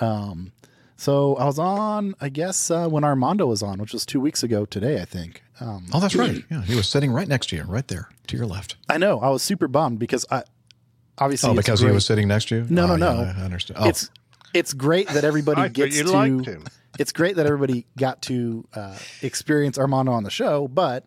Um, so I was on, I guess, uh, when Armando was on, which was two weeks ago today, I think. Um, Oh, that's right. Yeah, he was sitting right next to you, right there, to your left. I know. I was super bummed because I obviously oh, because he was sitting next to you? No, Oh, no, yeah, no. I understand. Oh, It's it's great that everybody I gets to. liked him. It's great that everybody got to uh, experience Armando on the show, but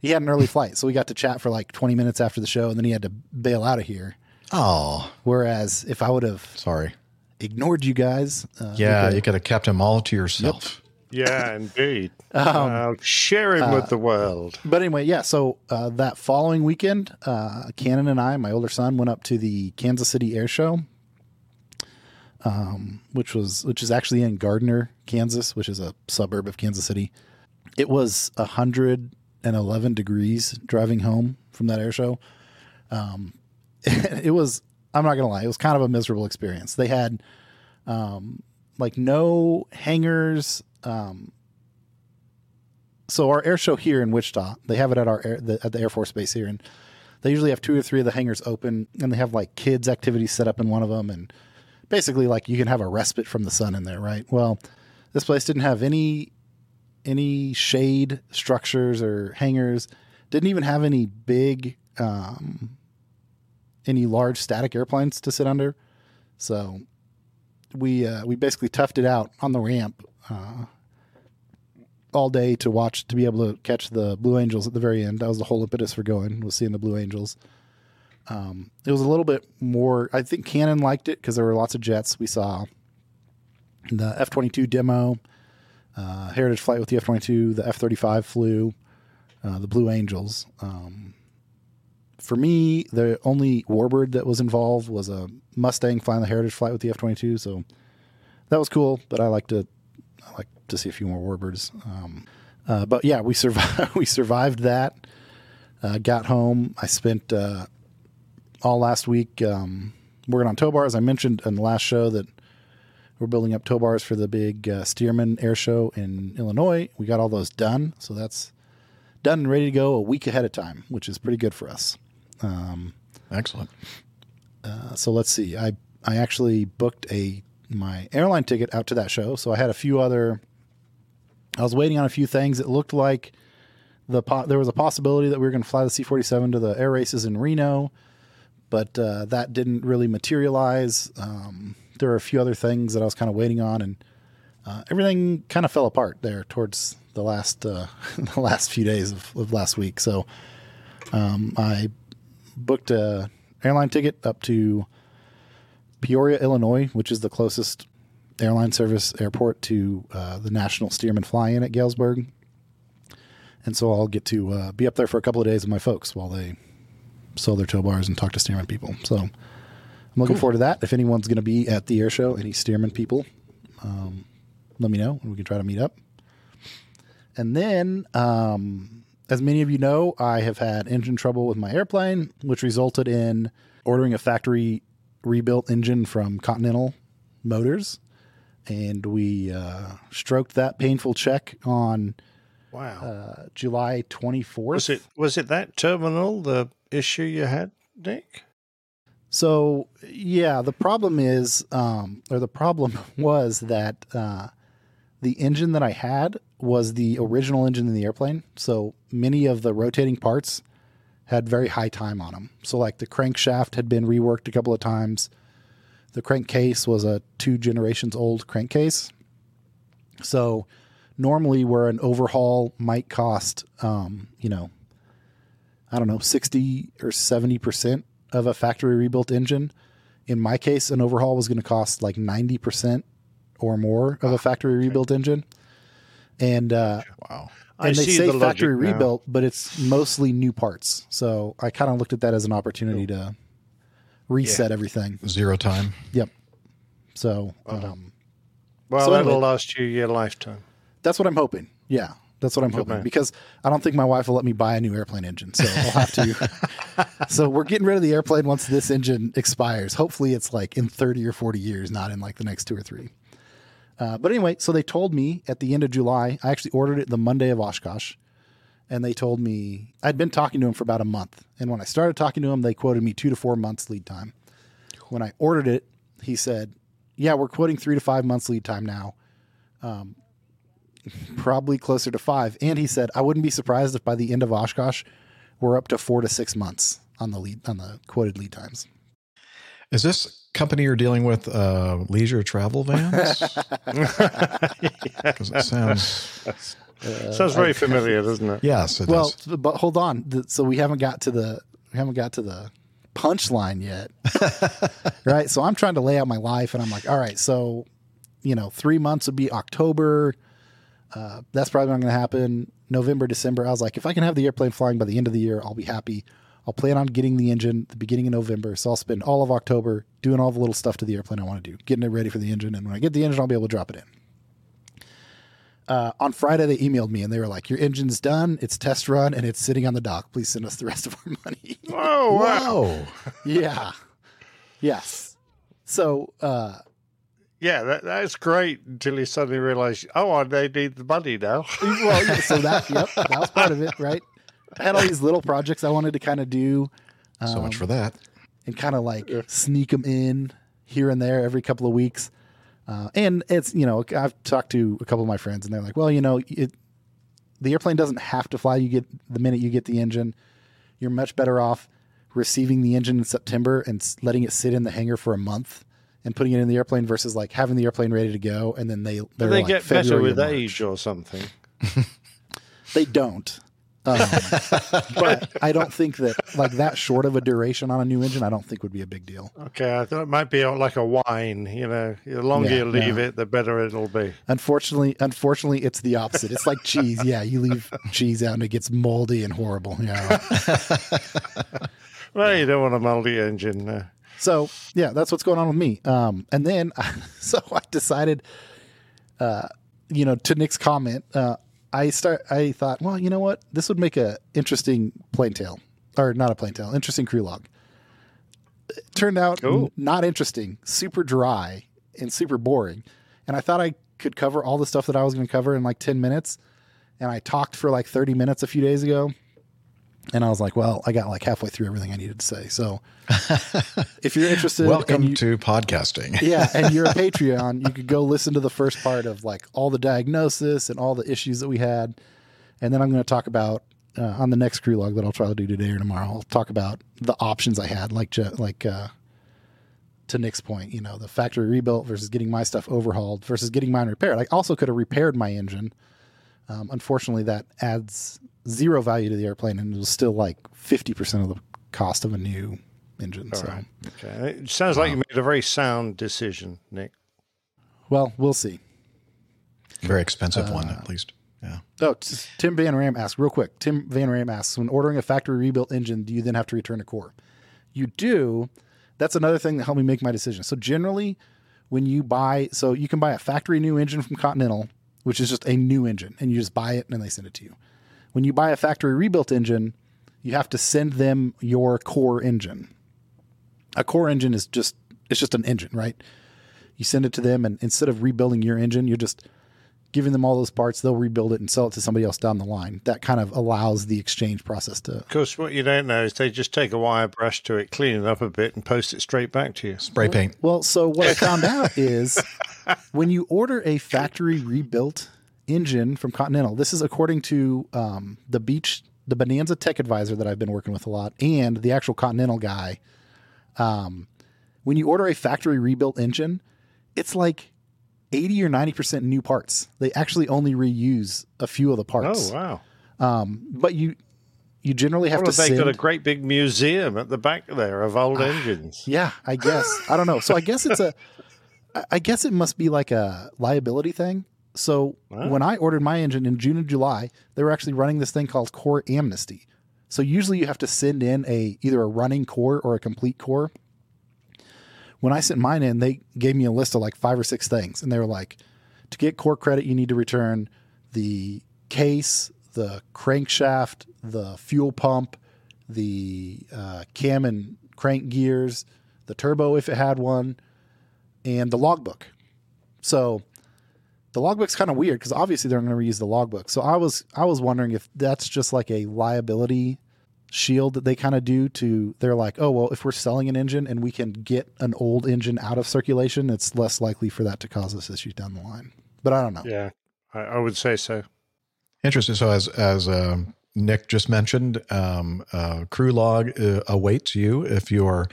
he had an early flight, so we got to chat for like 20 minutes after the show, and then he had to bail out of here. Oh, Whereas if I would have sorry. ignored you guys, uh, Yeah, could- you could have kept him all to yourself. Yeah, indeed. Um, Uh, share him uh, with the world. But anyway, yeah. So uh, that following weekend, uh, Cannon and I, my older son, went up to the Kansas City Air Show, um, which was which is actually in Gardner, Kansas, which is a suburb of Kansas City. It was hundred and eleven degrees driving home from that air show. Um, it was. I'm not gonna lie. It was kind of a miserable experience. They had um, like no hangars. Um, so our air show here in Wichita, they have it at our air, the, at the Air Force Base here, and they usually have two or three of the hangars open, and they have like kids activities set up in one of them, and basically like you can have a respite from the sun in there, right? Well, this place didn't have any any shade structures or hangars, didn't even have any big um, any large static airplanes to sit under, so we uh, we basically toughed it out on the ramp. Uh, all day to watch to be able to catch the Blue Angels at the very end. That was the whole impetus for going was seeing the Blue Angels. Um, it was a little bit more. I think Canon liked it because there were lots of jets. We saw the F twenty two demo, uh, Heritage flight with the F twenty two. The F thirty five flew. Uh, the Blue Angels. Um, for me, the only Warbird that was involved was a Mustang flying the Heritage flight with the F twenty two. So that was cool. But I like to I like to see a few more warbirds. Um, uh, but yeah, we survived. we survived that. Uh, got home. I spent uh, all last week um, working on tow bars. I mentioned in the last show that we're building up tow bars for the big uh, Stearman Air Show in Illinois. We got all those done, so that's done and ready to go a week ahead of time, which is pretty good for us. Um, Excellent. uh, so let's see. I I actually booked a my airline ticket out to that show. So I had a few other. I was waiting on a few things. It looked like the po- there was a possibility that we were going to fly the C forty seven to the air races in Reno, but uh, that didn't really materialize. Um, there were a few other things that I was kind of waiting on, and uh, everything kind of fell apart there towards the last uh, the last few days of, of last week. So um, I booked a airline ticket up to Peoria, Illinois, which is the closest airline service airport to uh, the National Stearman Fly-In at Galesburg. And so I'll get to uh, be up there for a couple of days with my folks while they sell their tow bars and talk to Stearman people. So I'm looking Cool. forward to that. If anyone's going to be at the air show, any Stearman people, um, let me know and we can try to meet up. And then, um, as many of you know, I have had engine trouble with my airplane, which resulted in ordering a factory rebuilt engine from Continental Motors. And we uh, stroked that painful check on Wow. uh, July 24th. was it was it that terminal the issue you had, Nick? So yeah, the problem is, um, or the problem was that uh, the engine that I had was the original engine in the airplane. So many of the rotating parts had very high time on them. So like the crankshaft had been reworked a couple of times. The crankcase was a two generations old crankcase. So normally where an overhaul might cost, um, you know, I don't know, 60 or 70% of a factory rebuilt engine. In my case, an overhaul was going to cost like 90% or more of a factory rebuilt engine. And, uh, wow. I And they see say the logic factory now. rebuilt, but it's mostly new parts. So I kind of looked at that as an opportunity to reset everything. Zero time. Yep. So, um, Well, So that'll anyway. last you your lifetime. That's what I'm hoping. Yeah, that's what I'm hoping man. because I don't think my wife will let me buy a new airplane engine, so I'll have to. so we're getting rid of the airplane once this engine expires. Hopefully, it's like in 30 or 40 years, not in like the next two or three. Uh, but anyway, so they told me at the end of July. I actually ordered it the Monday of Oshkosh, and they told me I'd been talking to him for about a month. And when I started talking to him, they quoted me two to four months lead time. When I ordered it, he said, "Yeah, we're quoting three to five months lead time now." Um, probably closer to five. And he said, I wouldn't be surprised if by the end of Oshkosh, we're up to four to six months on the lead on the quoted lead times. Is this company you're dealing with uh, leisure travel vans? Because it sounds Sounds very familiar, doesn't it? Yes, it well, does. but hold on. So we haven't got to the we haven't got to the punchline yet, right? So I'm trying to lay out my life, and I'm like, all right, so you know, three months would be October. Uh, that's probably not going to happen. November, December. I was like, if I can have the airplane flying by the end of the year, I'll be happy. I'll plan on getting the engine the beginning of November, so I'll spend all of October doing all the little stuff to the airplane I want to do, getting it ready for the engine, and when I get the engine, I'll be able to drop it in uh, on Friday they emailed me and they were like, "Your engine's done. It's test run and it's sitting on the dock. Please send us the rest of our money." Whoa. wow. Whoa. yeah. Yes. So, uh, Yeah, that, that's great until you suddenly realize, oh, they need the money now. well, yeah, so that yep, that was part of it, right? I had all these little projects I wanted to kind of do. So much for that. and kind of like sneak them in here and there every couple of weeks. Uh, and it's you know I've talked to a couple of my friends and they're like, well, you know, it the airplane doesn't have to fly. You get the minute you get the engine, you're much better off receiving the engine in September and letting it sit in the hangar for a month and putting it in the airplane versus like having the airplane ready to go and then they they're they like get February better with age or something? They don't. Um, but I don't think that like that short of a duration on a new engine, I don't think would be a big deal. Okay, I thought it might be like a wine. You know, the longer Yeah, you leave no. it, the better it'll be. Unfortunately, unfortunately, it's the opposite. It's like cheese. Yeah, you leave cheese out and it gets moldy and horrible. Yeah. Well, you don't want a moldy engine. Uh, So yeah, that's what's going on with me. Um, and then so I decided, uh, you know, to Nick's comment, uh, I start. I thought, well, you know what, this would make a interesting plain tale, or not a plain tale, interesting crew log. It turned out n- not interesting, super dry and super boring. And I thought I could cover all the stuff that I was going to cover in like ten minutes. And I talked for like thirty minutes a few days ago. And I was like, well, I got like halfway through everything I needed to say. So if you're interested, Welcome you- to podcasting. yeah, and you're a Patreon, you could go listen to the first part of like all the diagnosis and all the issues that we had, and then I'm going to talk about uh, on the next crew log that I'll try to do today or tomorrow. I'll talk about the options I had, like like uh, to Nick's point, you know, the factory rebuilt versus getting my stuff overhauled versus getting mine repaired. I also could have repaired my engine. Um, unfortunately, that adds zero value to the airplane, and it was still like fifty percent of the cost of a new engine. all so. right. Okay. It sounds like you made a very sound decision, Nick. Well, we'll see. Very expensive Uh, one, at least. Yeah. Oh, t- Tim Van Ram asks real quick. Tim Van Ram asks, when ordering a factory rebuilt engine, do you then have to return a core? You do. That's another thing that helped me make my decision. So generally, when you buy, so you can buy a factory new engine from Continental, which is just a new engine, and you just buy it and then they send it to you. When you buy a factory rebuilt engine, you have to send them your core engine. A core engine is just it's just an engine, right? You send it to them, and instead of rebuilding your engine, you're just giving them all those parts. They'll rebuild it and sell it to somebody else down the line. That kind of allows the exchange process to. Of course, what you don't know is they just take a wire brush to it, clean it up a bit, and post it straight back to you. Spray paint. Well, so what I found out is when you order a factory rebuilt engine from Continental, this is according to um, the Beech, the Bonanza Tech Advisor that I've been working with a lot, and the actual Continental guy. Um, when you order a factory rebuilt engine, it's like 80 or 90% new parts. They actually only reuse a few of the parts. Oh, wow. Um, but you you generally have Well, to they send. got a great big museum at the back there of old engines. Yeah, I guess. I don't know. So I guess it's a I guess it must be like a liability thing. So when I ordered my engine in June and July, they were actually running this thing called core amnesty. So usually you have to send in a either a running core or a complete core. When I sent mine in, they gave me a list of like five or six things, and they were like, to get core credit, you need to return the case, the crankshaft, the fuel pump, the uh, cam and crank gears, the turbo if it had one, and the logbook. So the logbook's kind of weird because obviously they're going to reuse the logbook. So I was I was wondering if that's just like a liability shield that they kind of do to they're like, oh well, if we're selling an engine and we can get an old engine out of circulation, it's less likely for that to cause us issues down the line. But I don't know. Yeah, I, I would say so. Interesting. So, as as um, Nick just mentioned, um, uh, Crew Log uh, awaits you if you're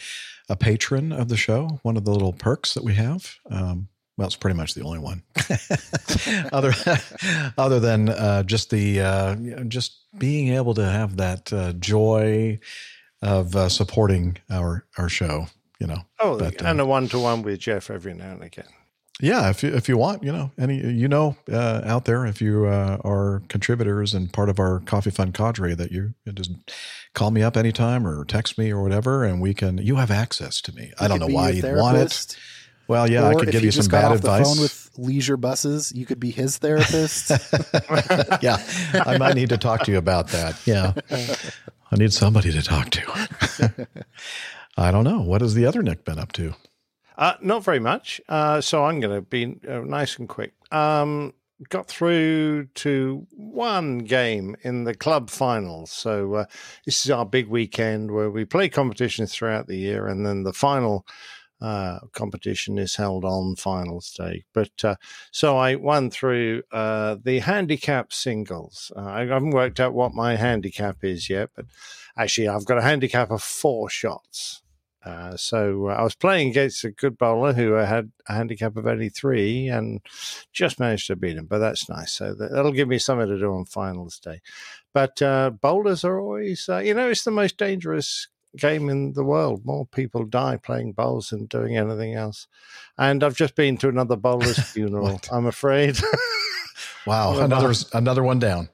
a patron of the show. One of the little perks that we have. Um, Well, it's pretty much the only one. other, other than uh, just the uh, just being able to have that uh, joy of uh, supporting our our show, you know. Oh, But, uh, and a one to one with Jeff every now and again. Yeah, if you, if you want, you know, any you know uh, out there, if you uh, are contributors and part of our Coffee Fund cadre, that you, you just call me up anytime or text me or whatever, and we can. You have access to me. I don't know why you'd want it. Therapist. Well, yeah, I could give he you some just got bad off advice. The phone with leisure buses, you could be his therapist. yeah, I might need to talk to you about that. Yeah, I need somebody to talk to. I don't know. What has the other Nick been up to? Uh, not very much. Uh, so I'm going to be uh, nice and quick. Um, got through to one game in the club finals. So uh, this is our big weekend where we play competitions throughout the year, and then the final uh, competition is held on finals day. But uh, so I won through uh, the handicap singles. Uh, I haven't worked out what my handicap is yet, but actually I've got a handicap of four shots. Uh, so I was playing against a good bowler who had a handicap of only three and just managed to beat him. But that's nice. So that, that'll give me something to do on finals day. But bowlers are always, you know, it's the most dangerous game in the world. More people die playing bowls than doing anything else. And I've just been to another bowler's funeral. I'm afraid. Wow, another another one down.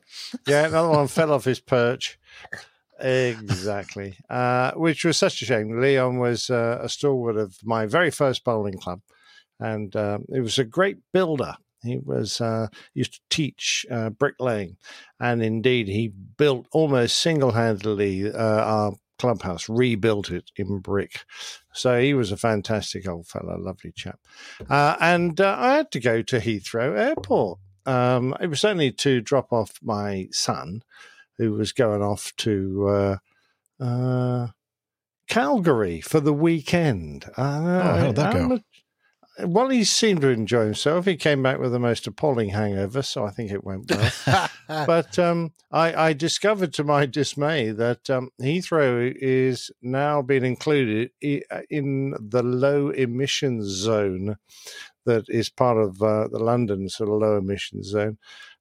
yeah, another one fell off his perch. Exactly, uh, which was such a shame. Leon was uh, a stalwart of my very first bowling club, and um, it was a great builder. He was uh, used to teach uh, bricklaying, and indeed he built almost single-handedly uh, our clubhouse, rebuilt it in brick. So he was a fantastic old fellow, lovely chap. Uh, and uh, I had to go to Heathrow Airport. Um, it was only to drop off my son, who was going off to uh, uh, Calgary for the weekend. Uh, Oh, how'd that I'm go? Well, he seemed to enjoy himself. He came back with the most appalling hangover, so I think it went well. but um, I, I discovered to my dismay that um, Heathrow is now being included in the low emissions zone that is part of uh, the London sort of low emissions zone.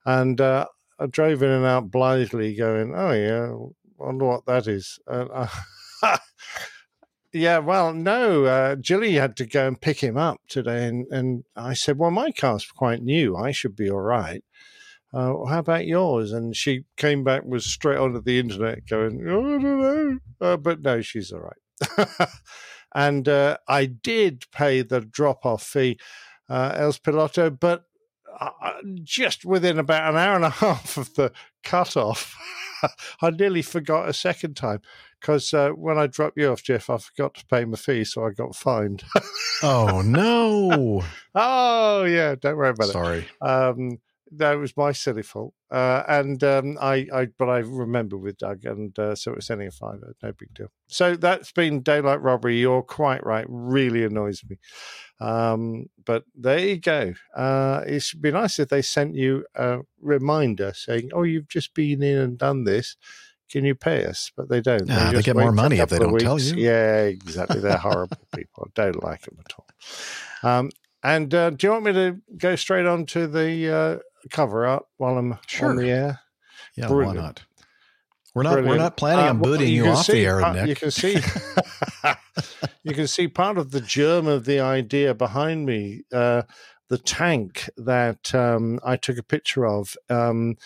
And uh, I drove in and out blithely, going, "Oh yeah, wonder what that is." And I- yeah, well, no, uh, Jilly had to go and pick him up today, and, and I said, "Well, my car's quite new; I should be all right." Uh, how about yours? And she came back, was straight onto the internet, going, "Oh, "I don't know," uh, but no, she's all right. and uh, I did pay the drop-off fee, uh, Els Piloto, but uh, just within about an hour and a half of the cut-off, I nearly forgot a second time because uh, when I dropped you off, Jeff, I forgot to pay my fee, so I got fined. Oh no! oh yeah, don't worry about Sorry. it. Sorry. Um, that was my silly fault. Uh, and um, I, I, but I remember with Doug, and uh, so it was only a five, no big deal. So that's been daylight robbery. You're quite right. Really annoys me. Um, but there you go. Uh, it should be nice if they sent you a reminder saying, "Oh, you've just been in and done this. Can you pay us?" But they don't. Nah, they just get more money if they don't tell you. Yeah, exactly. They're horrible people. I don't like them at all. Um, and uh, do you want me to go straight on to the uh, cover art while I'm Sure. on the air? Yeah, Brilliant. why not? We're not. We're not planning Uh, on well, booting you, can off see the air, part- Nick. You can see. you can see part of the germ of the idea behind me. Uh, the tank that um, I took a picture of um,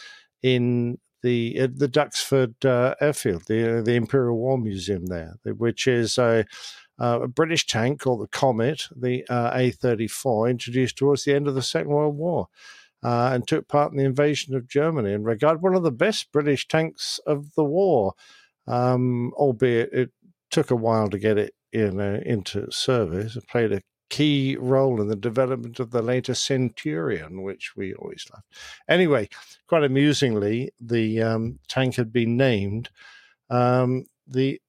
in the at the Duxford uh, airfield, the the Imperial War Museum there, which is a uh, a British tank called the Comet, the uh, A34, introduced towards the end of the Second World War. Uh, and took part in the invasion of Germany and regarded one of the best British tanks of the war, um, albeit it took a while to get it in, uh, into service. It played a key role in the development of the later Centurion, which we always loved. Anyway, quite amusingly, the um, tank had been named um, the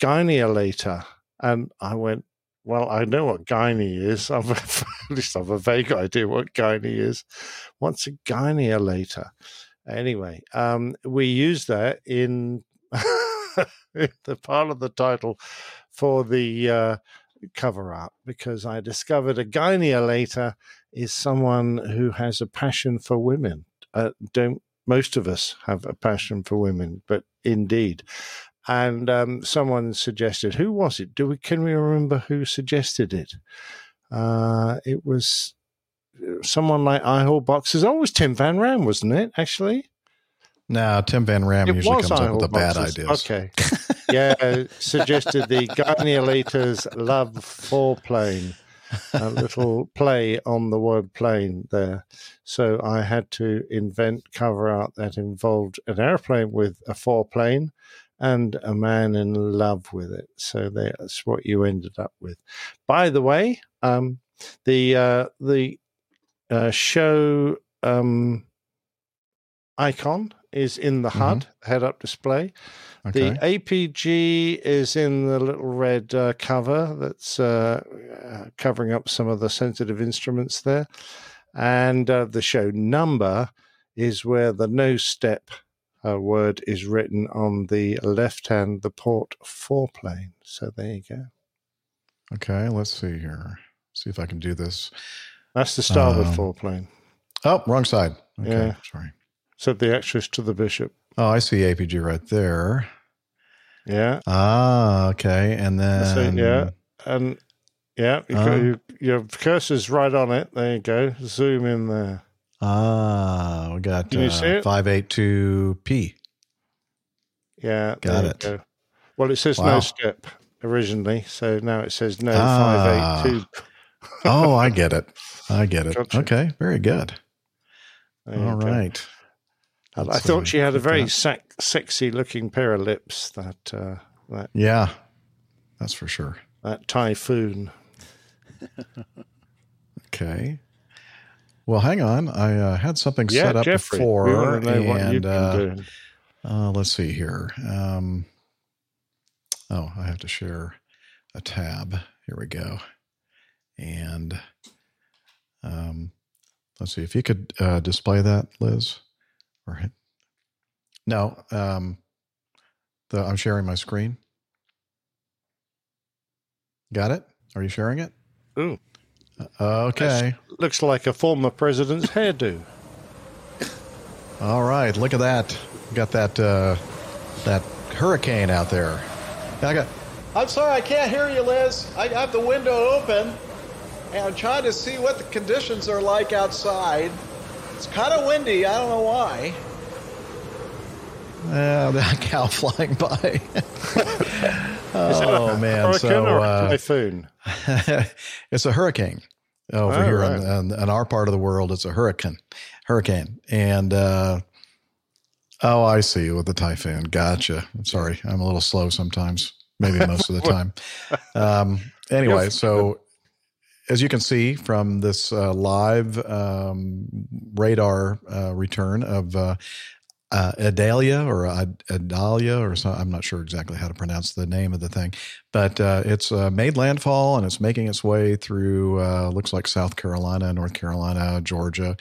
Gyneolator. And I went, well, I know what gynae is. I've, at least I've a vague idea what gynae is. What's a gyneolator? Anyway, um, we use that in the part of the title for the uh, cover up because I discovered a gyneolator is someone who has a passion for women. Uh, don't most of us have a passion for women, but indeed. And um, someone suggested, who was it? Do we can we remember who suggested it? Uh, it was uh, someone like Ihol Boxes. Oh, it was Tim Van Ram, wasn't it? Actually, No, Tim Van Ram it usually comes up with the bad ideas. Okay, yeah, suggested the gyneolators love foreplane. a little play on the word plane there. So I had to invent cover art that involved an airplane with a foreplane and a man in love with it. So that's what you ended up with. By the way, um, the uh, the uh, show um, icon is in the HUD head up display. The APG is in the little red uh, cover that's uh, uh, covering up some of the sensitive instruments there. And uh, the show number is where the no step uh, word is written on the left hand, the port foreplane. So there you go. Okay, let's see here. See if I can do this. That's the starboard Um, foreplane. Oh, wrong side. Okay, Yeah. sorry. Said the actress to the bishop. Oh, I see APG right there. Yeah. Ah, okay. And then yeah. And yeah, you got- Um, you- your cursor's right on it. There you go. Zoom in there. Ah, we got Can you uh, see it? 582P. Yeah. Got it. go. Well, it says Wow. no step originally, so now it says no Ah. 582. oh, I get it. I get it. Gotcha. Okay, very good. There All go. And I thought she had a very sac- sexy looking pair of lips, that, uh, that, Yeah, that's for sure. that typhoon. Okay. Well, hang on. I uh, had something Yeah, set up Jeffrey, before, wanna know what you've and uh, uh, let's see here. Um, oh, I have to share a tab. Here we go. And um, let's see if you could uh, display that, Liz. Or hit- no, um, the, I'm sharing my screen. Got it? Are you sharing it? Ooh. Okay. Looks like a former president's hairdo. All right, look at that. Got that uh, that hurricane out there. I got. I'm sorry, I can't hear you, Liz. I have the window open, and I'm trying to see what the conditions are like outside. It's kind of windy. I don't know why. Uh, that cow flying by. Is it a oh man! hurricane So or a uh, typhoon? it's a hurricane over Oh, here right. in, in, in our part of the world. It's a hurricane, hurricane, and uh, oh, I see with the typhoon. Gotcha. I'm sorry, I'm a little slow sometimes. Maybe most of the time. Um, anyway, so as you can see from this uh, live um, radar uh, return of uh, uh, Adalia or Adalia or I'm not sure exactly how to pronounce the name of the thing, but uh, it's uh, made landfall and it's making its way through. Looks like South Carolina, North Carolina, Georgia.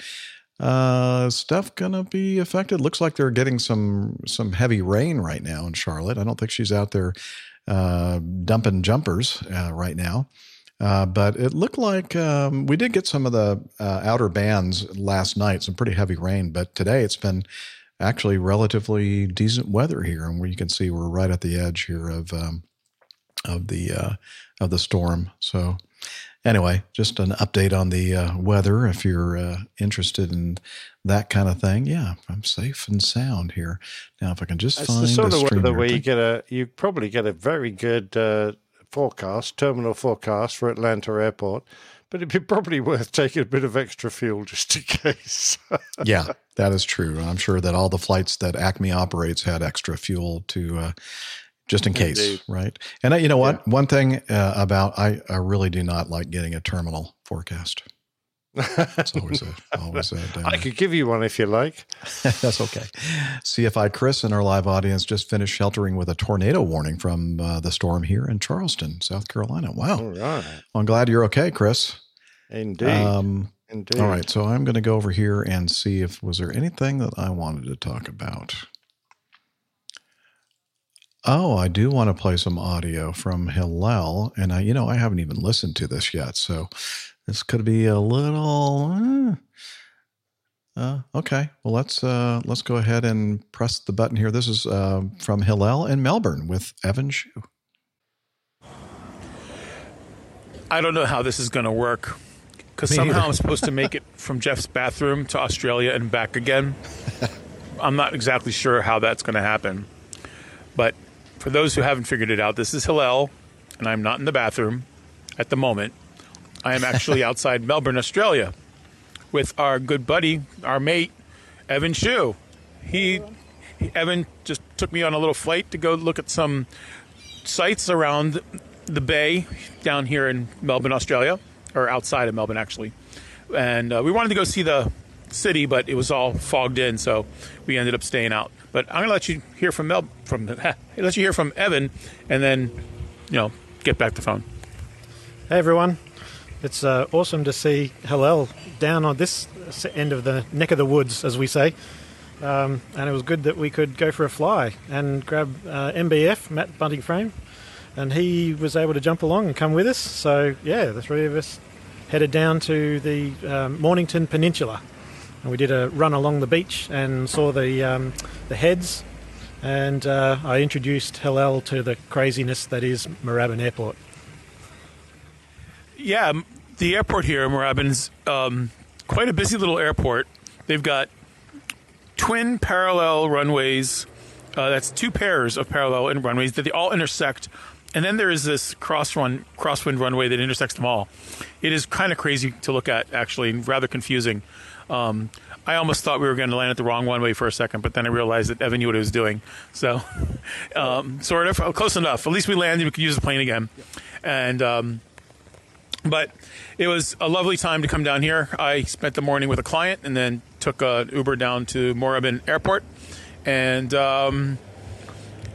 Stuff gonna be affected. Looks like they're getting some some heavy rain right now in Charlotte. I don't think she's out there dumping jumpers right now. Uh, but it looked like um, we did get some of the uh, outer bands last night, some pretty heavy rain. But today it's been actually relatively decent weather here, and where you can see we're right at the edge here of um, of the uh, of the storm. So anyway, just an update on the uh, weather. If you're uh, interested in that kind of thing, yeah, I'm safe and sound here. Now, if I can just It's find the sort of weather StreamYard where you get a you probably get a very good uh, forecast, terminal forecast for Atlanta Airport, but it'd be probably worth taking a bit of extra fuel just in case. yeah, that is true. I'm sure that all the flights that Acme operates had extra fuel to uh, just in case, Indeed. right? And uh, you know what? One thing uh, about I, I really do not like getting a terminal forecast. It's always a always a downer. I could give you one if you like. That's okay. CFI Chris and our live audience just finished sheltering with a tornado warning from uh, the storm here in Charleston, South Carolina. Wow. All right. Well, I'm glad you're okay, Chris. Indeed. Um, Indeed. All right, so I'm going to go over here and see if was there anything that I wanted to talk about. Oh, I do want to play some audio from Hillel, and I, you know, I haven't even listened to this yet, so this could be a little. Uh, uh, okay, well let's uh, let's go ahead and press the button here. This is uh, from Hillel in Melbourne with Evan Shu. I don't know how this is going to work because somehow. I'm supposed to make it from Jeff's bathroom to Australia and back again. I'm not exactly sure how that's going to happen. But for those who haven't figured it out, this is Hillel, and I'm not in the bathroom at the moment. I am actually outside Melbourne, Australia, with our good buddy, our mate, Evan Shu. He, Evan just took me on a little flight to go look at some sites around the bay down here in Melbourne, Australia, or outside of Melbourne, actually. And uh, we wanted to go see the city, but it was all fogged in, so we ended up staying out. But I'm gonna let you hear from Mel from let you hear from Evan, and then you know get back the phone. Hey everyone, it's uh, awesome to see Hillel down on this end of the neck of the woods, as we say. Um, and it was good that we could go for a fly and grab uh, MBF, Matt Bunting Frame, and he was able to jump along and come with us. So, yeah, the three of us headed down to the um, Mornington Peninsula. And we did a run along the beach and saw the, um, the heads. And uh, I introduced Hillel to the craziness that is Moorabbin Airport. Yeah, the airport here in Moorabbin's um, quite a busy little airport. They've got twin parallel runways. Uh, that's two pairs of parallel runways that they all intersect, and then there is this cross run, crosswind runway that intersects them all. It is kind of crazy to look at, actually, and rather confusing. Um, I almost thought we were going to land at the wrong one way for a second, but then I realized that Evan knew what he was doing. So, um, sort of uh, close enough. At least we landed. We could use the plane again, and. But it was a lovely time to come down here. I spent the morning with a client and then took an Uber down to Moorabbin Airport, and um,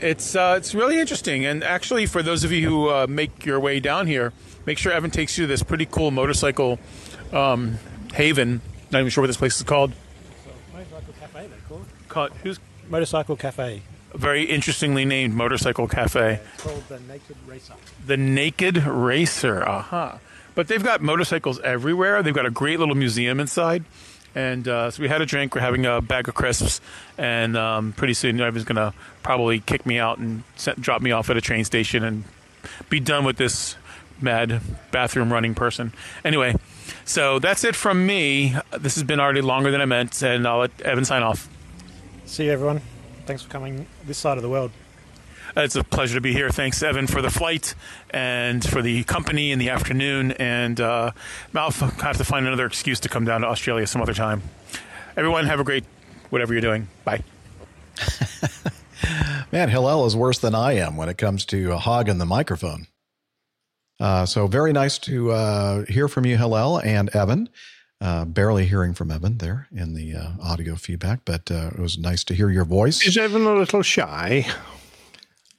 it's uh, it's really interesting. And actually, for those of you who uh, make your way down here, make sure Evan takes you to this pretty cool motorcycle um, haven. Not even sure what this place is called. Motorcycle Cafe, they call it. Called who's Motorcycle Cafe. very interestingly named motorcycle cafe. Called the Naked Racer. The Naked Racer. Aha. But they've got motorcycles everywhere. They've got a great little museum inside. And uh, so we had a drink. We're having a bag of crisps. And um, pretty soon, going to probably kick me out and set, drop me off at a train station and be done with this mad bathroom running person. Anyway, so that's it from me. This has been already longer than I meant. And I'll let Evan sign off. See you, everyone. Thanks for coming this side of the world. It's a pleasure to be here. Thanks, Evan, for the flight and for the company in the afternoon. And uh, I'll have to find another excuse to come down to Australia some other time. Everyone, have a great whatever you're doing. Bye. Man, Hillel is worse than I am when it comes to hogging the microphone. Uh, so very nice to uh, hear from you, Hillel and Evan. Uh, barely hearing from Evan there in the uh, audio feedback, but uh, it was nice to hear your voice. Is Evan a little shy?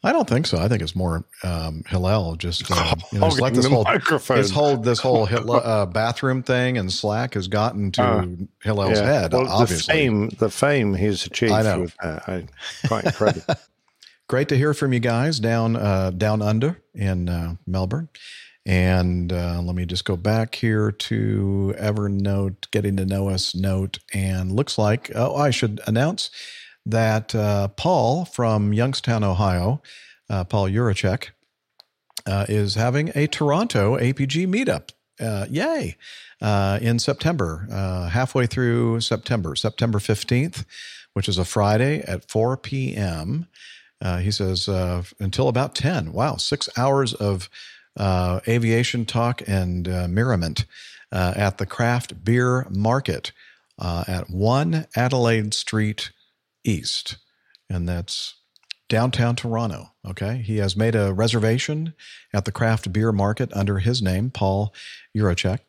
I don't think so. I think it's more um, Hillel just uh, you know, it's like this whole microphone. this whole this whole uh, bathroom thing and Slack has gotten to Uh, Hillel's yeah. head. Well, obviously, the fame, the fame he's achieved I know. with that, I quite incredible. Great to hear from you guys down uh, down under in uh, Melbourne. And uh, let me just go back here to Evernote, getting to know us note, and looks like oh, I should announce that uh, Paul from Youngstown, Ohio, uh, Paul Yuricek, uh, is having a Toronto APG meetup. Uh, yay! Uh, in September, uh, halfway through September, September 15th, which is a Friday at 4 p.m. He says until about 10. Wow, six hours of aviation talk and merriment at the Craft Beer Market at 1 Adelaide Street East. And that's downtown Toronto. Okay. He has made a reservation at the Craft Beer Market under his name, Paul Yuricek.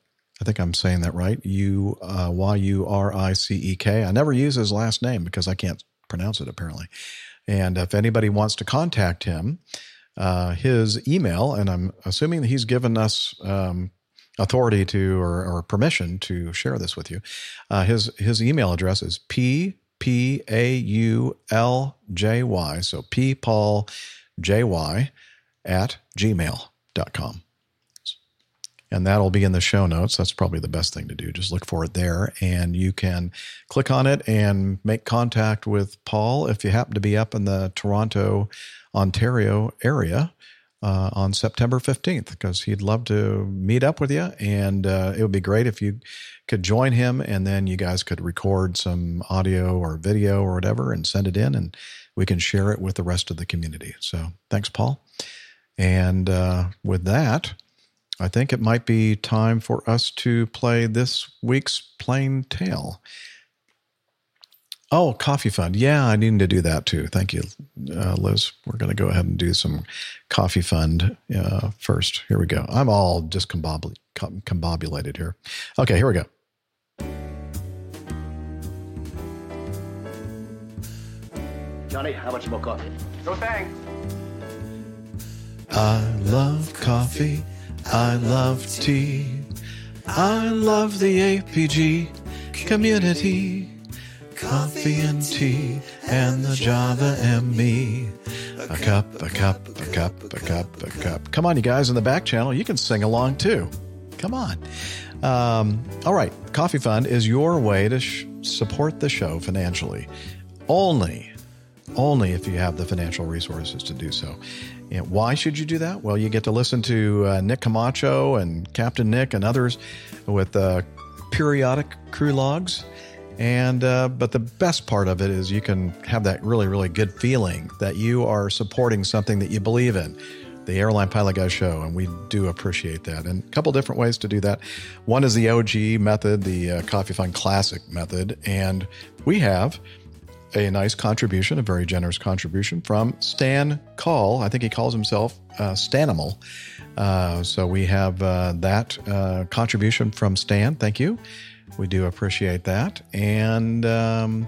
I think I'm saying that right. U uh, Y U R I C E K. I never use his last name because I can't pronounce it apparently. And if anybody wants to contact him, uh, his email, and I'm assuming that he's given us um, authority to or, or permission to share this with you. Uh, his his email address is p p a u l j y. So p paul jy at gmail.com. And that'll be in the show notes. That's probably the best thing to do. Just look for it there. And you can click on it and make contact with Paul if you happen to be up in the Toronto, Ontario area uh, on September 15th, because he'd love to meet up with you. And uh, it would be great if you could join him and then you guys could record some audio or video or whatever and send it in and we can share it with the rest of the community. So thanks, Paul. And uh, with that, I think it might be time for us to play this week's Plane Tale. Oh, Coffee Fund. Yeah, I need to do that too. Thank you, uh, Liz. We're going to go ahead and do some Coffee Fund uh, first. Here we go. I'm all discombobulated combobulated here. Okay, here we go. Johnny, how much more coffee? No thanks. I love coffee. I love tea. I love the APG community. Coffee and tea and the Java and me. A cup, a cup, a cup, a cup, a cup. Come on, you guys in the back channel, you can sing along too. Come on. Um, all right, Coffee Fund is your way to sh- support the show financially. Only, only if you have the financial resources to do so. And why should you do that? Well, you get to listen to uh, Nick Camacho and Captain Nick and others with uh, periodic crew logs. And uh, but the best part of it is you can have that really really good feeling that you are supporting something that you believe in, the Airline Pilot Guy Show, and we do appreciate that. And a couple different ways to do that. One is the OG method, the uh, Coffee Fund Classic method, and we have a nice contribution, a very generous contribution from Stan Call. I think he calls himself uh, Stanimal. Uh, so we have uh, that uh, contribution from Stan. Thank you. We do appreciate that. And um,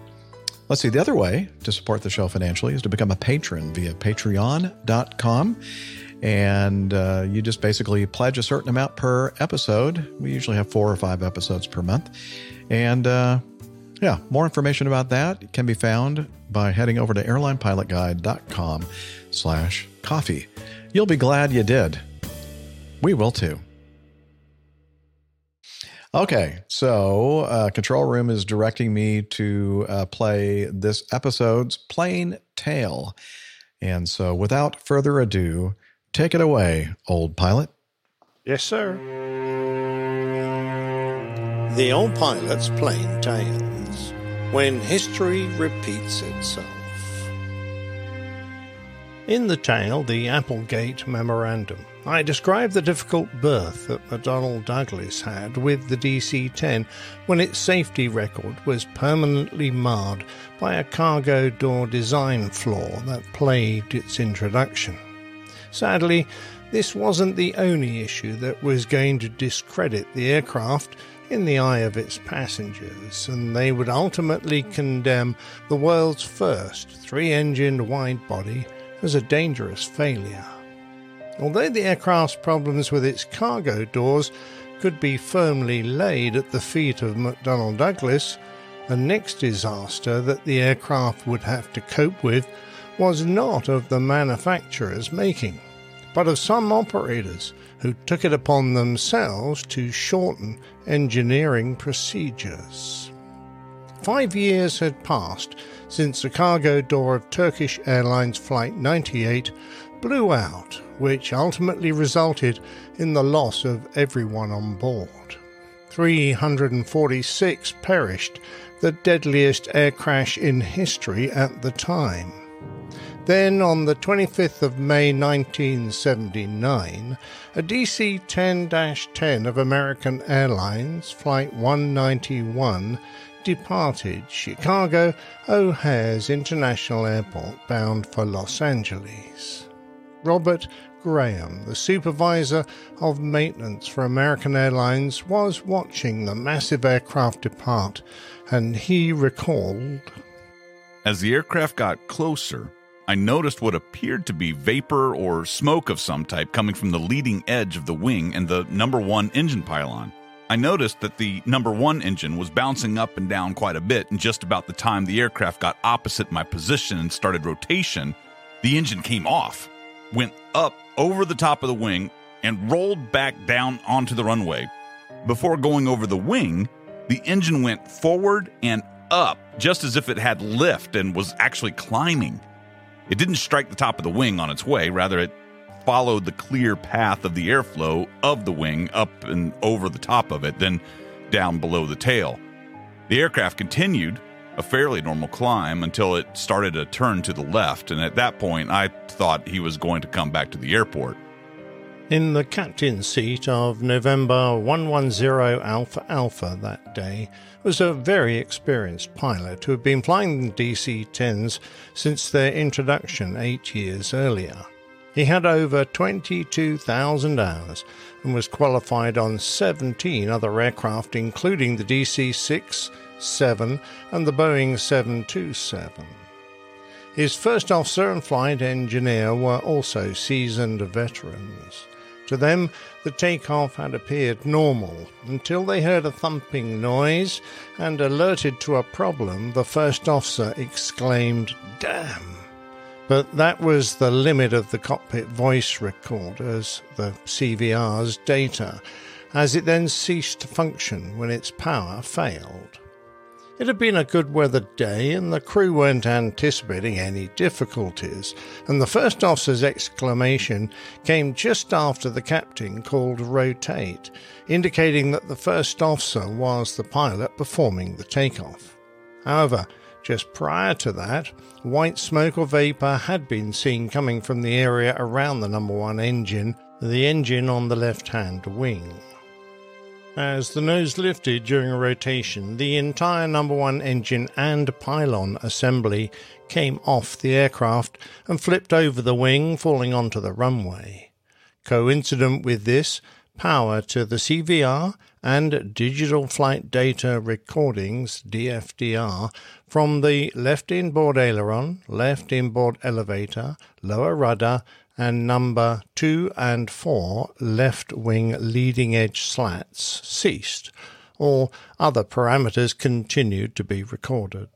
let's see, the other way to support the show financially is to become a patron via patreon.com. And uh, you just basically pledge a certain amount per episode. We usually have four or five episodes per month. And uh, yeah, more information about that can be found by heading over to airlinepilotguy.com slash coffee. You'll be glad you did. We will too. Okay, so uh, Control Room is directing me to uh, play this episode's Plane Tale. And so without further ado, take it away, old pilot. Yes, sir. The Old Pilot's Plane Tales When History Repeats Itself. In the tale, The Applegate Memorandum, I describe the difficult birth that McDonnell Douglas had with the DC 10 when its safety record was permanently marred by a cargo door design flaw that plagued its introduction. Sadly, this wasn't the only issue that was going to discredit the aircraft in the eye of its passengers, and they would ultimately condemn the world's first three engined wide body as a dangerous failure. Although the aircraft's problems with its cargo doors could be firmly laid at the feet of McDonnell Douglas, the next disaster that the aircraft would have to cope with was not of the manufacturer's making, but of some operators who took it upon themselves to shorten engineering procedures. Five years had passed since the cargo door of Turkish Airlines Flight 98 blew out, which ultimately resulted in the loss of everyone on board. 346 perished, the deadliest air crash in history at the time. Then, on the 25th of May 1979, a DC 10 10 of American Airlines, Flight 191, departed Chicago O'Hare's International Airport bound for Los Angeles. Robert Graham, the supervisor of maintenance for American Airlines, was watching the massive aircraft depart, and he recalled As the aircraft got closer, I noticed what appeared to be vapor or smoke of some type coming from the leading edge of the wing and the number one engine pylon. I noticed that the number one engine was bouncing up and down quite a bit, and just about the time the aircraft got opposite my position and started rotation, the engine came off. went up over the top of the wing and rolled back down onto the runway. Before going over the wing, the engine went forward and up, just as if it had lift and was actually climbing. It didn't strike the top of the wing on its way, rather, it followed the clear path of the airflow of the wing up and over the top of it, then down below the tail. The aircraft continued a fairly normal climb until it started a turn to the left, and at that point, I thought he was going to come back to the airport. In the captain's seat of November 110 Alpha Alpha that day was a very experienced pilot who had been flying the DC 10s since their introduction eight years earlier. He had over 22,000 hours and was qualified on 17 other aircraft, including the DC 6, 7, and the Boeing 727. His first officer and flight engineer were also seasoned veterans. To them, the takeoff had appeared normal until they heard a thumping noise and, alerted to a problem, the first officer exclaimed, Damn! But that was the limit of the cockpit voice recorders, the CVR's data, as it then ceased to function when its power failed. It had been a good weather day, and the crew weren't anticipating any difficulties, and the first officer's exclamation came just after the captain called rotate, indicating that the first officer was the pilot performing the takeoff. However, just prior to that, white smoke or vapour had been seen coming from the area around the number one engine, the engine on the left hand wing. As the nose lifted during a rotation, the entire number one engine and pylon assembly came off the aircraft and flipped over the wing, falling onto the runway. Coincident with this, power to the CVR and digital flight data recordings DFDR from the left inboard aileron, left inboard elevator, lower rudder, and number 2 and 4 left wing leading edge slats ceased. All other parameters continued to be recorded.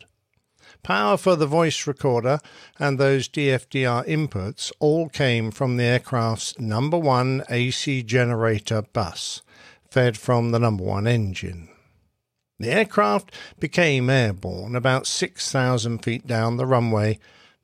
Power for the voice recorder and those DFDR inputs all came from the aircraft's number 1 AC generator bus, fed from the number 1 engine. The aircraft became airborne about 6,000 feet down the runway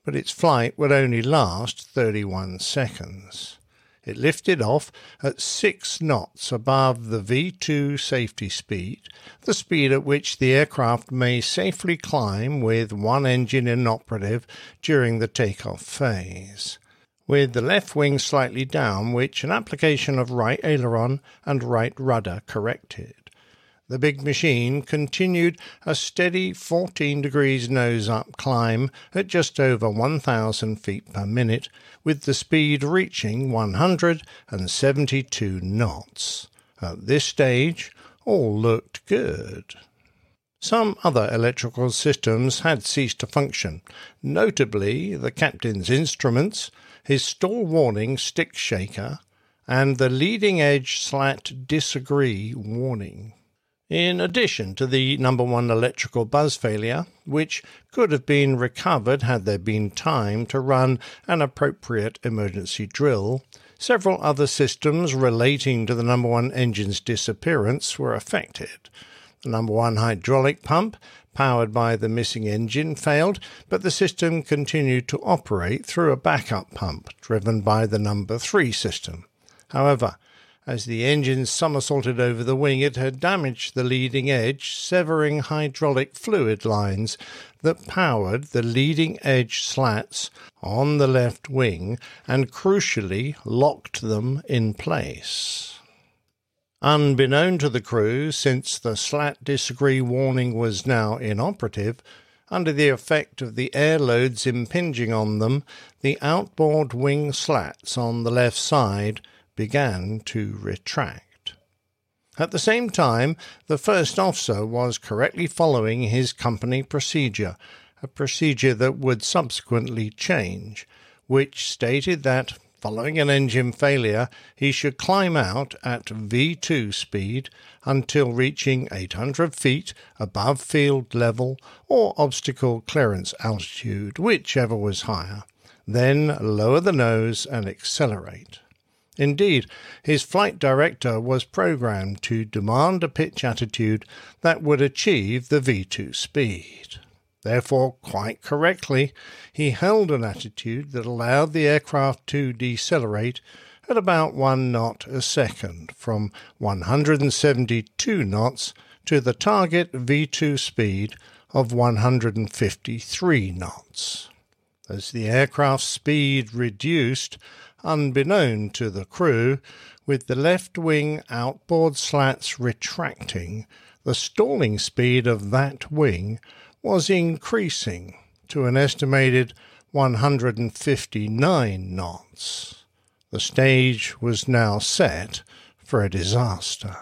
but its flight would only last 31 seconds. It lifted off at 6 knots above the V2 safety speed, the speed at which the aircraft may safely climb with one engine inoperative during the takeoff phase. With the left wing slightly down, which an application of right aileron and right rudder corrected. The big machine continued a steady 14 degrees nose up climb at just over 1,000 feet per minute, with the speed reaching 172 knots. At this stage, all looked good. Some other electrical systems had ceased to function, notably the captain's instruments, his stall warning stick shaker, and the leading edge slat disagree warning in addition to the number one electrical bus failure, which could have been recovered had there been time to run an appropriate emergency drill, several other systems relating to the number one engine's disappearance were affected. The number one hydraulic pump, powered by the missing engine, failed, but the system continued to operate through a backup pump driven by the number three system. However, as the engine somersaulted over the wing, it had damaged the leading edge, severing hydraulic fluid lines that powered the leading edge slats on the left wing and crucially locked them in place. Unbeknown to the crew, since the slat disagree warning was now inoperative, under the effect of the air loads impinging on them, the outboard wing slats on the left side began to retract. At the same time, the first officer was correctly following his company procedure, a procedure that would subsequently change, which stated that, following an engine failure, he should climb out at V2 speed until reaching 800 feet above field level or obstacle clearance altitude, whichever was higher. then lower the nose and accelerate. Indeed, his flight director was programmed to demand a pitch attitude that would achieve the V2 speed. Therefore, quite correctly, he held an attitude that allowed the aircraft to decelerate at about one knot a second, from 172 knots to the target V2 speed of 153 knots. As the aircraft's speed reduced, unbeknown to the crew, with the left wing outboard slats retracting, the stalling speed of that wing was increasing to an estimated 159 knots. The stage was now set for a disaster.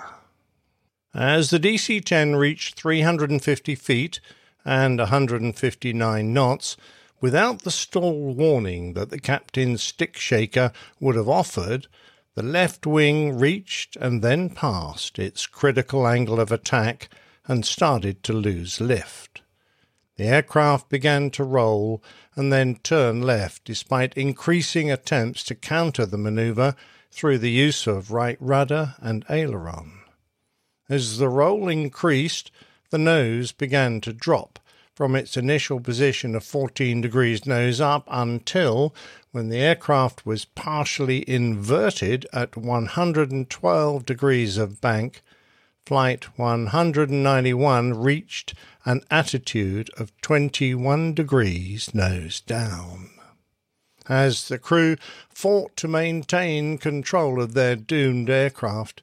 As the DC 10 reached 350 feet and 159 knots, without the stall warning that the captain's stick shaker would have offered, the left wing reached and then passed its critical angle of attack and started to lose lift. The aircraft began to roll and then turn left despite increasing attempts to counter the maneuver through the use of right rudder and aileron. As the roll increased, the nose began to drop from its initial position of 14 degrees nose up until, when the aircraft was partially inverted at 112 degrees of bank, Flight 191 reached an attitude of 21 degrees nose down. As the crew fought to maintain control of their doomed aircraft,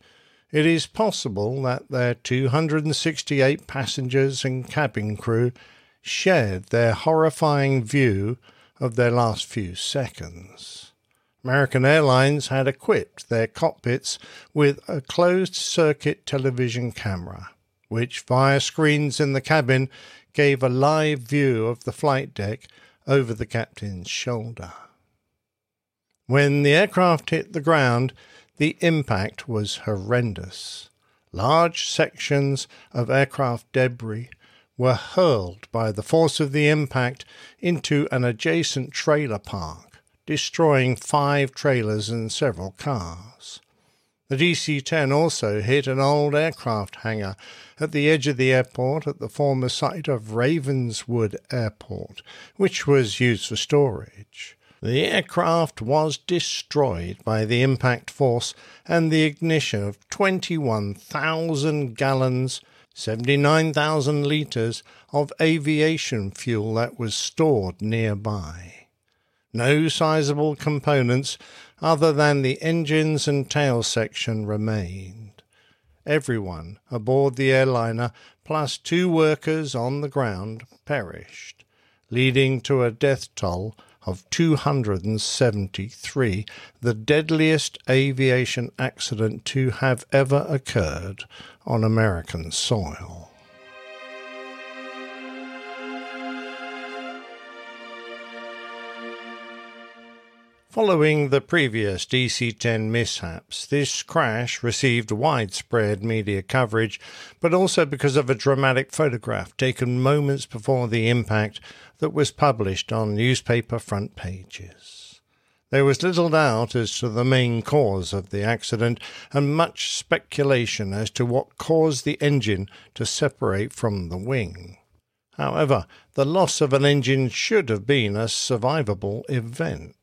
it is possible that their 268 passengers and cabin crew shared their horrifying view of their last few seconds. American Airlines had equipped their cockpits with a closed circuit television camera, which, via screens in the cabin, gave a live view of the flight deck over the captain's shoulder. When the aircraft hit the ground, the impact was horrendous. Large sections of aircraft debris were hurled by the force of the impact into an adjacent trailer park destroying five trailers and several cars. The DC 10 also hit an old aircraft hangar at the edge of the airport at the former site of Ravenswood Airport, which was used for storage. The aircraft was destroyed by the impact force and the ignition of 21,000 gallons, 79,000 litres of aviation fuel that was stored nearby no sizable components other than the engines and tail section remained. Everyone aboard the airliner, plus two workers on the ground, perished, leading to a death toll of 273, the deadliest aviation accident to have ever occurred on American soil. Following the previous DC 10 mishaps, this crash received widespread media coverage, but also because of a dramatic photograph taken moments before the impact that was published on newspaper front pages. There was little doubt as to the main cause of the accident, and much speculation as to what caused the engine to separate from the wing. However, the loss of an engine should have been a survivable event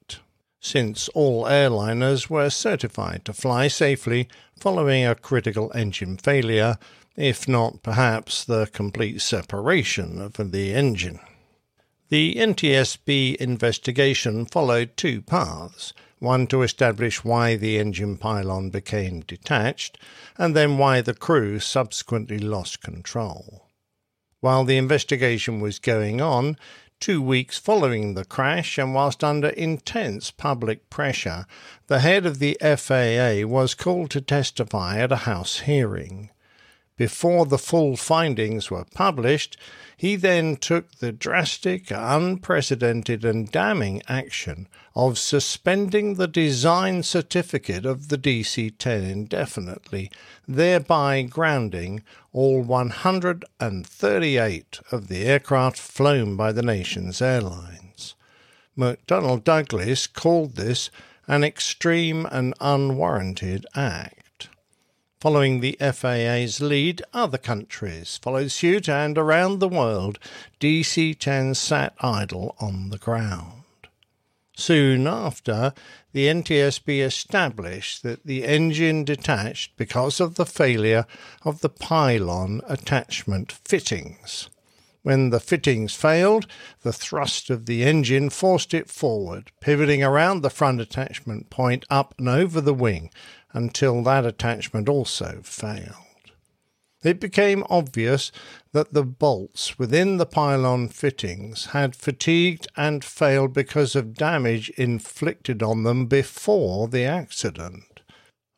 since all airliners were certified to fly safely following a critical engine failure, if not perhaps the complete separation of the engine. The NTSB investigation followed two paths one to establish why the engine pylon became detached, and then why the crew subsequently lost control. While the investigation was going on, Two weeks following the crash, and whilst under intense public pressure, the head of the FAA was called to testify at a House hearing. Before the full findings were published, he then took the drastic, unprecedented, and damning action of suspending the design certificate of the DC 10 indefinitely, thereby grounding all 138 of the aircraft flown by the nation's airlines. McDonnell Douglas called this an extreme and unwarranted act. Following the FAA's lead, other countries followed suit, and around the world, DC 10 sat idle on the ground. Soon after, the NTSB established that the engine detached because of the failure of the pylon attachment fittings. When the fittings failed, the thrust of the engine forced it forward, pivoting around the front attachment point up and over the wing until that attachment also failed. It became obvious that the bolts within the pylon fittings had fatigued and failed because of damage inflicted on them before the accident.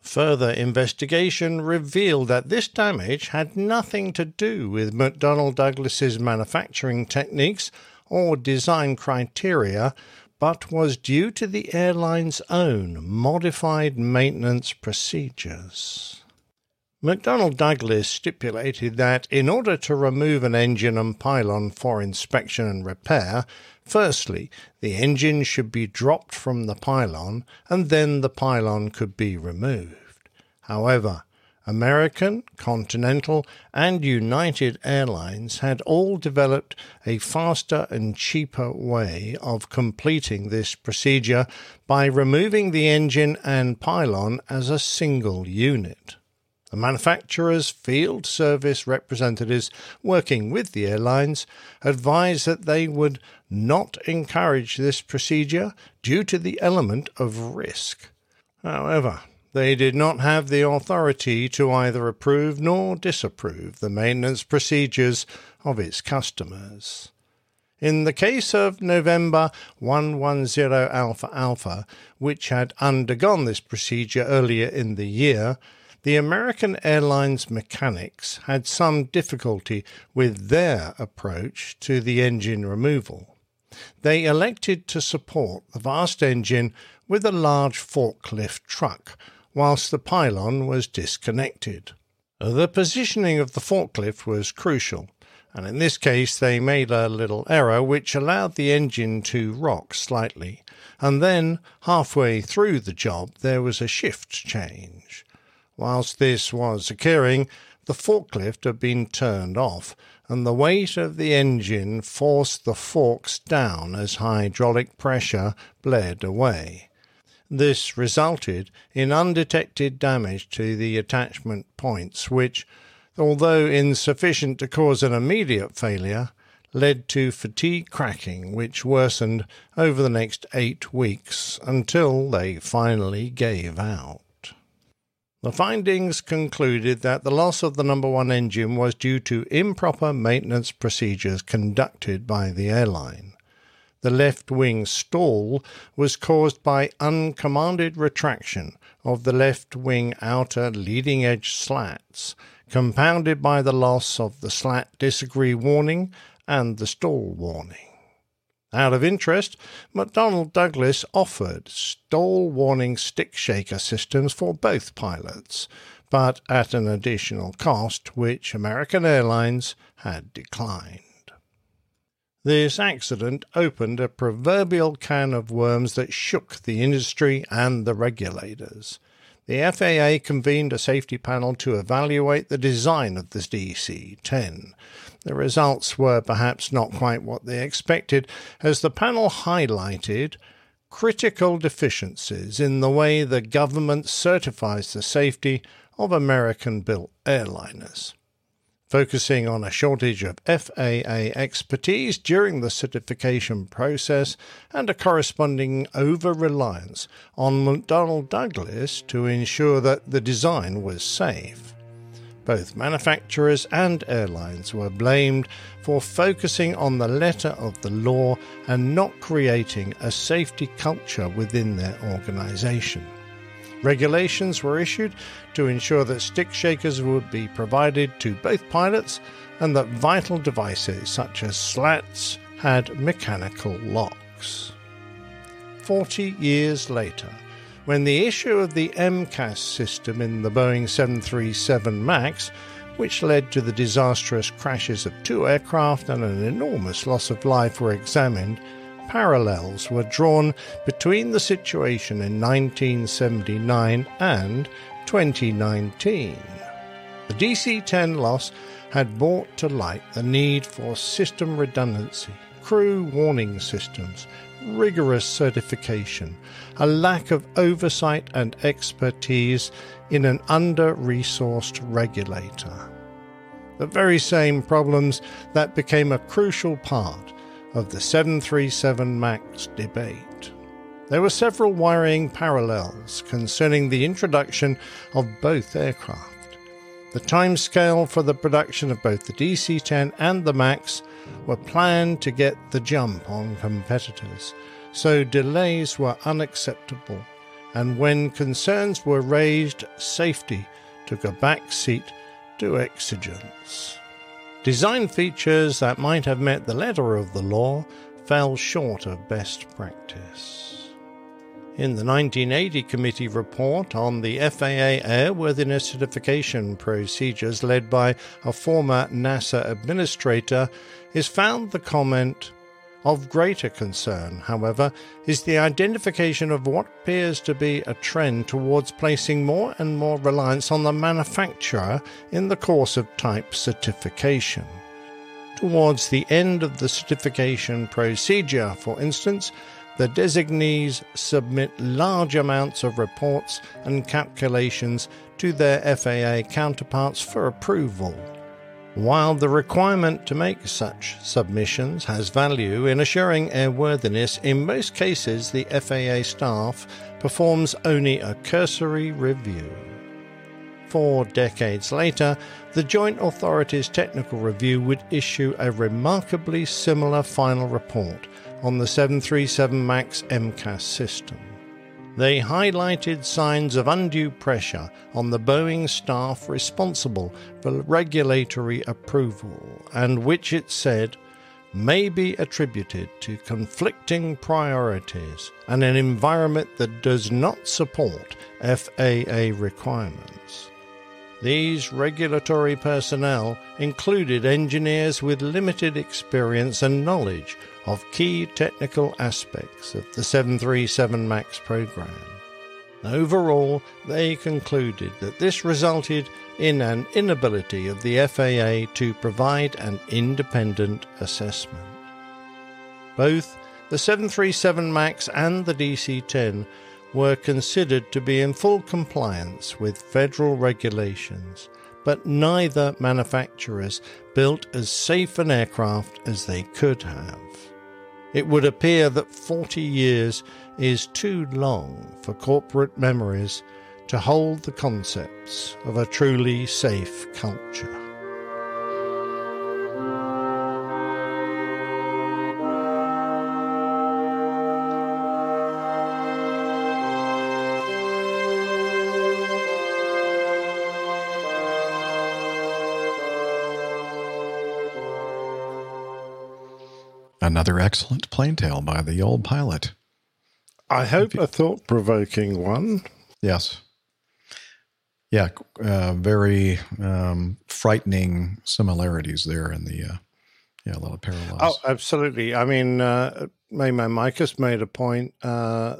Further investigation revealed that this damage had nothing to do with McDonnell Douglas's manufacturing techniques or design criteria, but was due to the airline's own modified maintenance procedures. McDonnell Douglas stipulated that in order to remove an engine and pylon for inspection and repair, firstly, the engine should be dropped from the pylon and then the pylon could be removed. However, American, Continental, and United Airlines had all developed a faster and cheaper way of completing this procedure by removing the engine and pylon as a single unit. The manufacturer's field service representatives working with the airlines advised that they would not encourage this procedure due to the element of risk. However, they did not have the authority to either approve nor disapprove the maintenance procedures of its customers. In the case of November 110 Alpha Alpha, which had undergone this procedure earlier in the year, the American Airlines mechanics had some difficulty with their approach to the engine removal. They elected to support the vast engine with a large forklift truck, whilst the pylon was disconnected. The positioning of the forklift was crucial, and in this case they made a little error which allowed the engine to rock slightly, and then halfway through the job there was a shift change. Whilst this was occurring, the forklift had been turned off, and the weight of the engine forced the forks down as hydraulic pressure bled away. This resulted in undetected damage to the attachment points, which, although insufficient to cause an immediate failure, led to fatigue cracking, which worsened over the next eight weeks until they finally gave out. The findings concluded that the loss of the number one engine was due to improper maintenance procedures conducted by the airline. The left wing stall was caused by uncommanded retraction of the left wing outer leading edge slats, compounded by the loss of the slat disagree warning and the stall warning. Out of interest, McDonnell Douglas offered stall warning stick shaker systems for both pilots, but at an additional cost which American Airlines had declined. This accident opened a proverbial can of worms that shook the industry and the regulators. The FAA convened a safety panel to evaluate the design of the DC 10. The results were perhaps not quite what they expected, as the panel highlighted critical deficiencies in the way the government certifies the safety of American built airliners. Focusing on a shortage of FAA expertise during the certification process and a corresponding over reliance on McDonnell Douglas to ensure that the design was safe. Both manufacturers and airlines were blamed for focusing on the letter of the law and not creating a safety culture within their organization. Regulations were issued to ensure that stick shakers would be provided to both pilots and that vital devices such as slats had mechanical locks. Forty years later, when the issue of the MCAS system in the Boeing 737 MAX, which led to the disastrous crashes of two aircraft and an enormous loss of life, were examined, parallels were drawn between the situation in 1979 and 2019. The DC 10 loss had brought to light the need for system redundancy, crew warning systems, rigorous certification, a lack of oversight and expertise in an under resourced regulator. The very same problems that became a crucial part of the 737 MAX debate. There were several worrying parallels concerning the introduction of both aircraft. The timescale for the production of both the DC 10 and the MAX were planned to get the jump on competitors, so delays were unacceptable, and when concerns were raised, safety took a back seat to exigence. Design features that might have met the letter of the law fell short of best practice. In the 1980 committee report on the FAA airworthiness certification procedures led by a former NASA administrator is found the comment of greater concern, however, is the identification of what appears to be a trend towards placing more and more reliance on the manufacturer in the course of type certification. Towards the end of the certification procedure, for instance, the designees submit large amounts of reports and calculations to their FAA counterparts for approval. While the requirement to make such submissions has value in assuring airworthiness, in most cases the FAA staff performs only a cursory review. Four decades later, the Joint Authorities Technical Review would issue a remarkably similar final report on the 737 MAX MCAS system. They highlighted signs of undue pressure on the Boeing staff responsible for regulatory approval, and which it said may be attributed to conflicting priorities and an environment that does not support FAA requirements. These regulatory personnel included engineers with limited experience and knowledge of key technical aspects of the 737 MAX program. Overall, they concluded that this resulted in an inability of the FAA to provide an independent assessment. Both the 737 MAX and the DC 10 were considered to be in full compliance with federal regulations, but neither manufacturers built as safe an aircraft as they could have. It would appear that 40 years is too long for corporate memories to hold the concepts of a truly safe culture. Another excellent plane tale by the old pilot. I hope a thought provoking one. Yes. Yeah, uh, very um, frightening similarities there in the, uh, yeah, a lot of parallels. Oh, absolutely. I mean, uh, Mayman Micus made a point, uh,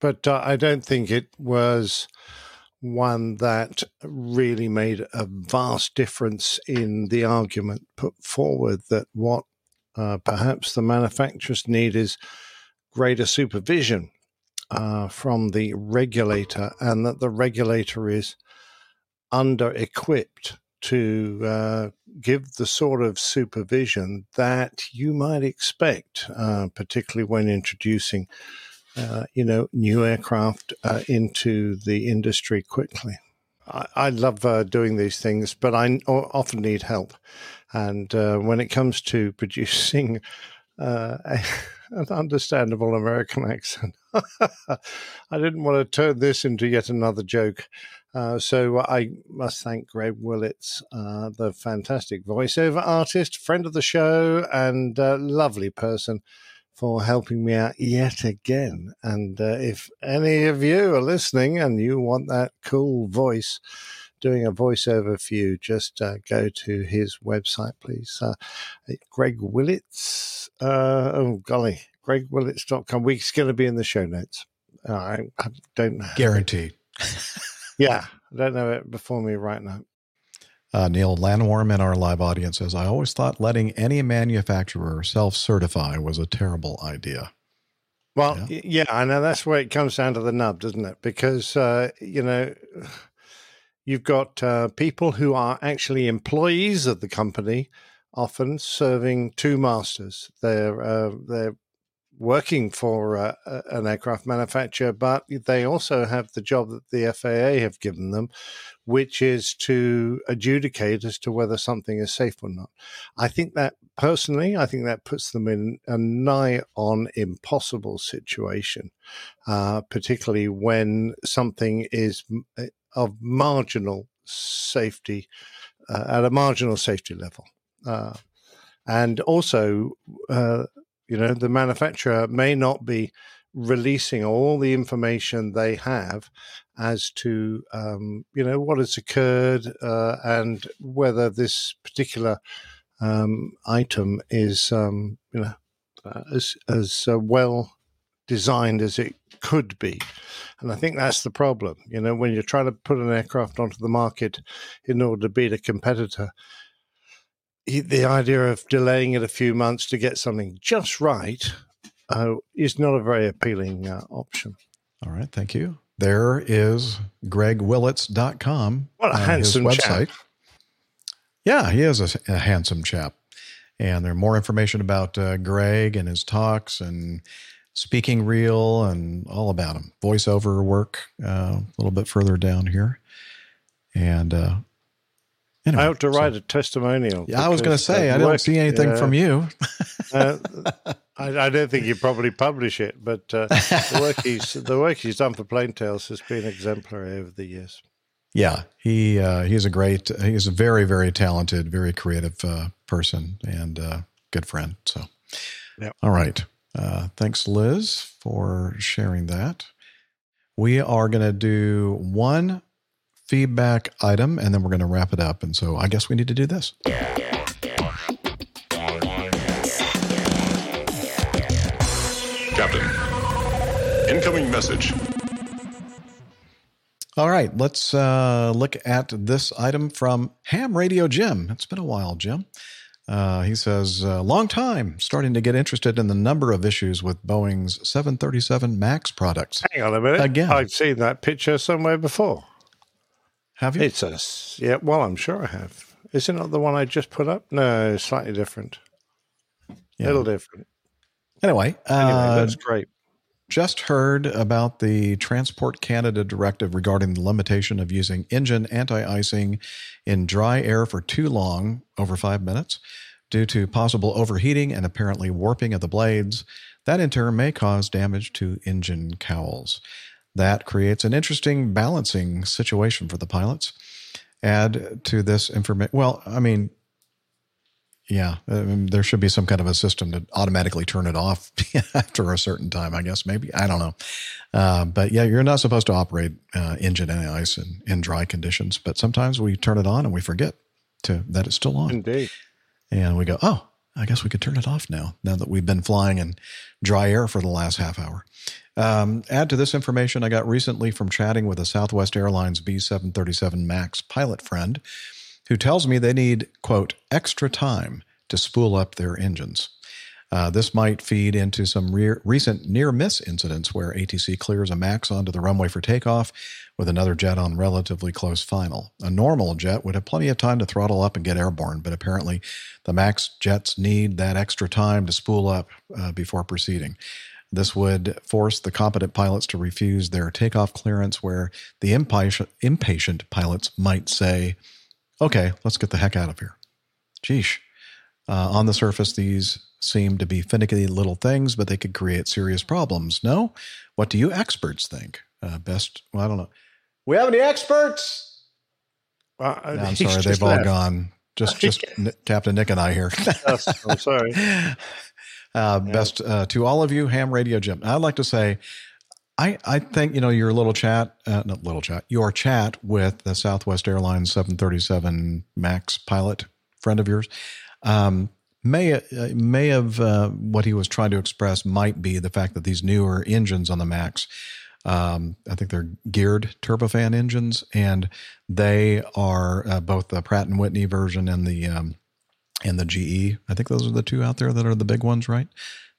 but uh, I don't think it was one that really made a vast difference in the argument put forward that what uh, perhaps the manufacturers need is greater supervision uh, from the regulator, and that the regulator is under equipped to uh, give the sort of supervision that you might expect, uh, particularly when introducing, uh, you know, new aircraft into the industry quickly. I, I love doing these things, but I often need help. And uh, when it comes to producing uh, an understandable American accent, I didn't want to turn this into yet another joke. Uh, so I must thank Greg Willits, uh, the fantastic voiceover artist, friend of the show, and uh, lovely person for helping me out yet again. And uh, if any of you are listening and you want that cool voice, doing a voiceover for you, just uh, go to his website, please. Uh, Greg Willits. Uh, oh, golly. gregwillits.com. We're going to be in the show notes. Uh, I, I don't know. Guaranteed. Yeah, I don't know it before me right now. Uh, Neil Landwarm in our live audience says, I always thought letting any manufacturer self certify was a terrible idea. Well, yeah. yeah, I know that's where it comes down to the nub, doesn't it? Because, uh, you know, you've got uh, people who are actually employees of the company, often serving two masters. They're, uh, they're working for uh, an aircraft manufacturer, but they also have the job that the FAA have given them, which is to adjudicate as to whether something is safe or not. I think that personally, I think that puts them in a nigh on impossible situation, uh, particularly when something is of marginal safety uh, at a marginal safety level. Uh, and also, uh, you know, the manufacturer may not be releasing all the information they have as to um, you know what has occurred uh, and whether this particular um, item is um, you know uh, as as uh, well designed as it could be. And I think that's the problem. You know, when you're trying to put an aircraft onto the market in order to beat a competitor, the idea of delaying it a few months to get something just right uh, is not a very appealing uh, option. All right, thank you. There is gregwillits.com. What a uh, handsome website. Chap. Yeah, he is a, a, handsome chap. And there's more information about uh, Greg and his talks and speaking real and all about him. Voiceover work uh, a little bit further down here. And uh, Anyway, I have to write a testimonial. Yeah, I was going to say I don't see anything from you. uh, I, I, don't think you probably publish it, but uh, the work he's the work he's done for Plane Tales has been exemplary over the years. Yeah, he uh, he's a great, he's a very very talented, very creative uh, person and uh, good friend. So, yep. all right, uh, thanks Liz for sharing that. We are going to do one feedback item, and then we're going to wrap it up. And so I guess we need to do this. Captain, incoming message. All right, let's uh, look at this item from Ham Radio Jim. It's been a while, Jim. Uh, he says, uh, long time starting to get interested in the number of issues with Boeing's 737 MAX products. Hang on a minute. Again. I've seen that picture somewhere before. Have you? It's a yeah. Well, I'm sure I have. Is it not the one I just put up? No, slightly different. Yeah. A little different. Anyway, anyway, uh, that's great. Just heard about the Transport Canada directive regarding the limitation of using engine anti-icing in dry air for too long, over five minutes, due to possible overheating and apparently warping of the blades. That in turn may cause damage to engine cowls. That creates an interesting balancing situation for the pilots. Add to this information, well, I mean, yeah, I mean, there should be some kind of a system to automatically turn it off after a certain time, I guess, maybe. I don't know. Uh, but yeah, you're not supposed to operate uh, engine anti-ice in, in dry conditions, but sometimes we turn it on and we forget to that it's still on. Indeed. And we go, oh, I guess we could turn it off now, now that we've been flying in dry air for the last half hour. Um, add to this information I got recently from chatting with a Southwest Airlines B737 MAX pilot friend who tells me they need, quote, extra time to spool up their engines. Uh, this might feed into some re- recent near miss incidents where ATC clears a MAX onto the runway for takeoff with another jet on relatively close final. A normal jet would have plenty of time to throttle up and get airborne, but apparently the MAX jets need that extra time to spool up uh, before proceeding. This would force the competent pilots to refuse their takeoff clearance, where the impatient, impatient pilots might say, okay, let's get the heck out of here. Geesh. Uh, on the surface, these seem to be finicky little things, but they could create serious problems. No? What do you experts think? Uh, best, well, I don't know. We have any experts? Uh, no, I'm sorry, they've all gone. Just, just Captain Nick and I here. I'm sorry. Uh, yeah. Best uh, to all of you, Ham Radio Jim. I'd like to say, I, I think you know your little chat, uh, not little chat, your chat with the Southwest Airlines 737 Max pilot friend of yours, um, may uh, may have uh, what he was trying to express might be the fact that these newer engines on the Max, um, I think they're geared turbofan engines, and they are uh, both the Pratt and Whitney version and the um, and the GE. I think those are the two out there that are the big ones, right?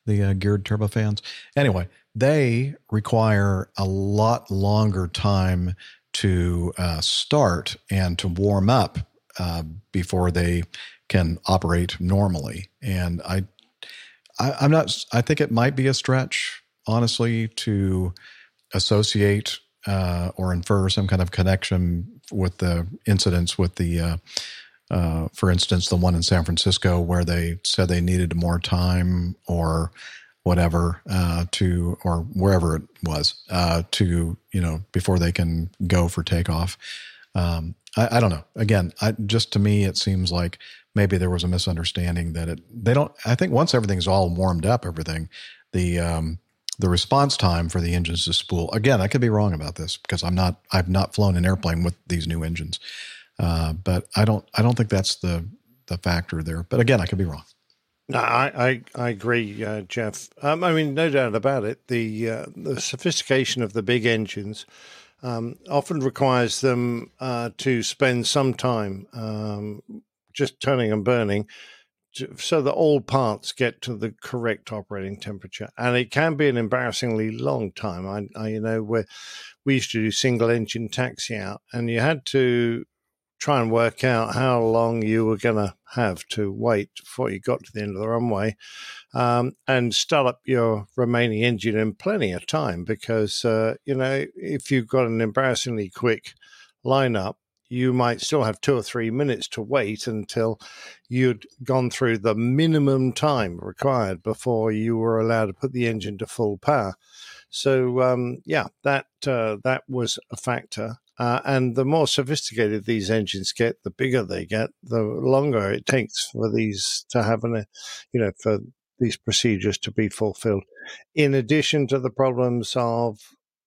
The uh, geared turbofans. Anyway, they require a lot longer time to uh, start and to warm up uh, before they can operate normally. And I, I, I'm not. I think it might be a stretch, honestly, to associate uh, or infer some kind of connection with the incidents with the. Uh, uh, for instance, the one in San Francisco where they said they needed more time or whatever uh, to, or wherever it was, uh, to you know before they can go for takeoff. Um, I, I, don't know. Again, I, just to me, it seems like maybe there was a misunderstanding that it. They don't. I think once everything's all warmed up, everything, the um, the response time for the engines to spool. Again, I could be wrong about this because I'm not. I've not flown an airplane with these new engines. Uh, but I don't I don't think that's the the factor there. But again, I could be wrong. No, I I, I agree, uh, Jeff. Um, I mean, no doubt about it. The uh, the sophistication of the big engines um, often requires them uh, to spend some time um, just turning and burning. To, so that all parts get to the correct operating temperature, and it can be an embarrassingly long time. I, I you know, where we used to do single engine taxi out, and you had to try and work out how long you were going to have to wait before you got to the end of the runway um, and start up your remaining engine in plenty of time because, uh, you know, if you've got an embarrassingly quick lineup, you might still have two or three minutes to wait until you'd gone through the minimum time required before you were allowed to put the engine to full power. So um, yeah, that uh, that was a factor. Uh, and the more sophisticated these engines get, the bigger they get, the longer it takes for these to have an, you know, for these procedures to be fulfilled. In addition to the problems of,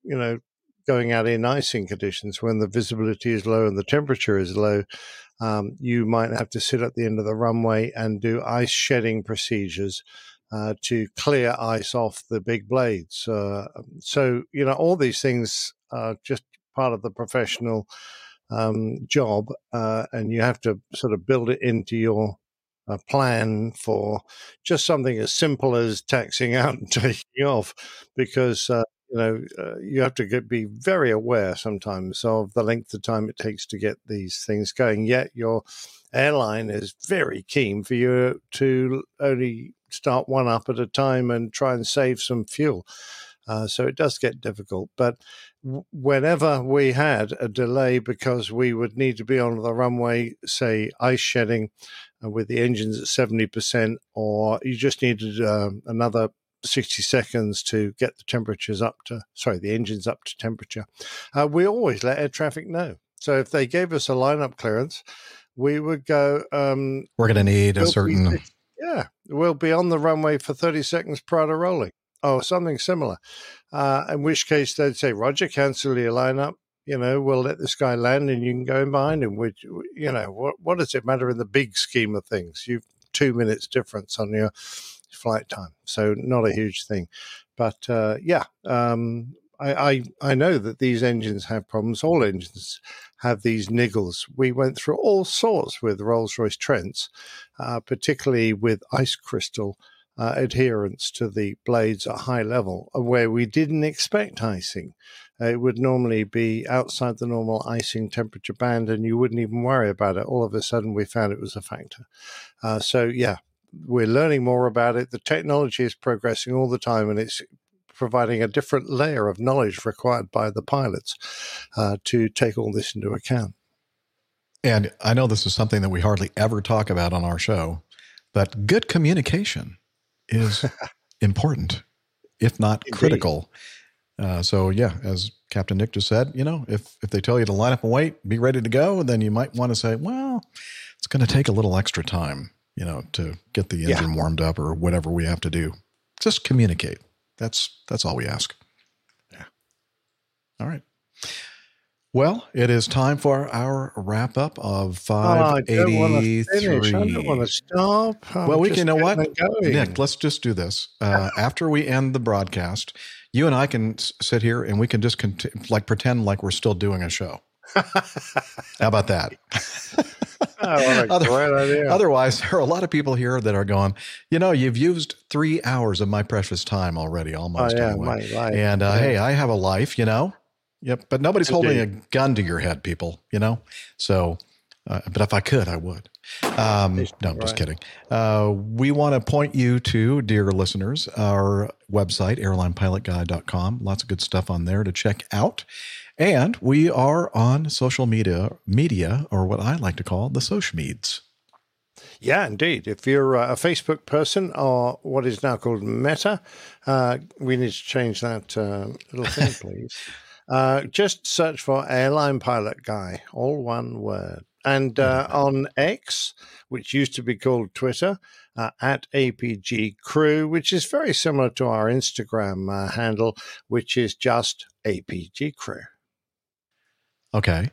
you know, going out in icing conditions when the visibility is low and the temperature is low, um, you might have to sit at the end of the runway and do ice shedding procedures. Uh, to clear ice off the big blades. Uh, so, you know, all these things are just part of the professional um, job, uh, and you have to sort of build it into your uh, plan for just something as simple as taxing out and taking off, because uh, you know uh, you have to get, be very aware sometimes of the length of time it takes to get these things going. Yet your airline is very keen for you to only start one up at a time and try and save some fuel. Uh, so it does get difficult. But whenever we had a delay because we would need to be on the runway, say ice shedding uh, with the engines at 70%, or you just needed uh, another 60 seconds to get the temperatures up to, sorry, the engines up to temperature, uh, we always let air traffic know. So if they gave us a lineup clearance, we would go. Um, We're going to need a certain. Be, yeah, we'll be on the runway for 30 seconds prior to rolling or something similar. Uh, in which case they'd say, Roger, cancel your lineup. You know, we'll let this guy land and you can go in behind him. Which, you know, what, what does it matter in the big scheme of things? You've two minutes difference on your flight time. So not a huge thing. But uh, yeah, um, I, I, I know that these engines have problems. All engines have these niggles. We went through all sorts with Rolls Royce Trents, uh, particularly with ice crystal uh, adherence to the blades at high level, uh, where we didn't expect icing. Uh, it would normally be outside the normal icing temperature band, and you wouldn't even worry about it. All of a sudden, we found it was a factor. Uh, so, yeah, we're learning more about it. The technology is progressing all the time, and it's providing a different layer of knowledge required by the pilots uh, to take all this into account. And I know this is something that we hardly ever talk about on our show, but good communication is important, if not Indeed. critical. Uh, so yeah, as Captain Nick just said, you know, if if they tell you to line up and wait, be ready to go, then you might want to say, well, it's going to take a little extra time, you know, to get the engine yeah. warmed up or whatever we have to do. Just communicate. That's that's all we ask. Yeah. All right. Well, it is time for our wrap up of Oh, I don't want to 583. finish. I don't want to stop. I'm well, we can, you know what? getting it going. Nick, let's just do this. Uh, after we end the broadcast, you and I can sit here and we can just conti- like pretend like we're still doing a show. How about that? Oh, what a great idea. Otherwise, there are a lot of people here that are going, you know, you've used three hours of my precious time already, almost. Oh, yeah, anyway. my life. And uh, Yeah. hey, I have a life, you know? Yep. But nobody's holding a gun to your head, people, you know? So, uh, but if I could, I would. Um, no, I'm just kidding. Uh, we want to point you to, dear listeners, our website, airlinepilotguy.com. Lots of good stuff on there to check out. And we are on social media, media, or what I like to call the social meds. Yeah, indeed. If you're uh, a Facebook person or what is now called Meta, uh, we need to change that uh, little thing, please. Uh, just search for Airline Pilot Guy, all one word. And uh, on X, which used to be called Twitter, uh, at APG Crew, which is very similar to our Instagram uh, handle, which is just APG Crew. Okay.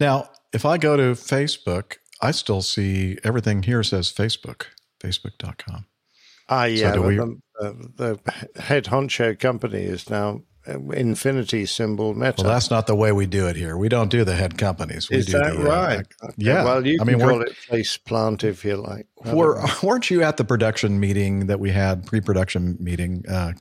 Now, if I go to Facebook, I still see everything here says Facebook, facebook.com. Ah, yeah. do but we- the, head honcho company is now uh, Infinity symbol Meta. Well, that's not the way we do it here. We don't do the head companies. We Is do that the, uh, right? Okay, yeah. Well, you I can mean, call it face plant if you like. Were, weren't you at the production meeting that we had, pre-production meeting, uh,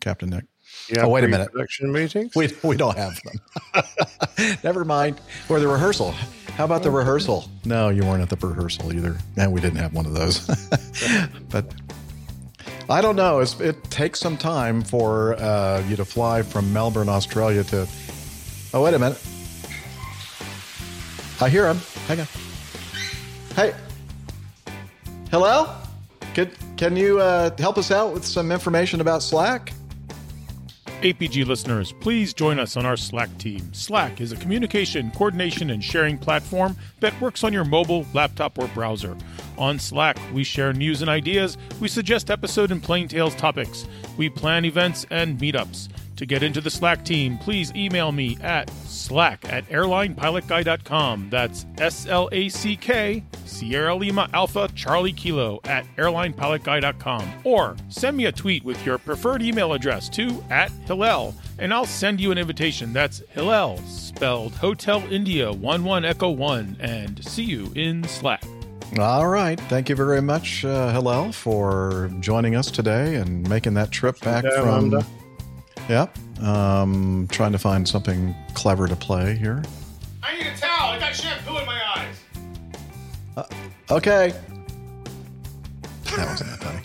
Captain Nick? Yeah. oh, wait a minute. Production meetings. We, we don't have them. Never mind. Or the rehearsal. How about the rehearsal? No, you weren't at the rehearsal either. And we didn't have one of those. but I don't know. It's, it takes some time for uh, you to fly from Melbourne, Australia to. Oh, wait a minute. I hear him. Hang on. Hey. Hello? Can, can you uh, help us out with some information about Slack? APG listeners, please join us on our Slack team. Slack is a communication, coordination, and sharing platform that works on your mobile, laptop, or browser. On Slack, we share news and ideas, we suggest episode and Plane Tales topics, we plan events and meetups. To get into the Slack team, please email me at slack at airlinepilotguy.com. That's S L A C K, Sierra Lima Alpha Charlie Kilo at airlinepilotguy.com. Or send me a tweet with your preferred email address to at Hillel, and I'll send you an invitation. That's Hillel, spelled Hotel India 11 Echo 1, and see you in Slack. All right. Thank you very much, uh, Hillel, for joining us today and making that trip back Down from. under. Yep. Um, trying to find something clever to play here. I need a towel. I got shampoo in my eyes. Okay. That wasn't that funny.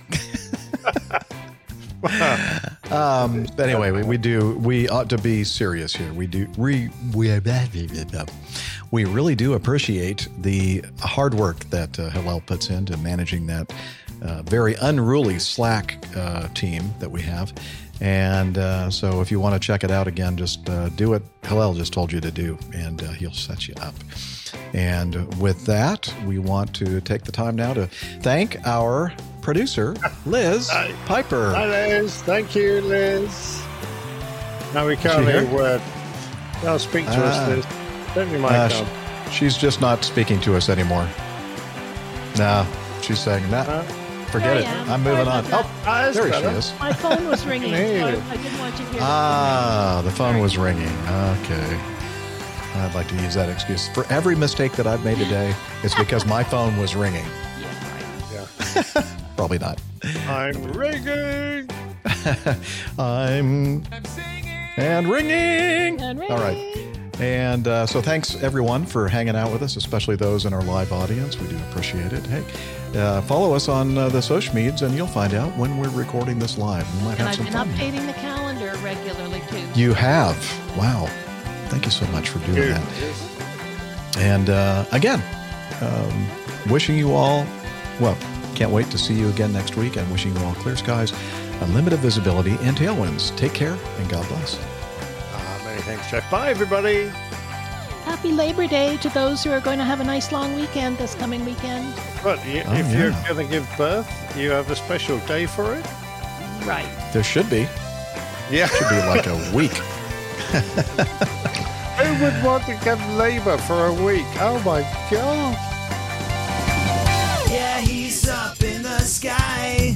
um, but anyway, we, we do. We ought to be serious here. We do. We we we really do appreciate the hard work that uh, Hillel puts into managing that uh, very unruly Slack uh, team that we have. And uh, so, if you want to check it out again, just uh, do what Hillel just told you to do, and uh, he'll set you up. And with that, we want to take the time now to thank our producer, Liz Piper. Hi, Liz. Thank you, Liz. No, we can't hear a word. No, speak to Ah. us, Liz. Don't you mind? Uh, she's just not speaking to us anymore. No, she's saying, nah, forget it. I am. Moving on. about Oh, that. there she is. My phone was ringing, so I didn't want you to hear. Ah, the phone was ringing. Okay. I'd like to use that excuse. For every mistake that I've made today, it's because my phone was ringing. Yeah. Right. Yeah. Probably not. I'm ringing. I'm singing and ringing. And ringing. All right. And uh, so thanks everyone for hanging out with us, especially those in our live audience. We do appreciate it. Hey, uh, follow us on uh, the social medias and you'll find out when we're recording this live. We might And have I've some been fun. updating the calendar regularly too. You have. Wow. Thank you so much for doing that. And uh, again, um, wishing you all, well, can't wait to see you again next week and wishing you all clear skies, unlimited visibility, and tailwinds. Take care and God bless. Many thanks, Jeff. Bye, everybody. Happy Labor Day to those who are going to have a nice long weekend this coming weekend. But you, Oh, if you're going to give birth, you have a special day for it? Right. There should be. Yeah. Should be like a week. Who would want to give labor for a week? Oh my god. Yeah, he's up in the sky.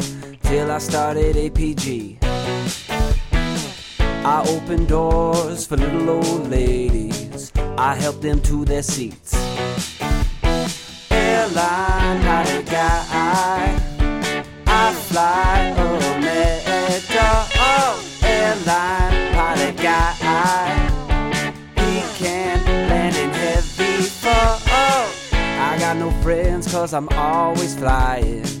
till I started APG. I opened doors for little old ladies, I helped them to their seats. Airline pilot guy, I fly America. Oh, airline pilot guy, he can land in heavy fog. I got no friends cause I'm always flying.